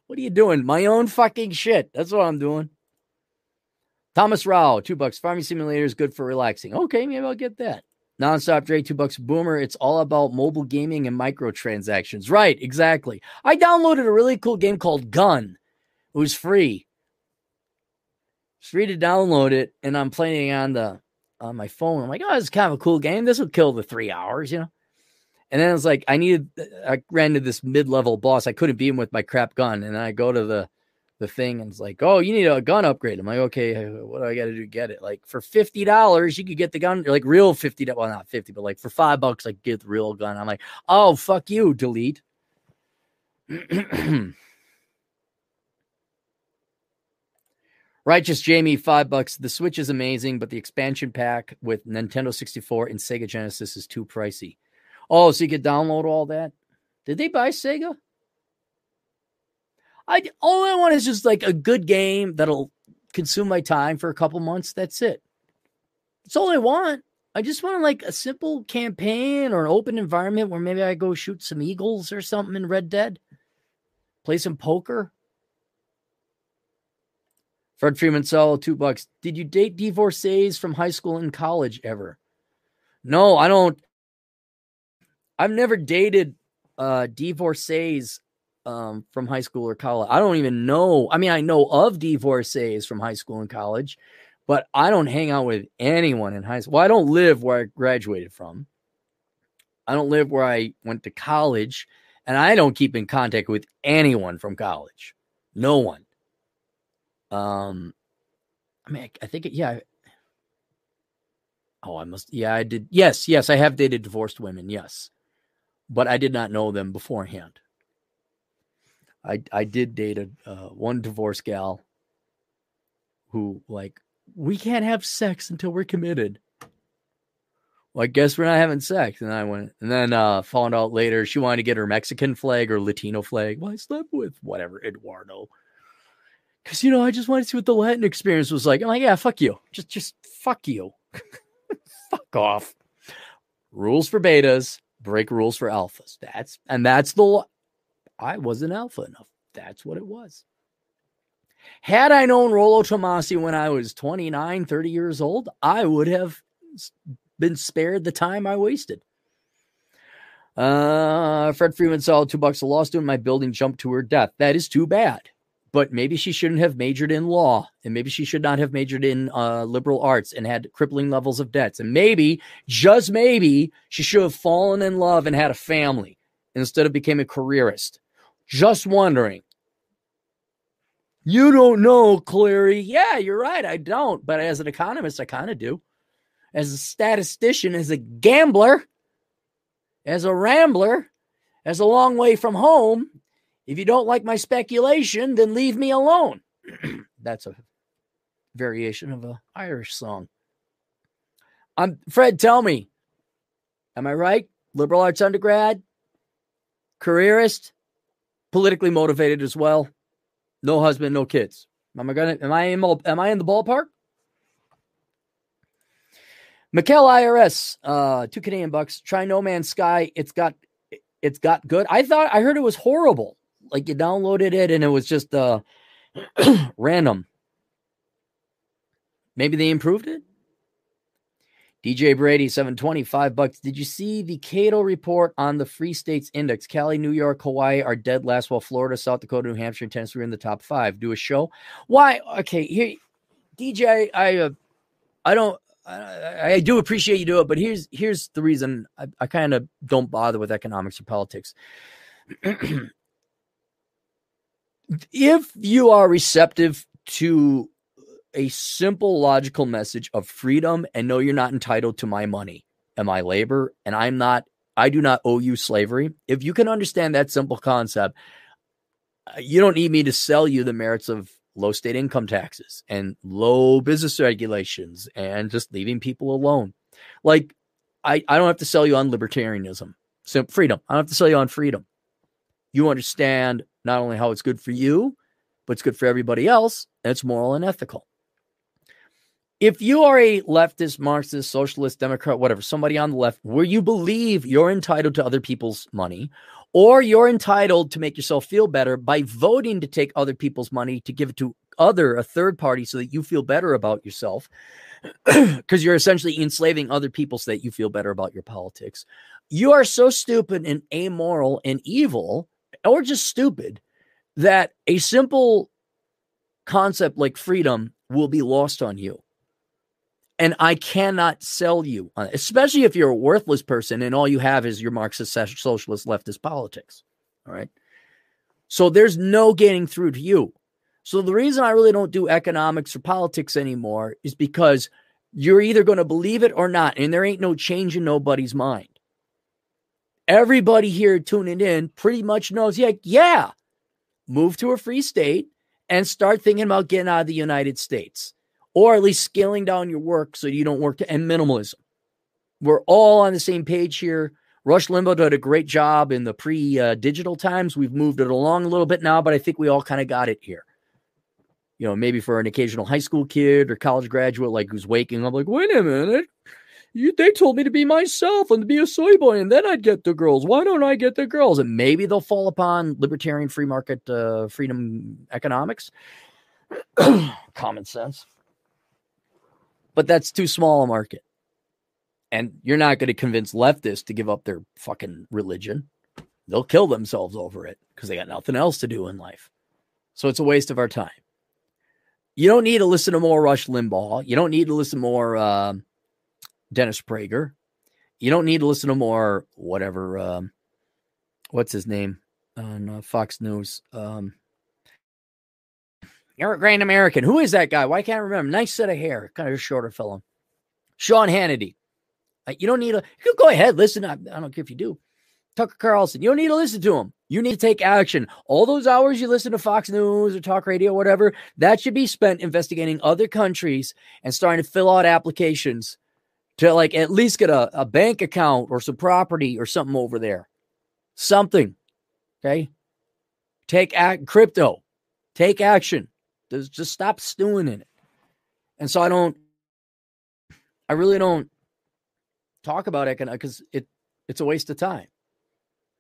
What are you doing? My own fucking shit. That's what I'm doing. Thomas Rao, two bucks. Farming simulator is good for relaxing. Okay, maybe I'll get that. Nonstop Dre, two bucks. Boomer, it's all about mobile gaming and microtransactions. Right, exactly. I downloaded a really cool game called Gun. It was free. It's free to download it, and I'm playing on the on my phone. I'm like, oh, is kind of a cool game. This will kill the three hours, you know. And then I was like I needed I ran to this mid-level boss. I couldn't beat him with my crap gun. And I go to the the thing and it's like, oh, you need a gun upgrade. I'm like, okay, what do I got to do to get it? Like for fifty dollars, you could get the gun, like real fifty. Well, not fifty, but like for five bucks, I get the real gun. I'm like, oh, fuck you, delete. [clears throat] Righteous Jamie, five bucks. The Switch is amazing, but the expansion pack with Nintendo 64 and Sega Genesis is too pricey. Oh, so you could download all that? Did they buy Sega? I all I want is just like a good game that'll consume my time for a couple months. That's it. That's all I want. I just want like a simple campaign or an open environment where maybe I go shoot some eagles or something in Red Dead, play some poker. Fred Freeman solo two bucks. Did you date divorcees from high school and college ever? No, I don't. I've never dated uh divorcees um from high school or college. I don't even know. I mean, I know of divorcees from high school and college, but I don't hang out with anyone in high school. Well, I don't live where I graduated from. I don't live where I went to college, and I don't keep in contact with anyone from college. No one. Um, I mean, I, I think it, yeah. Oh, I must. Yeah, I did. Yes, yes, I have dated divorced women. Yes but I did not know them beforehand. I I did date a uh, one divorce gal who like we can't have sex until we're committed. Well, I guess we're not having sex. And I went and then uh found out later she wanted to get her Mexican flag or Latino flag. Well, I slept with whatever Eduardo. Cause you know, I just wanted to see what the Latin experience was like. I'm like, yeah, fuck you. Just just fuck you. [laughs] fuck off. Rules for betas break rules for alphas. That's and that's the I wasn't alpha enough. That's what it was. Had I known Rollo Tomassi when I was 29, 30 years old, I would have been spared the time I wasted. Uh, Fred Freeman saw two bucks a law student in my building jump to her death. That is too bad but maybe she shouldn't have majored in law and maybe she should not have majored in uh, liberal arts and had crippling levels of debts and maybe just maybe she should have fallen in love and had a family instead of became a careerist. Just wondering. You don't know Clarey. Yeah you're right i don't but as an economist i kind of do. As a statistician as a gambler as a rambler as a long way from home if you don't like my speculation, then leave me alone. [clears throat] That's a variation of an Irish song. I'm Fred, tell me, am I right? Liberal arts undergrad, careerist, politically motivated as well. No husband, no kids. Am I gonna? Am I in? Am I in the ballpark? McKell IRS, uh, two Canadian bucks. Try No Man's Sky. It's got, it's got good. I thought I heard it was horrible like you downloaded it and it was just uh [clears throat] random. Maybe they improved it. DJ Brady, 725 bucks. Did you see the Cato report on the Free States Index? Cali, New York, Hawaii are dead last, while Florida, South Dakota, New Hampshire, and Tennessee are in the top five. Do a show. Why? Okay, here, DJ, I, uh, I don't, I, I, do appreciate you do it, but here's here's the reason I, I kind of don't bother with economics or politics. [clears throat] if you are receptive to a simple logical message of freedom and know you're not entitled to my money and my labor and I'm not I do not owe you slavery. If you can understand that simple concept, uh, you don't need me to sell you the merits of low state income taxes and low business regulations and just leaving people alone. Like I, I don't have to sell you on libertarianism, so freedom. I don't have to sell you on freedom. You understand not only how it's good for you, but it's good for everybody else, and it's moral and ethical. If you are a leftist, Marxist, socialist, Democrat, whatever, somebody on the left, where you believe you're entitled to other people's money, or you're entitled to make yourself feel better by voting to take other people's money to give it to other, a third party, so that you feel better about yourself, [clears throat] because you're essentially enslaving other people so that you feel better about your politics. You are so stupid and amoral and evil, or just stupid, that a simple concept like freedom will be lost on you. And I cannot sell you, especially if you're a worthless person and all you have is your Marxist, socialist, leftist politics. All right. So there's no getting through to you. So the reason I really don't do economics or politics anymore is because you're either going to believe it or not. And there ain't no change in nobody's mind. Everybody here tuning in pretty much knows, yeah, yeah, move to a free state and start thinking about getting out of the United States or at least scaling down your work so you don't work to end minimalism. We're all on the same page here. Rush Limbaugh did a great job in the pre digital times. We've moved it along a little bit now, but I think we all kind of got it here you know, maybe for an occasional high school kid or college graduate, like who's waking up, like, wait a minute, you, they told me to be myself and to be a soy boy, and then I'd get the girls. Why don't I get the girls? And maybe they'll fall upon libertarian free market uh, freedom economics, [clears throat] common sense. But that's too small a market. And you're not going to convince leftists to give up their fucking religion. They'll kill themselves over it because they got nothing else to do in life. So it's a waste of our time you don't need to listen to more Rush Limbaugh. You don't need to listen to more uh, Dennis Prager. You don't need to listen to more whatever. Um, what's his name on uh, Fox News? Um, Grand American. Who is that guy? Why can't I remember? Nice set of hair, kind of shorter fellow. Sean Hannity. Uh, you don't need to. You go ahead, listen. I, I don't care if you do. Tucker Carlson. You don't need to listen to him. You need to take action. All those hours you listen to Fox News or talk radio, whatever, that should be spent investigating other countries and starting to fill out applications to like at least get a, a bank account or some property or something over there. Something. Okay. Take act crypto. Take action. Just, just stop stewing in it. And so I don't I really don't talk about it because it it's a waste of time.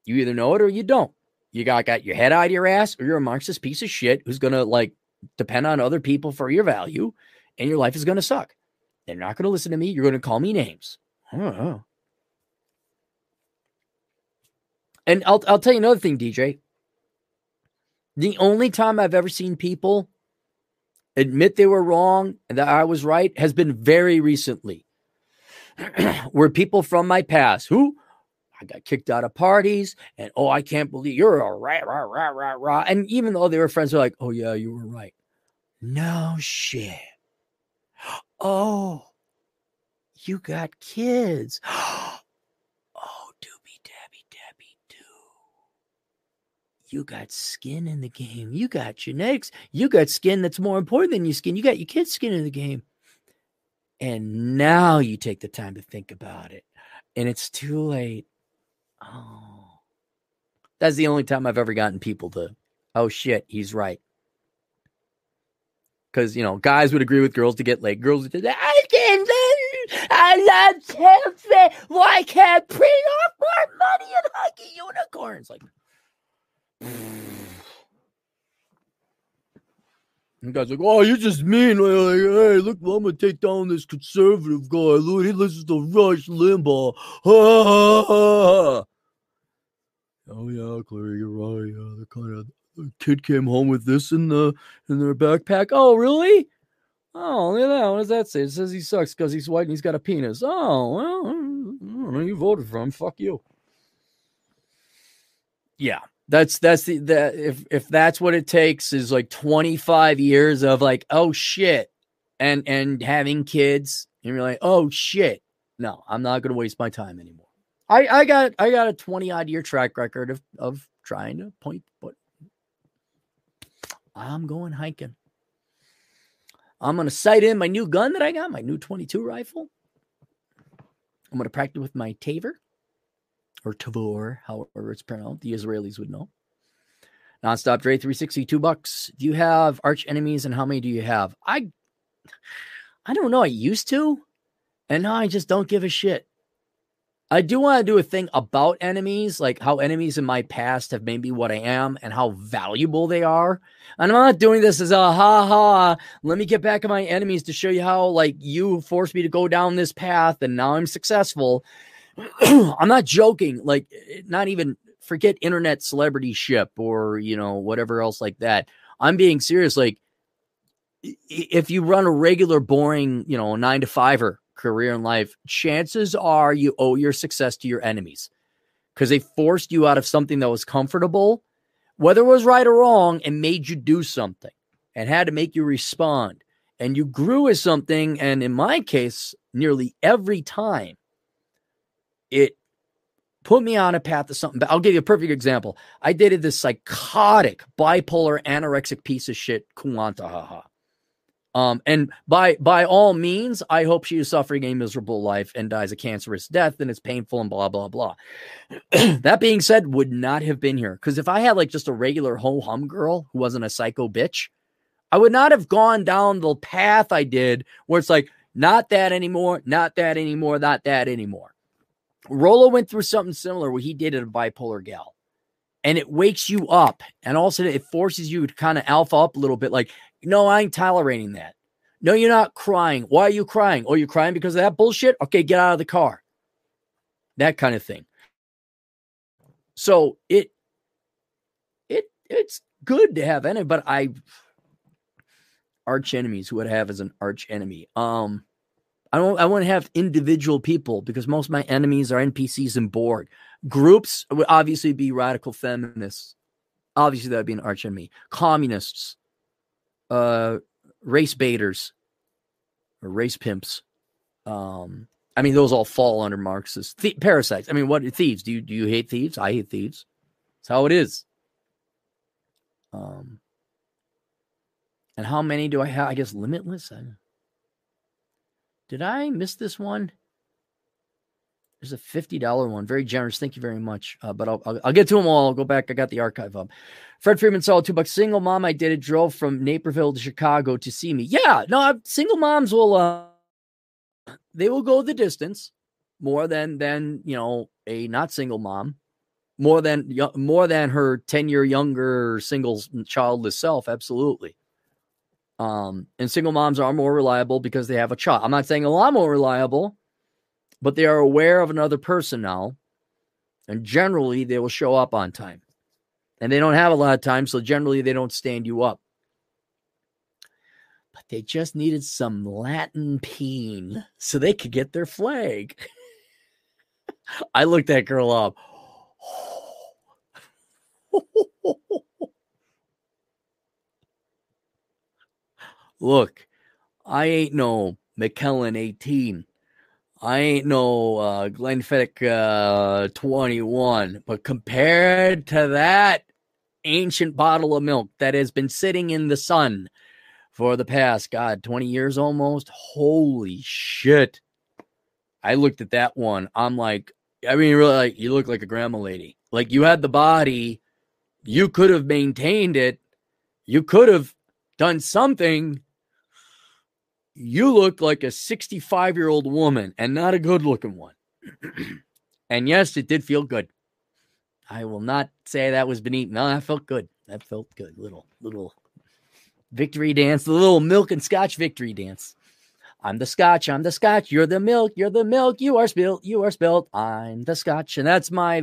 You either know it or you don't. You got got your head out of your ass, or you're a Marxist piece of shit who's gonna like depend on other people for your value, and your life is gonna suck. They're not gonna listen to me. You're gonna call me names. Oh. And I'll I'll tell you another thing, DJ. The only time I've ever seen people admit they were wrong and that I was right has been very recently. [clears throat] where people from my past who I got kicked out of parties, and oh, I can't believe you're a right, right, right, right, right. And even though they were friends, they're like, oh yeah, you were right. No shit. Oh, you got kids. [gasps] oh, doobie dabby dabby doo. You got skin in the game. You got genetics. You got skin that's more important than your skin. You got your kids' skin in the game. And now you take the time to think about it. And it's too late. Oh. That's the only time I've ever gotten people to, oh shit, he's right. Because, you know, guys would agree with girls to get laid. Girls would say, I can't, I love Timothy. Why can't print off more money and hug unicorns? Like, [sighs] And guys like, oh, you're just mean. Like, hey, look, I'm gonna take down this conservative guy. Look, he listens to Rush Limbaugh. [laughs] Oh yeah, Clarey, you're right. Yeah, the kind of kid came home with this in the in their backpack. Oh, really? Oh, look at that. What does that say? It says he sucks because he's white and he's got a penis. Oh, well, I don't know. You voted for him. Fuck you. Yeah, that's that's the that if if that's what it takes is like 25 years of like, oh shit, and and having kids, and you're like, oh shit, no, I'm not to waste my time anymore. I I got I got a 20 odd year track record of of trying to point, but I'm going hiking. I'm going to sight in my new gun that I got, my new 22 rifle. I'm going to practice with my Taver or Tavor, however it's pronounced. The Israelis would know. Nonstop Dre 362 bucks. Do you have arch enemies and how many do you have? I I don't know. I used to, and now I just don't give a shit. I do want to do a thing about enemies, like how enemies in my past have made me what I am and how valuable they are. And I'm not doing this as a ha ha. Let me get back at my enemies to show you how, like, you forced me to go down this path and now I'm successful. [clears throat] I'm not joking. Like, not even forget internet celebrity ship or, you know, whatever else like that. I'm being serious. Like, if you run a regular, boring, you know, nine to fiver career in life, chances are you owe your success to your enemies because they forced you out of something that was comfortable, whether it was right or wrong, and made you do something and had to make you respond. And you grew as something. And in my case, nearly every time it put me on a path to something. I'll give you a perfect example. I dated this psychotic, bipolar, anorexic piece of shit, Kuantahaha. Um, and by by all means, I hope she is suffering a miserable life and dies a cancerous death, and it's painful and blah blah blah. [clears throat] that being said, would not have been here because if I had like just a regular ho hum girl who wasn't a psycho bitch, I would not have gone down the path I did, where it's like not that anymore, not that anymore, not that anymore. Rollo went through something similar where he dated a bipolar gal and it wakes you up and also it forces you to kind of alpha up a little bit like no, I ain't tolerating that. No, you're not crying. Why are you crying? Oh, you're crying because of that bullshit? Okay, get out of the car. That kind of thing. So it it it's good to have any, but I arch enemies who would have as an arch enemy. Um I don't I want to have individual people because most of my enemies are NPCs and Borg. Groups would obviously be radical feminists. Obviously, that would be an arch enemy. Communists, uh, race baiters or race pimps. Um, I mean, those all fall under Marxist parasites. I mean, what thieves? Do you do you hate thieves? I hate thieves. That's how it is. Um, and how many do I have? I guess limitless. I, did I miss this one? There's a fifty dollar one, very generous. Thank you very much. Uh, but I'll, I'll, I'll get to them all. I'll go back. I got the archive up. Fred Freeman saw a two bucks. Single mom I dated drove from Naperville to Chicago to see me. Yeah, no, single moms will. Uh, they will go the distance more than than you know a not single mom, more than more than her ten year younger single childless self. Absolutely. Um, and single moms are more reliable because they have a child. I'm not saying a lot more reliable but they are aware of another person now. And generally, they will show up on time. And they don't have a lot of time, so generally, they don't stand you up. But they just needed some Latin peen so they could get their flag. [laughs] I looked that girl up. [laughs] Look, I ain't no Macallan 18. I ain't no uh, Glenfiddich uh, 21, but compared to that ancient bottle of milk that has been sitting in the sun for the past, God, 20 years almost, holy shit. I looked at that one. I'm like, I mean, really, like, you look like a grandma lady. Like, you had the body, you could have maintained it, you could have done something you look like a 65 year old woman and not a good looking one. [clears throat] and yes, it did feel good. I will not say that was beneath. No, that felt good. That felt good. Little, little victory dance, the little milk and scotch victory dance. I'm the scotch, I'm the scotch, you're the milk, you're the milk, you are spilled, you are spilled, I'm the scotch. And that's my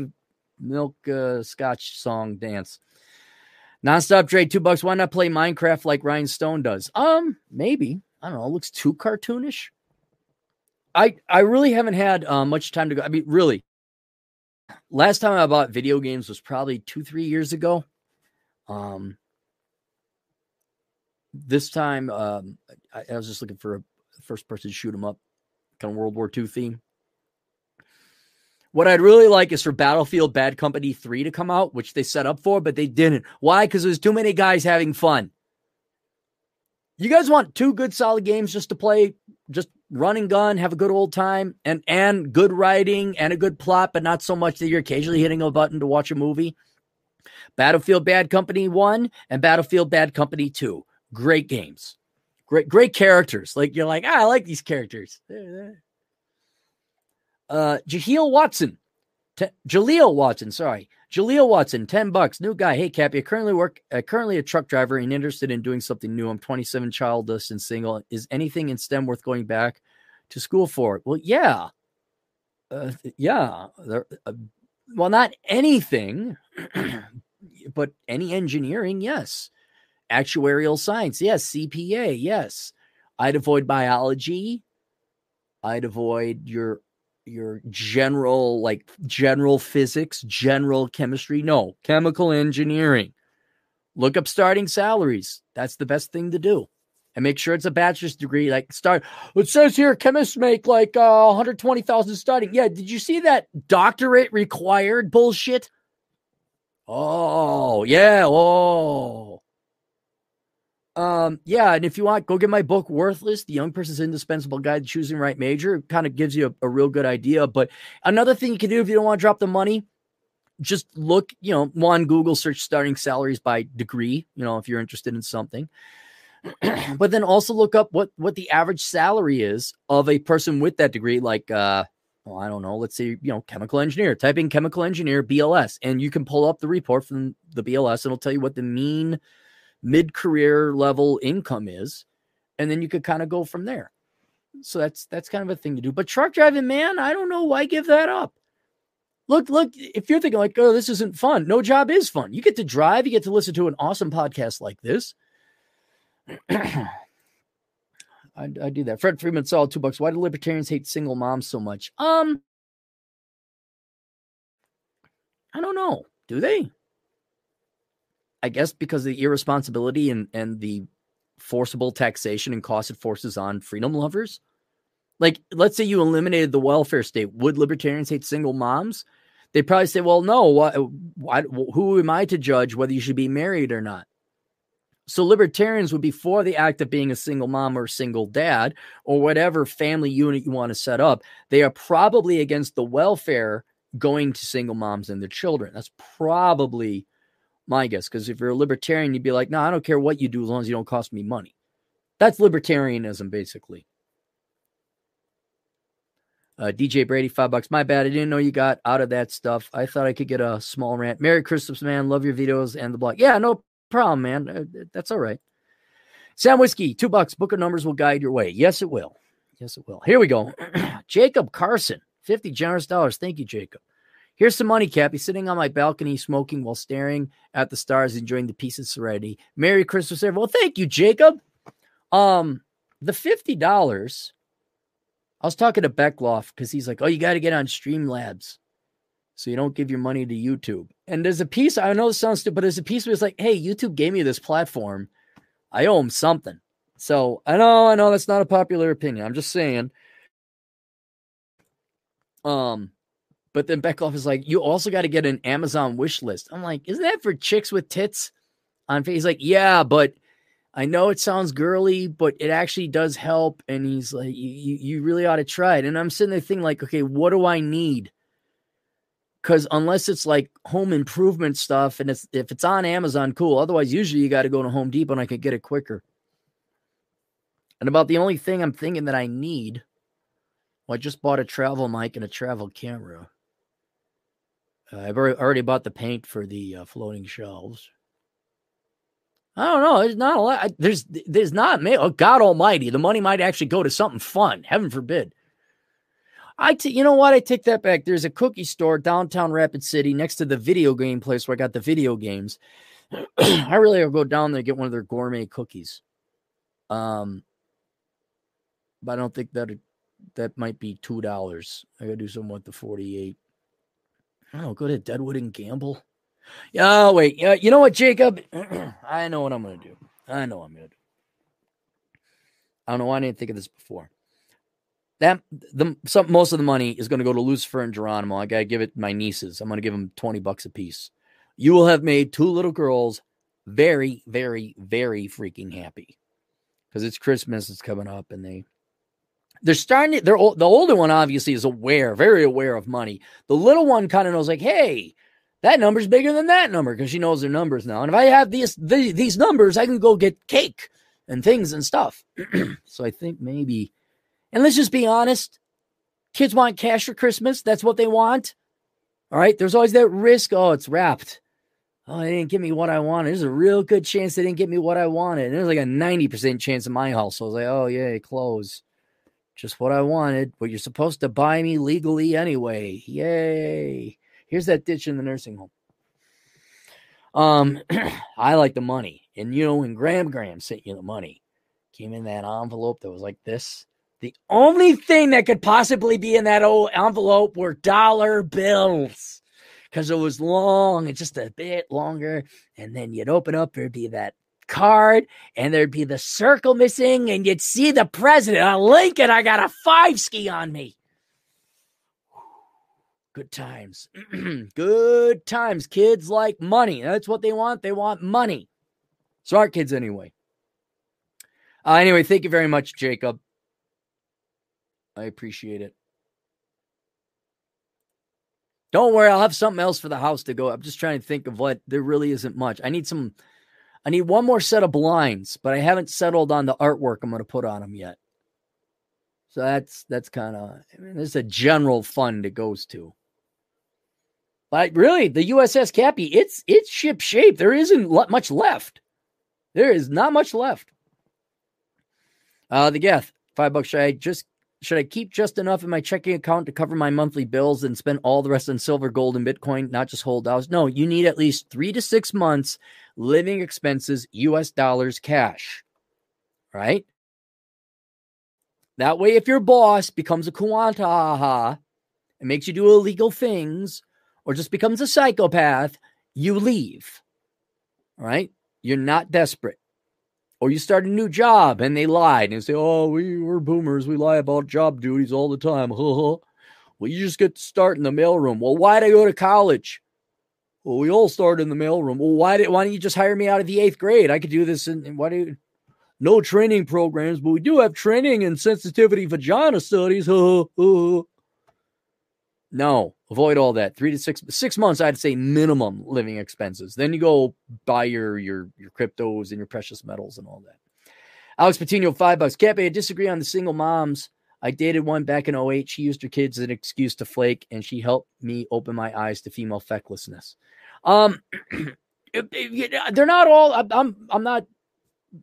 milk uh, scotch song dance. Nonstop trade, two bucks. Why not play Minecraft like Ryan Stone does? Um, maybe. I don't know, it looks too cartoonish. I I really haven't had uh, much time to go. I mean, really, last time I bought video games was probably two three years ago. Um, this time, um, I, I was just looking for a first person shoot 'em up, kind of World War II theme. What I'd really like is for Battlefield Bad Company 3 to come out, which they set up for, but they didn't. Why? Because there's too many guys having fun. You guys want two good solid games just to play, just run and gun, have a good old time, and and good writing and a good plot, but not so much that you're occasionally hitting a button to watch a movie. Battlefield Bad Company 1 and Battlefield Bad Company 2. Great games. Great, great characters. Like you're like, ah, I like these characters. Uh, Jaheel Watson, T- Jaleel Watson, sorry, Jaleel Watson, ten bucks, new guy. Hey, Cappy, I currently work, uh, currently a truck driver and interested in doing something new. I'm 27, childless and single. Is anything in STEM worth going back to school for? Well, yeah, uh, yeah. There, uh, well, not anything, [clears throat] but any engineering, yes actuarial science. Yes. CPA. Yes. I'd avoid biology. I'd avoid your your general like general physics, general chemistry. No, chemical engineering. Look up starting salaries. That's the best thing to do. And make sure it's a bachelor's degree. Like start it says here chemists make like uh 120,000 starting. Yeah, did you see that doctorate required bullshit? Oh, yeah. Oh. Um, yeah, and if you want, go get my book, Worthless, The Young Person's Indispensable Guide to Choosing Right Major. It kind of gives you a, a, real good idea. But another thing you can do if you don't want to drop the money, just look, you know, one Google search starting salaries by degree, you know, if you're interested in something. [clears throat] but then also look up what what the average salary is of a person with that degree, like uh well, I don't know, let's say, you know, chemical engineer. Type in chemical engineer BLS, and you can pull up the report from the BLS, and it'll tell you what the mean mid career level income is, and then you could kind of go from there. So that's that's kind of a thing to do. But truck driving, man, I don't know why give that up. Look, look, if you're thinking like, oh, this isn't fun, no job is fun. You get to drive, you get to listen to an awesome podcast like this. [clears throat] I, I do that. Fred Freeman saw two bucks. Why do libertarians hate single moms so much? Um, I don't know. Do they? I guess because of the irresponsibility and and the forcible taxation and cost it forces on freedom lovers. Like, let's say you eliminated the welfare state, would libertarians hate single moms? They probably say, "Well, no. What, what, who am I to judge whether you should be married or not?" So libertarians would be for the act of being a single mom or single dad or whatever family unit you want to set up. They are probably against the welfare going to single moms and their children. That's probably my guess. Because if you're a libertarian, you'd be like, no, I don't care what you do as long as you don't cost me money. That's libertarianism, basically. Uh, DJ Brady, five bucks. My bad. I didn't know you got out of that stuff. I thought I could get a small rant. Merry Christmas, man. Love your videos and the blog. Yeah, no problem, man. Uh, that's all right. Sam Whiskey, two bucks. Book of numbers will guide your way. Yes, it will. Yes, it will. Here we go. [clears throat] Jacob Carson, 50 generous dollars. Thank you, Jacob. Here's some money, Cappy, sitting on my balcony smoking while staring at the stars, enjoying the peace and serenity. Merry Christmas, everyone. Well, thank you, Jacob. Um, the fifty dollars. I was talking to Beckloff because he's like, "Oh, you got to get on Streamlabs, so you don't give your money to YouTube." And there's a piece. I know this sounds stupid, but there's a piece where it's like, "Hey, YouTube gave me this platform. I owe them something." So I know, I know that's not a popular opinion. I'm just saying. Um, but then Beckloff is like, you also got to get an Amazon wish list. I'm like, isn't that for chicks with tits? On face, he's like, yeah, but I know it sounds girly, but it actually does help. And he's like, you, you really ought to try it. And I'm sitting there thinking, like, okay, what do I need? Because unless it's like home improvement stuff, and it's, if it's on Amazon, cool. Otherwise, usually you got to go to Home Depot and I could get it quicker. And about the only thing I'm thinking that I need, well, I just bought a travel mic and a travel camera. Uh, I've already bought the paint for the uh, floating shelves. I don't know. There's not a lot. There's there's not. Oh God Almighty, the money might actually go to something fun. Heaven forbid. I t- you know what? I take that back. There's a cookie store downtown Rapid City next to the video game place where I got the video games. [clears throat] I really will go down there and get one of their gourmet cookies. Um, but I don't think that that might be two dollars. I gotta do something with the forty-eight. Oh, go to Deadwood and gamble. Yeah, oh, wait. Yeah, you know what, Jacob? [clears throat] I know what I'm to do. I know I'm to do. I don't know why I didn't think of this before. That the some most of the money is to go to Lucifer and Geronimo. I gotta give it my nieces. I'm to give them twenty bucks a piece. You will have made two little girls very, very, very freaking happy because it's Christmas. It's coming up, and they they're starting. To, they're the older one obviously is aware, very aware of money. The little one kind of knows, like, hey, that number's bigger than that number because she knows their numbers now. And if I have these these, these numbers, I can go get cake and things and stuff. [clears throat] so I think maybe, and let's just be honest, kids want cash for Christmas. That's what they want. All right. There's always that risk. Oh, it's wrapped. Oh, they didn't give me what I wanted. There's a real good chance they didn't get me what I wanted. And there's like a 90% chance in my house. So I was like, oh, yeah, clothes. Just what I wanted. But you're supposed to buy me legally anyway. Yay. Here's that ditch in the nursing home. Um, [clears throat] I like the money. And you know, when Graham Graham sent you the money, came in that envelope that was like this. The only thing that could possibly be in that old envelope were dollar bills because it was long and just a bit longer. And then you'd open up, there'd be that card, and there'd be the circle missing, and you'd see the president, a Lincoln. I got a five ski on me. Good times. [clears throat] Good times. Kids like money. That's what they want. They want money. Smart kids, anyway. Uh, anyway, thank you very much, Jacob. I appreciate it. Don't worry, I'll have something else for the house to go. I'm just trying to think of what there really isn't much. I need some I need one more set of blinds, but I haven't settled on the artwork I'm going to put on them yet. So that's that's kind of I mean, there's a general fund it goes to. But really, the USS Cappy, it's it's ship shape. There isn't much left. There is not much left. Uh, the Geth, five bucks. shy. Just should I keep just enough in my checking account to cover my monthly bills and spend all the rest on silver, gold, and Bitcoin, not just hold dollars? No, you need at least three to six months living expenses, US dollars, cash. Right? That way, if your boss becomes a kuanta and makes you do illegal things, or just becomes a psychopath, you leave. right? You're not desperate. Or you start a new job and they lied and they say, oh, we, we're boomers. We lie about job duties all the time. [laughs] well, you just get to start in the mailroom. Well, why'd I go to college? Well, we all start in the mailroom. Well, why did why don't you just hire me out of the eighth grade? I could do this and why do you no training programs, but we do have training in sensitivity vagina studies. [laughs] No, avoid all that. Three to six six months, I'd say minimum living expenses. Then you go buy your your your cryptos and your precious metals and all that. Alex Patino, five bucks. Cappy, I disagree on the single moms. I dated one back in 08. She used her kids as an excuse to flake, and she helped me open my eyes to female fecklessness. Um, [clears throat] they're not all. I'm I'm not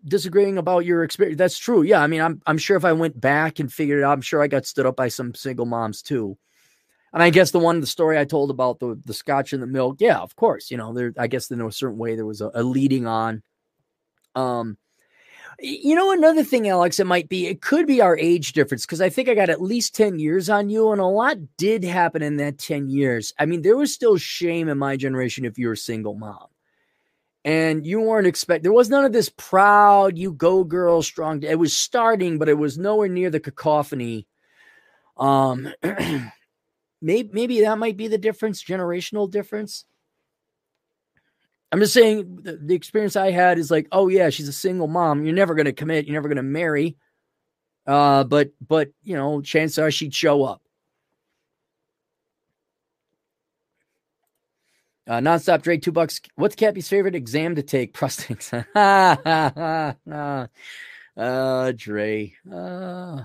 disagreeing about your experience. That's true. Yeah, I mean, I'm I'm sure if I went back and figured it out, I'm sure I got stood up by some single moms too. And I guess the one, the story I told about the, the scotch and the milk, yeah, of course, you know, there, I guess in a certain way there was a, a leading on. Um, you know, another thing, Alex, it might be, it could be our age difference because I think I got at least 10 years on you, and a lot did happen in that 10 years. I mean, there was still shame in my generation if you were a single mom. And you weren't expect there was none of this proud, you go girl, strong. It was starting, but it was nowhere near the cacophony. Um [clears throat] maybe maybe that might be the difference, generational difference. I'm just saying the, the experience I had is like, oh yeah, she's a single mom. You're never going to commit. You're never going to marry. Uh, but but you know, chances are she'd show up. Uh, nonstop Drake, two bucks. What's Cappy's favorite exam to take? [laughs] Prostings. [laughs] uh, Dre. Uh,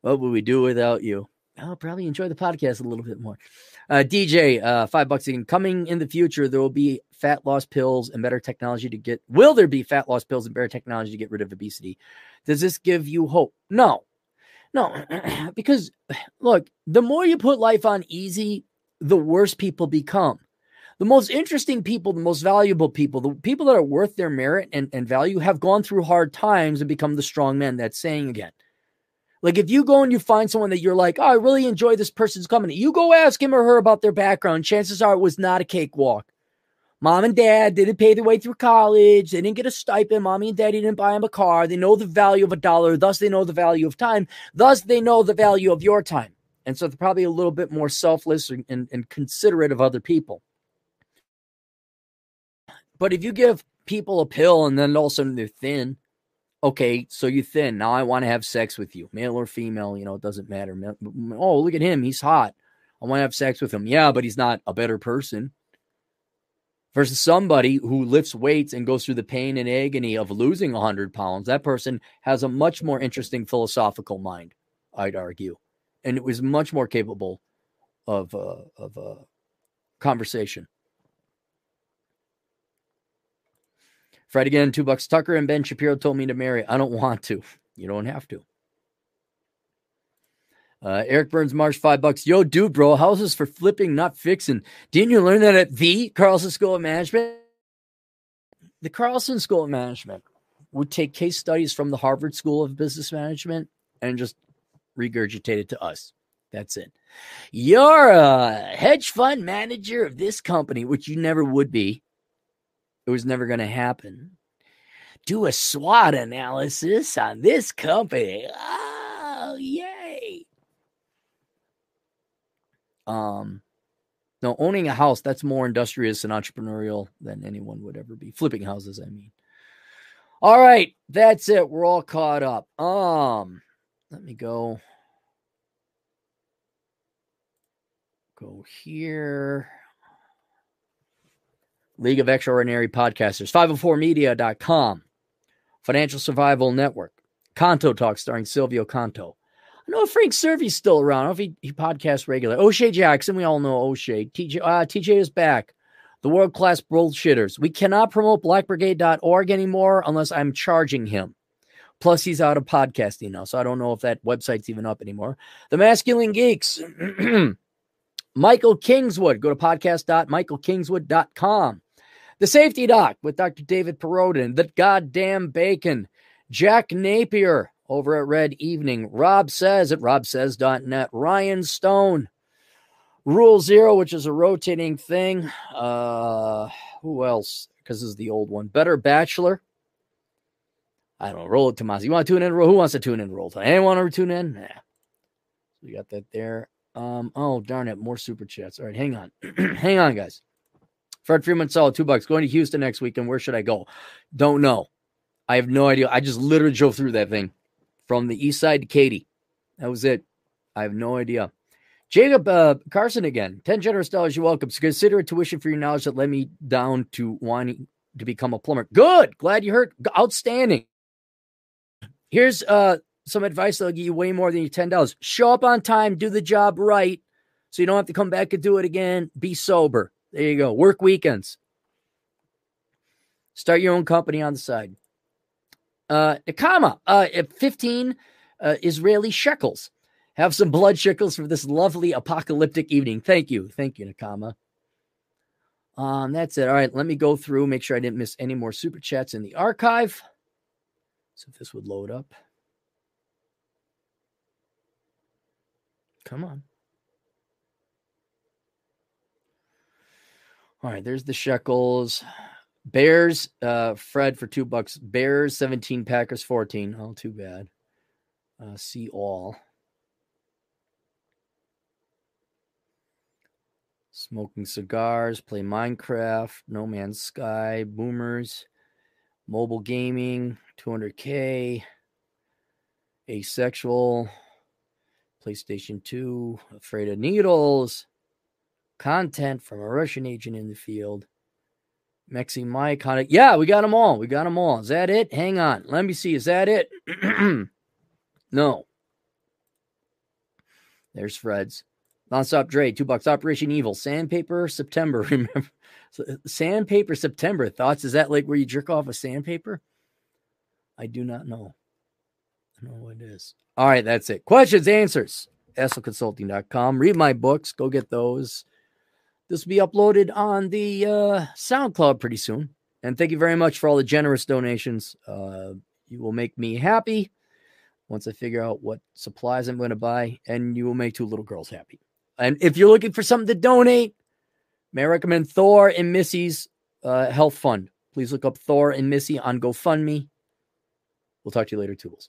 what would we do without you? I'll probably enjoy the podcast a little bit more. Uh, DJ, uh, five bucks again. Coming in the future, there will be fat loss pills and better technology to get. Will there be fat loss pills and better technology to get rid of obesity? Does this give you hope? No, no, [clears throat] because look, the more you put life on easy, the worse people become. The most interesting people, the most valuable people, the people that are worth their merit and, and value have gone through hard times and become the strong men. That's saying again. Like if you go and you find someone that you're like, oh, I really enjoy this person's company, you go ask him or her about their background. Chances are it was not a cakewalk. Mom and dad didn't pay their way through college. They didn't get a stipend. Mommy and daddy didn't buy them a car. They know the value of a dollar. Thus, they know the value of time. Thus, they know the value of your time. And so they're probably a little bit more selfless and, and, and considerate of other people. But if you give people a pill and then all of a sudden they're thin, okay, so you thin. Now I want to have sex with you, male or female, you know, it doesn't matter. Oh, look at him. He's hot. I want to have sex with him. Yeah, but he's not a better person. Versus somebody who lifts weights and goes through the pain and agony of losing 100 pounds. That person has a much more interesting philosophical mind, I'd argue. And it was much more capable of, uh, of uh, conversation. Fred again, two bucks. Tucker and Ben Shapiro told me to marry. I don't want to. You don't have to. Uh, Eric Burns Marsh, five bucks. Yo, dude, bro, houses for flipping, not fixing. Didn't you learn that at the Carlson School of Management? The Carlson School of Management would take case studies from the Harvard School of Business Management and just regurgitate it to us. That's it. You're a hedge fund manager of this company, which you never would be. It was never going to happen. Do a SWOT analysis on this company. Oh, yay. Um, no, owning a house, that's more industrious and entrepreneurial than anyone would ever be. Flipping houses, I mean. All right, that's it. We're all caught up. Um, let me go. Go here. League of Extraordinary Podcasters, 504media.com, Financial Survival Network, Canto Talk starring Silvio Canto. I know Frank Servy's still around. I don't know if he, he podcasts regularly. O'Shea Jackson, we all know O'Shea. TJ, uh, TJ is back. The world class bullshitters. We cannot promote blackbrigade.org anymore unless I'm charging him. Plus, he's out of podcasting now, so I don't know if that website's even up anymore. The Masculine Geeks. [clears throat] Michael Kingswood. Go to podcast.michaelkingswood.com. The Safety Doc with Dr. David Perodin, The Goddamn Bacon, Jack Napier over at Red Evening, Rob Says at robsays.net, Ryan Stone, Rule Zero, which is a rotating thing. Uh, who else? Because this is the old one. Better Bachelor. I don't know. Roll it, Tomas. You want to tune in? Who wants to tune in? Roll. Anyone want to tune in? Nah. So we got that there. Um, oh darn it, more super chats. All right, hang on. [clears throat] hang on, guys. Fred Freeman saw two bucks. Going to Houston next week, and where should I go? Don't know. I have no idea. I just literally drove through that thing from the east side to Katy. That was it. I have no idea. Jacob uh, Carson again. 10 generous dollars. You're welcome. So consider a tuition for your knowledge that led me down to wanting to become a plumber. Good. Glad you heard. Outstanding. Here's uh, some advice that'll give you way more than your $10. Show up on time. Do the job right so you don't have to come back and do it again. Be sober. There you go. Work weekends. Start your own company on the side. Uh, Nakama, uh, 15 uh, Israeli shekels. Have some blood shekels for this lovely apocalyptic evening. Thank you. Thank you, Nakama. Um, that's it. All right, let me go through, make sure I didn't miss any more super chats in the archive. So if this would load up. Come on. All right, there's the shekels. Bears, uh, Fred for two bucks. Bears 17, Packers 14. Oh, too bad. Uh, see all. Smoking cigars, play Minecraft, No Man's Sky, Boomers, mobile gaming, 200K, asexual, PlayStation 2, afraid of needles, content from a Russian agent in the field. Mexi Mike, to, yeah, we got them all. We got them all. Is that it? Hang on. Let me see. Is that it? [clears throat] no. There's Fred's. Nonstop Dre, two bucks. Operation Evil, Sandpaper September. [laughs] Remember, Sandpaper September. Thoughts? Is that like where you jerk off a sandpaper? I do not know. I know what it is. All right, that's it. Questions, answers. AssholeConsulting.com. Read my books. Go get those. This will be uploaded on the uh, SoundCloud pretty soon. And thank you very much for all the generous donations. Uh, you will make me happy once I figure out what supplies I'm going to buy, and you will make two little girls happy. And if you're looking for something to donate, may I recommend Thor and Missy's uh, Health Fund. Please look up Thor and Missy on GoFundMe. We'll talk to you later, Tools.